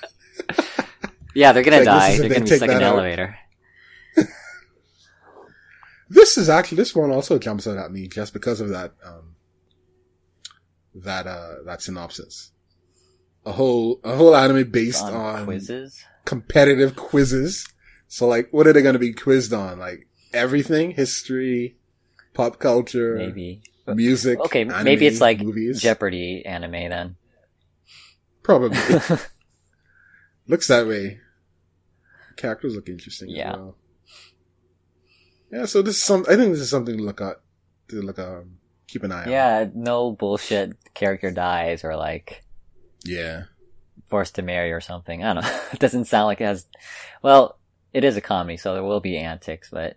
Yeah, they're gonna Like, die. They're gonna be stuck in an elevator. This is actually, this one also jumps out at me just because of that, um, that, uh, that synopsis. A whole, a whole anime based On, on, quizzes. competitive quizzes. So like, what are they to be quizzed on? Like everything, history, pop culture, Maybe. Music. Okay, anime, maybe it's like movies. Jeopardy anime then. Probably. Looks that way. Characters look interesting Yeah. as well. Yeah, so this is some, I think this is something to look at, to look, um, keep an eye on. yeah, no bullshit character dies or like Yeah. forced to marry or something. I don't know. it doesn't sound like it has. Well, it is a comedy, so there will be antics, but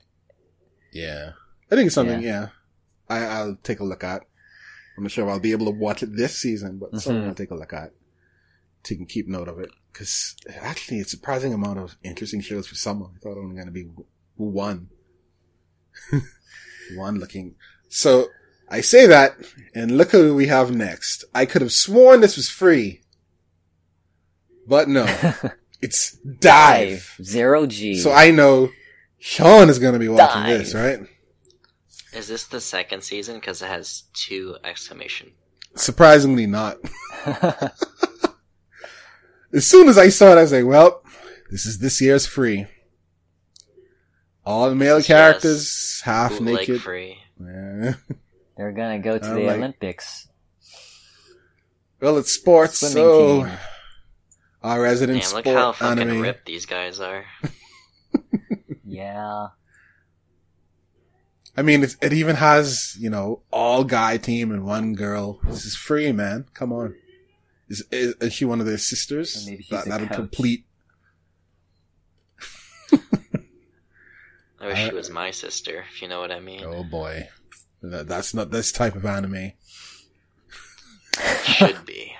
Yeah. I think it's something, yeah, I, I'll take a look at. I'm not sure if I'll be able to watch it this season, but something Mhm. I'll take a look at. So you can keep note of it. Cause actually it's a surprising amount of interesting shows for summer. I thought it was only going to be one. one looking. So I say that and look who we have next. I could have sworn this was free. But no, it's dive. Zero G. So I know Sean is going to be watching Dive. this, right? Is this the second season? Because it has two exclamation. Surprisingly not. As soon as I saw it, I was like, well, this is this year's free. All the male Yes. characters, half Bootleg naked. free. Yeah. They're gonna go to I'm the like- Olympics. Well, it's sports, Swimming so team. our resident Damn, look sport how fucking anime. ripped these guys are. Yeah. I mean, it, it even has, you know, all guy team and one girl. This is free, man. Come on. Is, is, is she one of their sisters? Or maybe she's that, a that'll coach. complete. I wish I- she uh, was my sister, if you know what I mean. Oh boy. That, that's not this type of anime. Should be.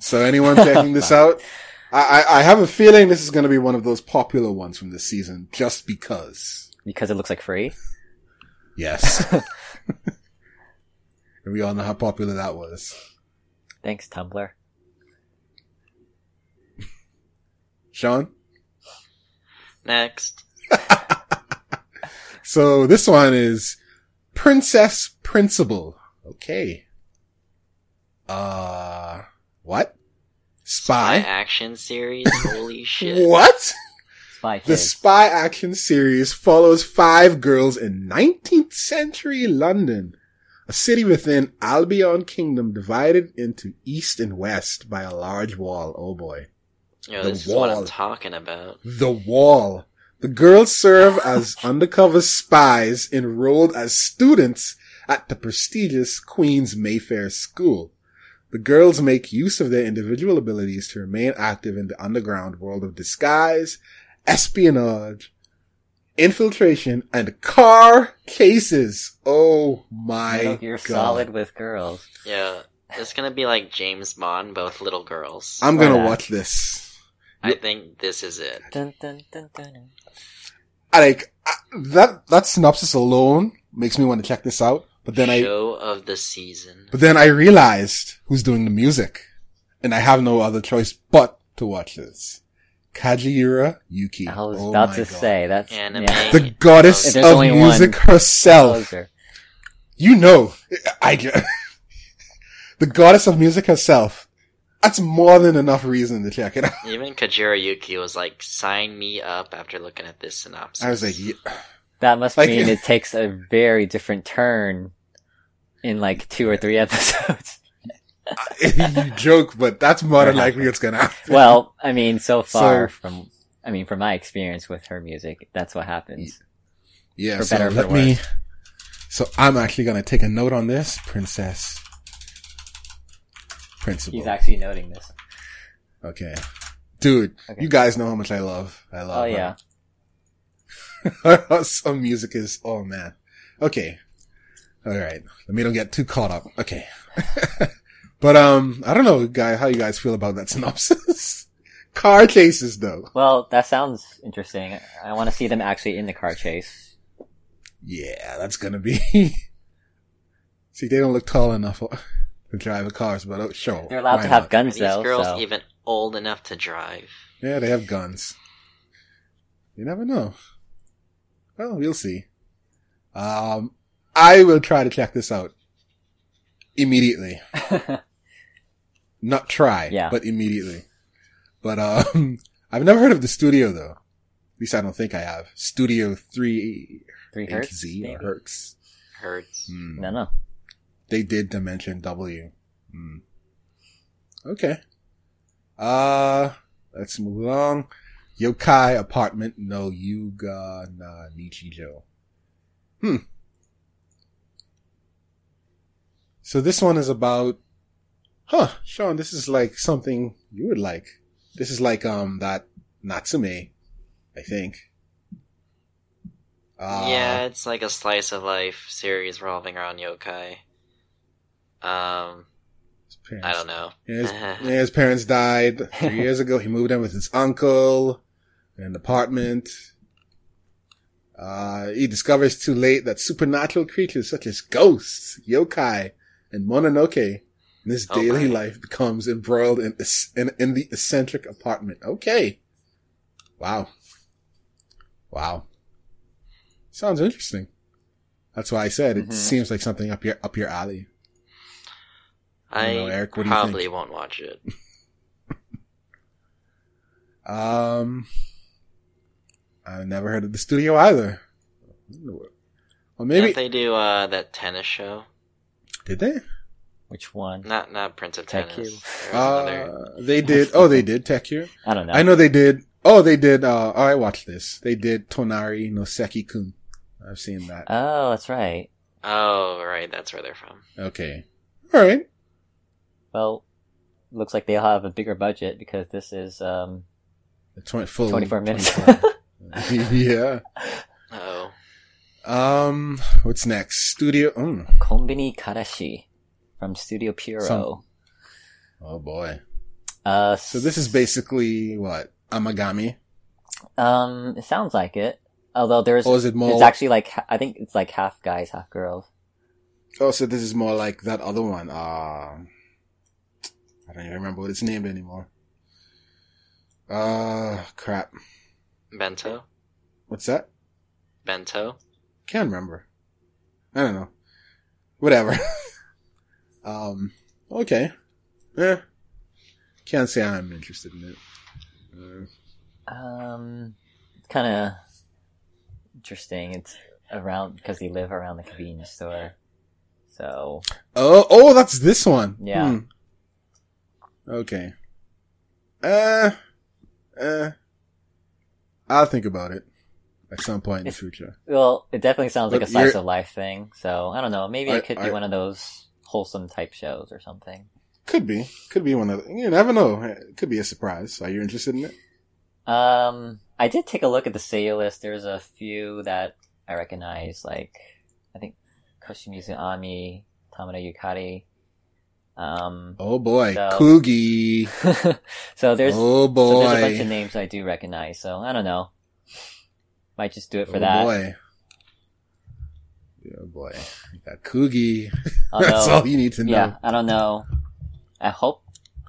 So anyone checking this out? I, I, I have a feeling this is going to be one of those popular ones from this season, just because. Because it looks like free. Yes. and we all know how popular that was. Thanks, Tumblr. Sean? Next. So this one is Princess Principal. Okay. Uh, what? Spy Spy? action series. Holy shit. What? Spy The spy action series follows five girls in 19th century London, a city within Albion Kingdom divided into east and west by a large wall. Oh boy. Yo, The this is what wall. I'm talking about. The Wall. The girls serve as undercover spies enrolled as students at the prestigious Queen's Mayfair School. The girls make use of their individual abilities to remain active in the underground world of disguise, espionage, infiltration, and car cases. Oh my Metal Gear god. Solid with girls. Yeah, it's gonna be like James Bond, both little girls. I'm gonna not? watch this. I think this is it. Dun, dun, dun, dun, dun. I like I- that. That synopsis alone makes me want to check this out. But then I, Show of the season. but then I realized who's doing the music, and I have no other choice but to watch this. Kajiura Yuki. I was Oh about to God. say that's Anime. yeah. the goddess If of music one herself. You know, I the goddess of music herself. That's more than enough reason to check it out. Even Kajiura Yuki was like, "Sign me up." After looking at this synopsis, I was like, yeah. That must Like- mean it takes a very different turn in like two or three episodes. you joke, but that's more than likely what's gonna happen. well, I mean, so far So- from, I mean, from my experience with her music, that's what happens. Yeah, so better or for let me. worse. So I'm actually gonna take a note on this, Princess. Principal. He's actually noting this. Okay, dude, Okay. you guys know how much I love. I love. Oh yeah. Some music is. Oh man. Okay. All right. Let me don't get too caught up. Okay. but um, I don't know, guy, how you guys feel about that synopsis. Car chases, though. Well, that sounds interesting. I want to see them actually in the car chase. Yeah, that's gonna be. See, they don't look tall enough to drive the cars, but oh, sure. They're allowed why to have not? Are guns these though. girls so. even old enough to drive? Yeah, they have guns. You never know. Well, we'll see. Um, I will try to check this out immediately. Not try, Yeah. but immediately. But um, I've never heard of the studio though. At least I don't think I have. Studio Three Three hertz. Z or? Hertz. Hurts. Hmm. No, no. They did Dimension W. Hmm. Okay. Uh, let's move along. Yokai Apartment no Yuga na Nichijo. Hmm. So this one is about, huh, Sean, this is like something you would like. This is like, um, that Natsume, I think. Uh, yeah, it's like a slice of life series revolving around yokai. Um, his parents- I don't know. Yeah, his, his parents died three years ago. He moved in with his uncle in an apartment. Uh, he discovers too late that supernatural creatures such as ghosts, yokai, and mononoke in his Oh daily my. life becomes embroiled in, in, in the eccentric apartment. Okay. Wow. Wow. Sounds interesting. That's why I said it Mhm. seems like something up your, up your alley. I I know, Eric, what do you probably won't watch it. Um, I've never heard of the studio either. Well, maybe Didn't they do uh, that tennis show? did they? Which one? Not not Prince of Tech Tennis. You. Another. Uh, they did. Oh, they did Tech You. I don't know. I know they did. Oh, they did. Uh, oh, I watched this. They did Tonari no Seki Kun. I've seen that. Oh, that's right. Oh, right, that's where they're from. Okay. All right. Well, looks like they'll have a bigger budget because this is um The twen- full 24 minutes. 24. yeah. Oh, Um, what's next? Studio. Mm. Konbini Karashi from Studio Pierrot. Some- Oh boy. Uh, So this is basically what Amagami. um, it sounds like it. Although there's, Or is it more- it's actually like, I think it's like half guys, half girls. Oh, so this is more like that other one. Uh, I don't even remember what it's named anymore. Uh, crap. Bento? What's that? Bento? Can't remember. I don't know. Whatever. um, okay. Eh. Can't say I'm interested in it. Uh, Um, kind of interesting. It's around, because they live around the convenience store. So, oh, oh, that's this one. Yeah. Hmm. Okay. Uh, uh, I'll think about it at some point in the future. well, it definitely sounds like But a slice of life thing. So, I don't know. Maybe I- it could be I- one of those wholesome type shows or something. Could be. Could be one of the, you never know. It could be a surprise. Are you interested in it? Um, I did take a look at the sale list. There's a few that I recognize, like I think Koshimizu Ami, Tamura Yukari. Um, Oh boy. So- Coogie. so there's oh boy, so there's a bunch of names I do recognize. So I don't know. Might just do it for that. oh that. boy. Oh boy. You got Coogie. Although, That's all you need to know. yeah, I don't know. I hope,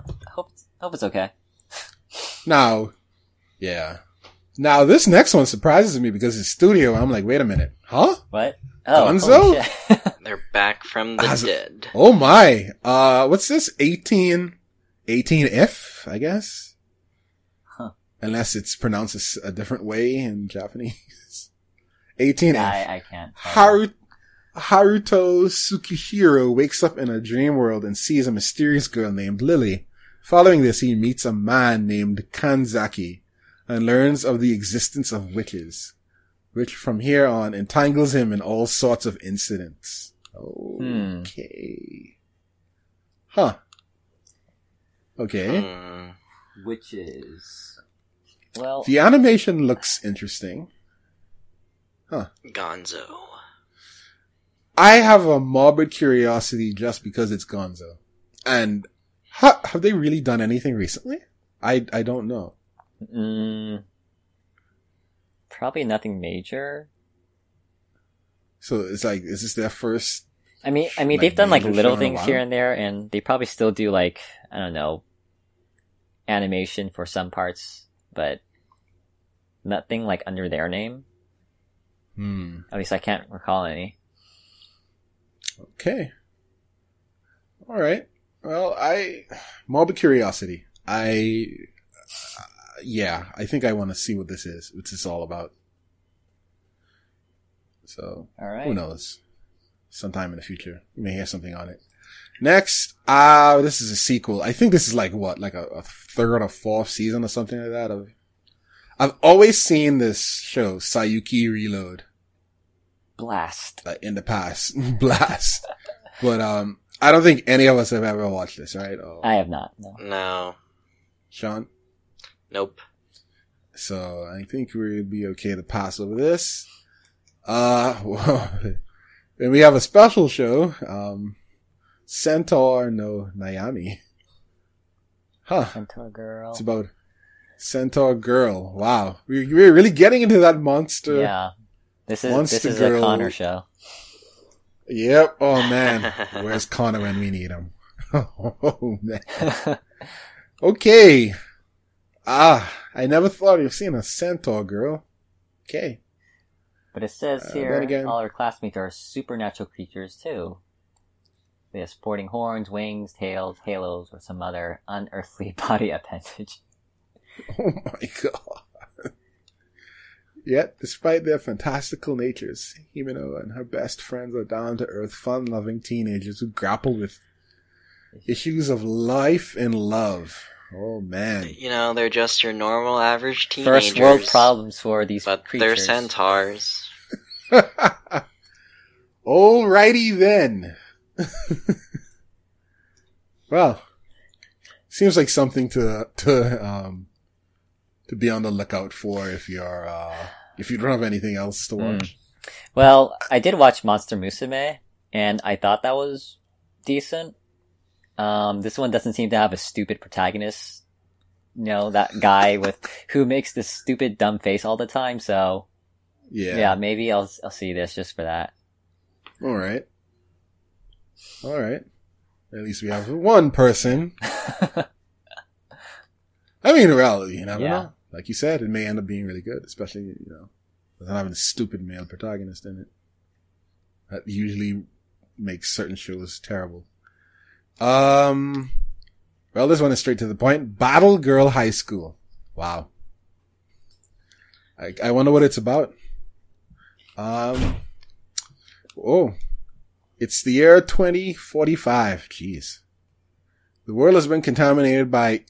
I hope, hope it's okay. Now, yeah. Now this next one surprises me because it's studio. I'm like, wait a minute, huh? What? Oh, Gonzo? They're back from the Has- dead. Oh my. Uh, what's this? 18, 18F, I guess? Huh. Unless it's pronounced a different way in Japanese. 18F. I, I can't. Haru- Haruto Tsukihiro wakes up in a dream world and sees a mysterious girl named Lily. Following this, he meets a man named Kanzaki and learns of the existence of witches, which from here on entangles him in all sorts of incidents. Hmm. Okay. Huh. Okay. Hmm. Witches. Well, The animation looks interesting. Huh. Gonzo. I have a morbid curiosity just because it's Gonzo. And ha- have they really done anything recently? I, I don't know. mm, probably nothing major. So it's like, is this their first? I mean, I mean, Like they've done like little show in a things here and there, and they probably still do like I don't know, animation for some parts, but nothing like under their name. Hmm. At least I can't recall any. Okay. All right. Well, I morbid curiosity. I uh, yeah, I think I want to see what this is. What this is all about? So All right. Who knows? Sometime in the future, you may hear something on it. Next, uh, this is a sequel. I think this is like what, like a, a third or fourth season or something like that. Of, I've always seen this show, Saiyuki Reload, Blast. uh, in the past, Blast. but, um, I don't think any of us have ever watched this, right? Oh, I have not. No. No. Sean? Nope. So I think we'd be okay to pass over this. Uh, well, then we have a special show, um, Centaur no Nayami. Huh. Centaur girl. It's about Centaur Girl. Wow. We- We're really getting into that monster. Yeah. This is Monster this is girl. a Connor show. Yep. Oh man. Where's Connor when we need him? Oh man. Okay. Ah, I never thought of seeing a Centaur Girl. Okay. But it says Uh, here again- all our classmates are supernatural creatures too. They have sporting horns, wings, tails, halos, or some other unearthly body appendage. Oh my god. Yet, despite their fantastical natures, Himeno and her best friends are down-to-earth, fun-loving teenagers who grapple with issues of life and love. Oh man. You know, they're just your normal average teenagers. First world problems for these But creatures. they're centaurs. Alrighty then. well, seems like something to to um to be on the lookout for if you're uh if you don't have anything else to watch. Well, I did watch Monster Musume, and I thought that was decent. Um, this one doesn't seem to have a stupid protagonist. You know, that guy with, who makes this stupid dumb face all the time, so, Yeah. yeah, maybe I'll I'll see this just for that. All right. All right. At least we have one person. I mean, reality, you never Yeah. know. Like you said, it may end up being really good, especially, you know, without having a stupid male protagonist in it. That usually makes certain shows terrible. Um, well, this one is straight to the point. Battle Girl High School. Wow. I, I wonder what it's about. Um, oh, it's the year 2045. Jeez. The world has been contaminated by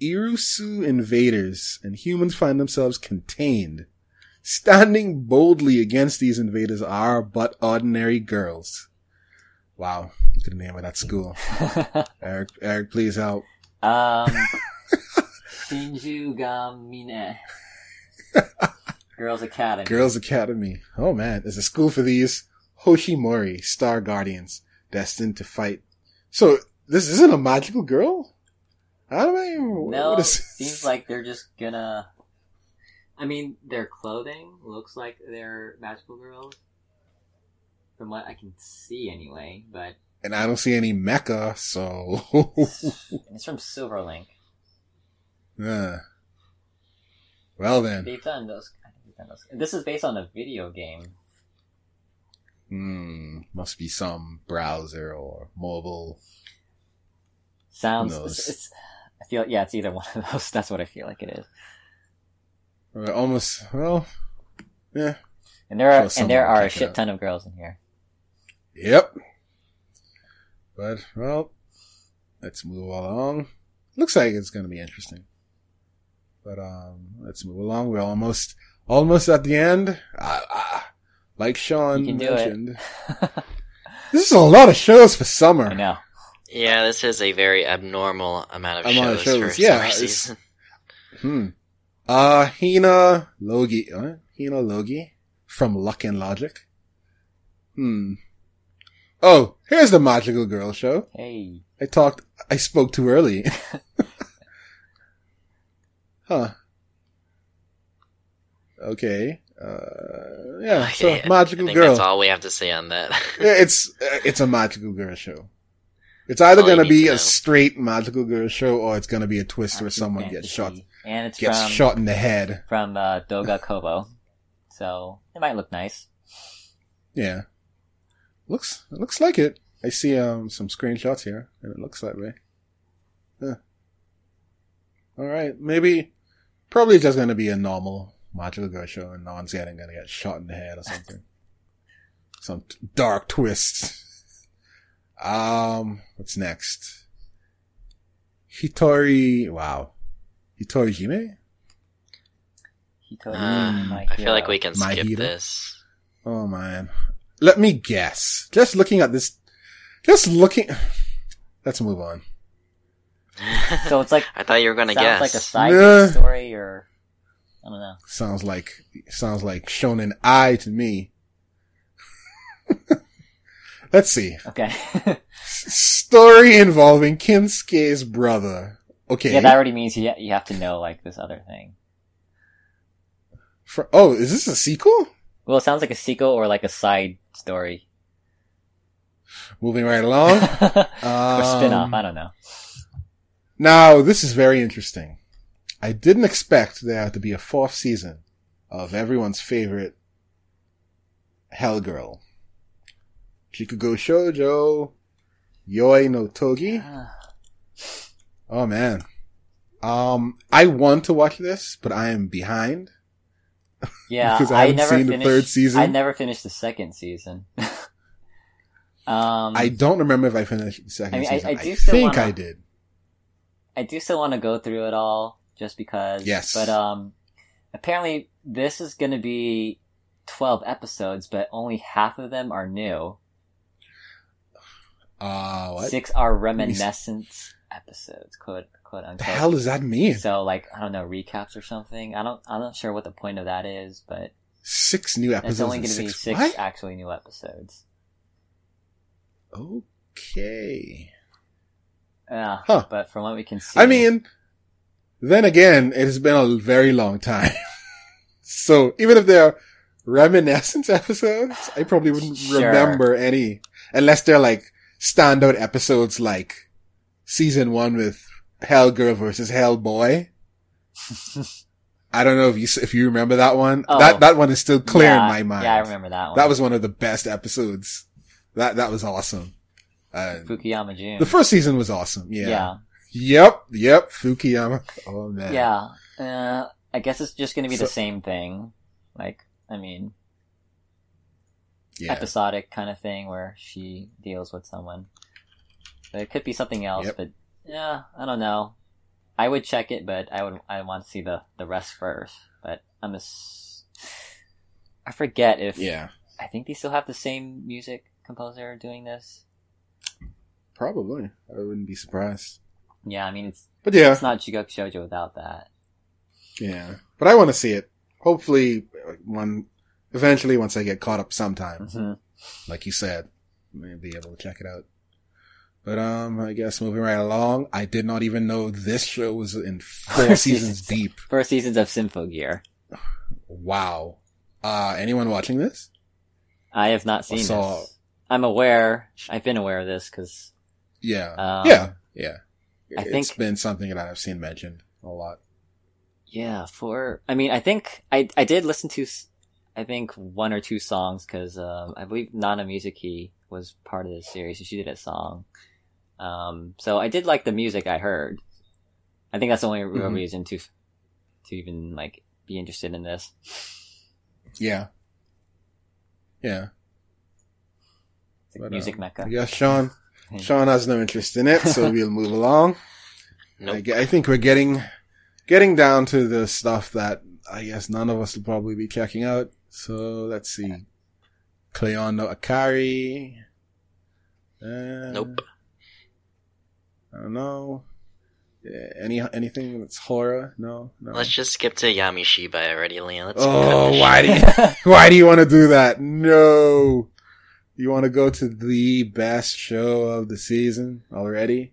Irusu invaders and humans find themselves contained. Standing boldly against these invaders are but ordinary girls. Wow. Look at the name of that school. Eric, Eric, please help. um, Shinju Gamine. Girls Academy. Girls Academy. Oh man, there's a school for these Hoshimori Star Guardians destined to fight. So this isn't a magical girl? I? No, what is this? seems like they're just gonna. I mean, their clothing looks like they're magical girls, from what I can see anyway. But and I don't see any mecha, so it's from Silverlink. Yeah. Well then, They've done those. They've done those. This is based on a video game. hmm, must be some browser or mobile. Sounds. It's, it's, I feel yeah, it's either one of those. That's what I feel like it is. Or almost. Well, yeah. And there are and there are a shit ton of girls in here. Yep. But well, let's move along. Looks like it's going to be interesting. But um, let's move along. We're almost almost at the end. Ah, ah, like Sean You can do it. mentioned, this is a lot of shows for summer. I know. Yeah, this is a very abnormal amount of Amount of shows, shows, for yeah, summer season. Hmm. Uh, Hina Logi, uh, Hina Logi from Luck and Logic. Hmm. Oh, here's the Magical Girl show. Hey, I talked, I spoke too early. huh. Okay. Uh, yeah. So Okay, I Magical think Girl. that's all we have to say on that. Yeah, It's, uh, it's a Magical Girl show. It's either gonna be a know. straight Magical Girl show or it's gonna be a twist where someone Fantasy. gets shot, and it's gets from shot in the head. from uh, Doga Kobo, so it might look nice. Yeah. Looks it looks like it. I see um some screenshots here, and it looks that way. Huh. All right, maybe probably just gonna be a normal magical girl show, and no one's getting gonna get shot in the head or something. some t- dark twist. Um, what's next? Hitori. Wow, Hitori Hime. Hitori, Uh, my I feel like we can My skip hero? this. Oh man. Let me guess. Just looking at this, just looking, let's move on. So it's like I thought you were gonna sounds guess. like a side Nah. story, or I don't know. Sounds like, sounds like Shonen Ai to me. let's see. Okay, Story involving Kinsuke's brother. Okay. yeah, that already means you you have to know like this other thing. For, oh, is this a sequel? Well, it sounds like a sequel or like a side story Moving right along. or Um, spin-off. I don't know. Now, this is very interesting. I didn't expect there to be a fourth season of everyone's favorite Hell Girl. Jigoku Shoujo, Yoi no Togi. Oh man. Um, I want to watch this, but I am behind. Yeah, Because I I, haven't never seen the third season. I never finished the second season. um, I don't remember if I finished the second I mean, season. I I, do think wanna- I did. I do still want to go through it all just because. Yes. But um, apparently this is going to be twelve episodes, but only half of them are new. Uh, what Six are reminiscence episodes, quote quote unquote. the hell does that mean? So like I don't know recaps or something. I don't. I'm not sure what the point of that is, but Six new episodes. it's only going to be six. What? actually new episodes. Okay. Yeah, Huh. but from what we can see, I mean, then again, it has been a very long time. so even if they're reminiscence episodes, I probably wouldn't Sure. remember any unless they're like standout episodes like season one with Hell Girl versus Hell Boy. I don't know if you if you remember that one. Oh. That that one is still clear yeah, in my mind. Yeah, I remember that one. That was one of the best episodes. That that was awesome. Uh, Fukuyama Jun. the first season was awesome. Yeah. yeah. Yep. Yep. Fukuyama. Oh man. Yeah. Uh, I guess it's just gonna be the same thing. Like, I mean, Yeah. episodic kind of thing where she deals with someone. But it could be something else, Yep. but yeah, I don't know. I would check it, but I would I want to see the the rest first. But I'm just I forget if Yeah. I think they still have the same music composer doing this. Probably. I wouldn't be surprised. Yeah, I mean it's But yeah. it's not Jigoku Shoujo without that. Yeah. But I want to see it. Hopefully, one eventually once I get caught up sometime, hmm like you said, maybe be able to check it out. But um, I guess moving right along, I did not even know this show was in four seasons deep. Four seasons of Symphogear. Wow. Uh, anyone watching this? I have not seen saw- this. I'm aware. I've been aware of this because Yeah. Um, yeah. Yeah. I It's think- it's been something that I've seen mentioned a lot. yeah, for I mean, I think I I did listen to I think one or two songs because um, I believe Nana Mizuki was part of the series, so she did a song. Um, so I did like the music I heard. I think that's the only real Mhm. reason to to even like be interested in this. Yeah. Yeah. Like But, music um, mecca. I guess Sean, Sean has no interest in it, so we'll move along. Nope. gue- I think we're getting, getting down to the stuff that I guess none of us will probably be checking out. So let's see. Clione no Akari. Uh, Nope. I don't know. Yeah, any, anything that's horror? No, no. Let's just skip to Yamishibai already, Leon. Let's Oh, why do you, why do you want to do that? No. You want to go to the best show of the season already?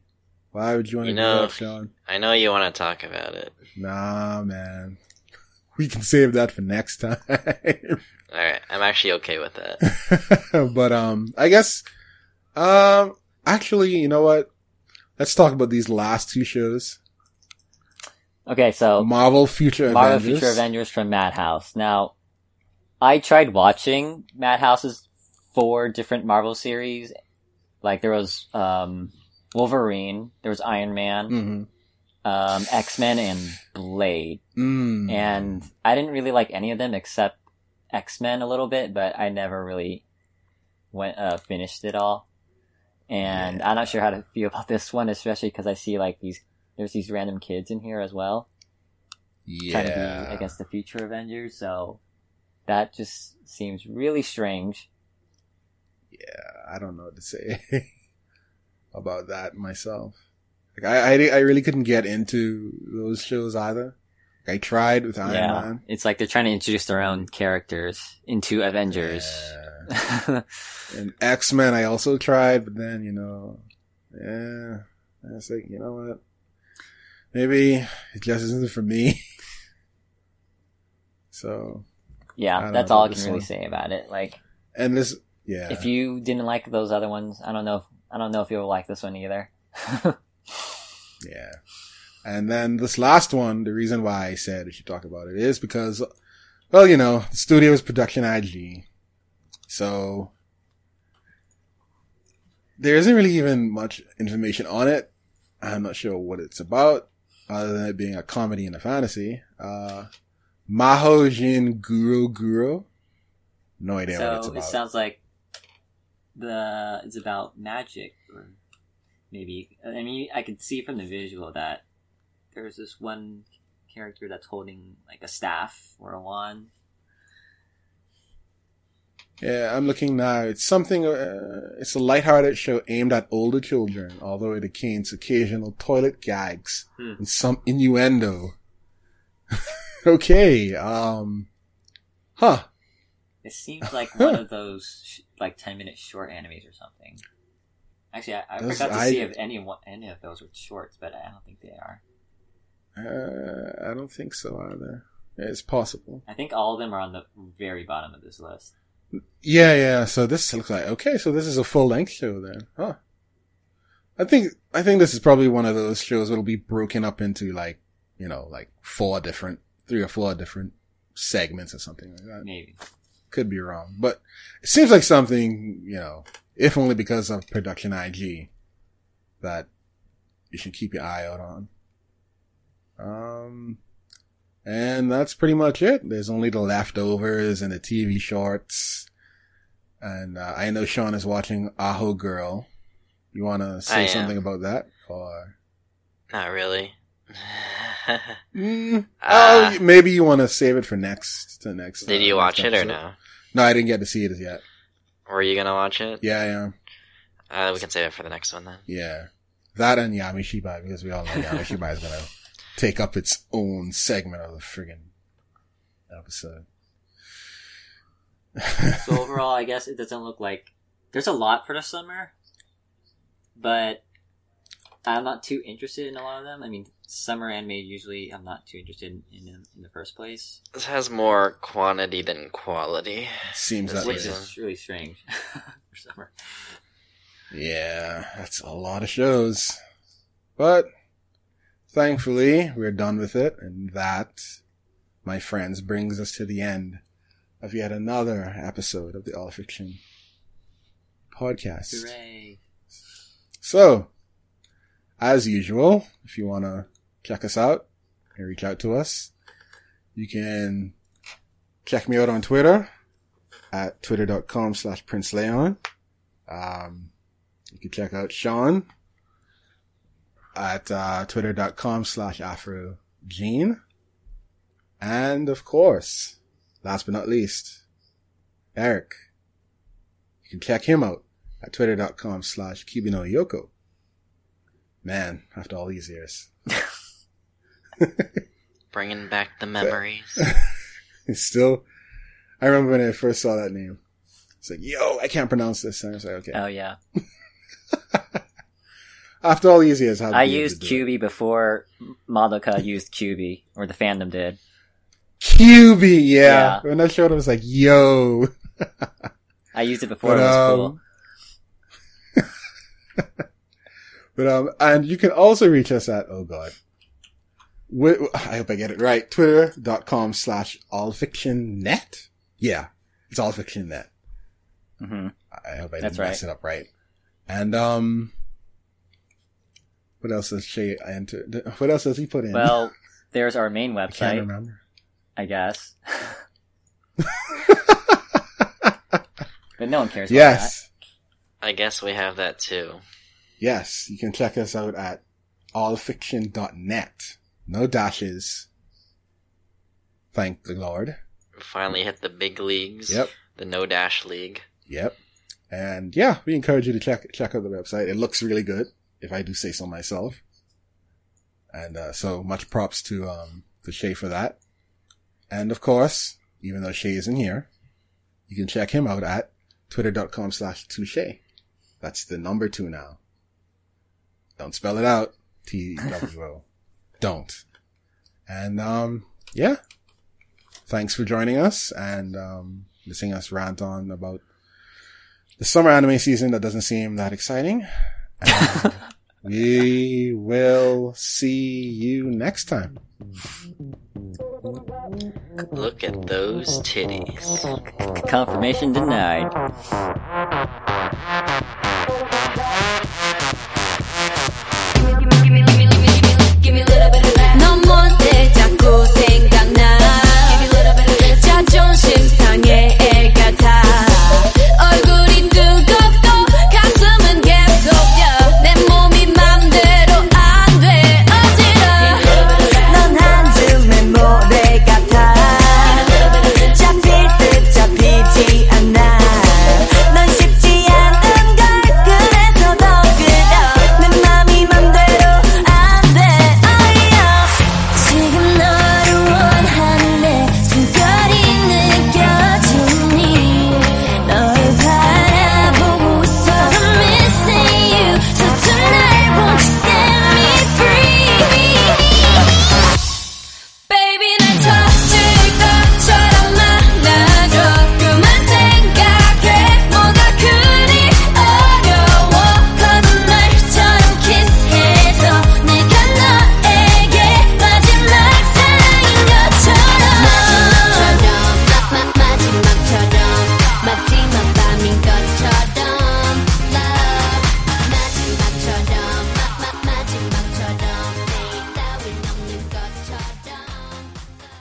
Why would you want to You do know- that, Sean? I know you want to talk about it. Nah, man. We can save that for next time. Alright, I'm actually okay with that. but, um, I guess, um, actually, you know what? Let's talk about these last two shows. okay, so Marvel Future Marvel Avengers. Future Avengers from Madhouse. Now, I tried watching Madhouse's four different Marvel series. Like there was um, Wolverine, there was Iron Man, Mm-hmm. Um, X Men, and Blade. Mm. And I didn't really like any of them except X Men a little bit, but I never really went uh, finished it all. And I'm not sure how to feel about this one, especially because I see like these there's these random kids in here as well trying to be yeah. against the future Avengers. So that just seems really strange. Yeah, I don't know what to say about that myself. Like I, I, I really couldn't get into those shows either. Like, I tried with Iron yeah, Man. it's like they're trying to introduce their own characters into Avengers. Yeah. And X Men, I also tried, but then you know, yeah, I was like, you know what? Maybe it just isn't for me. so, yeah, that's know all I can really say about it. Like, and this, yeah, if you didn't like those other ones, I don't know. If, I don't know if you'll like this one either. Yeah. And then this last one, the reason why I said we should talk about it is because, well, you know, the studio is Production IG. So, there isn't really even much information on it. I'm not sure what it's about, other than it being a comedy and a fantasy. Uh, Maho Jin Guru Guru. No idea what it's so about. it sounds like the it's about magic, maybe. I mean, I could see from the visual that there's this one character that's holding like a staff or a wand. Yeah, I'm looking now. It's something, uh, it's a lighthearted show aimed at older children, although it contains occasional toilet gags Hmm. and some innuendo. okay, um, huh. It seems like one of those sh- like ten minute short animes or something. Actually, I, I Those- forgot to I- see if any any of those were shorts, but I don't think they are. Uh, I don't think so either. It's possible. I think all of them are on the very bottom of this list. Yeah, yeah. So this looks like okay. So this is a full length show then, huh? I think I think this is probably one of those shows that'll be broken up into like you know like four different, three or four different segments or something like that. Maybe. Could be wrong, but it seems like something you know, if only because of production IG, that you should keep your eye out on. Um, and that's pretty much it. There's only the leftovers and the TV shorts. And uh, I know Sean is watching Aho Girl. You want to say something about that? Or Not really. mm, Uh, oh, maybe you want to save it for next to next. Did uh, you watch it or episode. no? No, I didn't get to see it as yet. Were you gonna watch it? Yeah, yeah, Uh, we can save it for the next one then. yeah. That and Yamishibai because we all know Yamishibai is gonna take up its own segment of the friggin' episode. So overall, I guess it doesn't look like there's a lot for the summer, but I'm not too interested in a lot of them. I mean, summer anime usually I'm not too interested in in, them in the first place, This has more quantity than quality. Seems that which way. is really strange for summer. Yeah, that's a lot of shows. But thankfully, we're done with it. And that, my friends, brings us to the end of yet another episode of the All Fiction podcast. Hooray! So, as usual, if you want to check us out and reach out to us, you can check me out on Twitter at twitter.com slash Prince Leon. Um, you can check out Sean at uh, twitter.com slash Afro Gene. And of course, last but not least, Eric. You can check him out at twitter.com slash Kibino Yoko. Man, after all these years. Bringing back the memories. It's still, I remember when I first saw that name. It's like, yo, I can't pronounce this. And I was like, okay. Oh yeah, After all these years, I used QB before Madoka used QB, or the fandom did. QB, yeah. Yeah. When I showed up, I was like, yo. I used it before But, it was um, cool. But, um, and you can also reach us at, oh god. Wi- I hope I get it right. Twitter.com slash allfictionnet. Yeah. It's allfictionnet. hmm I hope I That's didn't mess right. it up right. And, um, what else does Shay enter? What else does he put in? Well, there's our main website. I can't remember. I guess. but no one cares. About Yes. I guess we have that too. Yes. You can check us out at allfiction.net. No dashes. Thank the Lord. Finally hit the big leagues. Yep. The no dash league. Yep. And yeah, we encourage you to check check out the website. It looks really good, if I do say so myself. And uh, so much props to um to Shay for that. And of course, even though Shay isn't here, you can check him out at twitter.com slash touche. That's the number two now. Don't spell it out. T W O. Don't. And um yeah. Thanks for joining us and um listening us rant on about the summer anime season that doesn't seem that exciting. And we will see you next time. Look at those titties. that. Confirmation denied. 너뭔데 자꾸 생각나? 자존심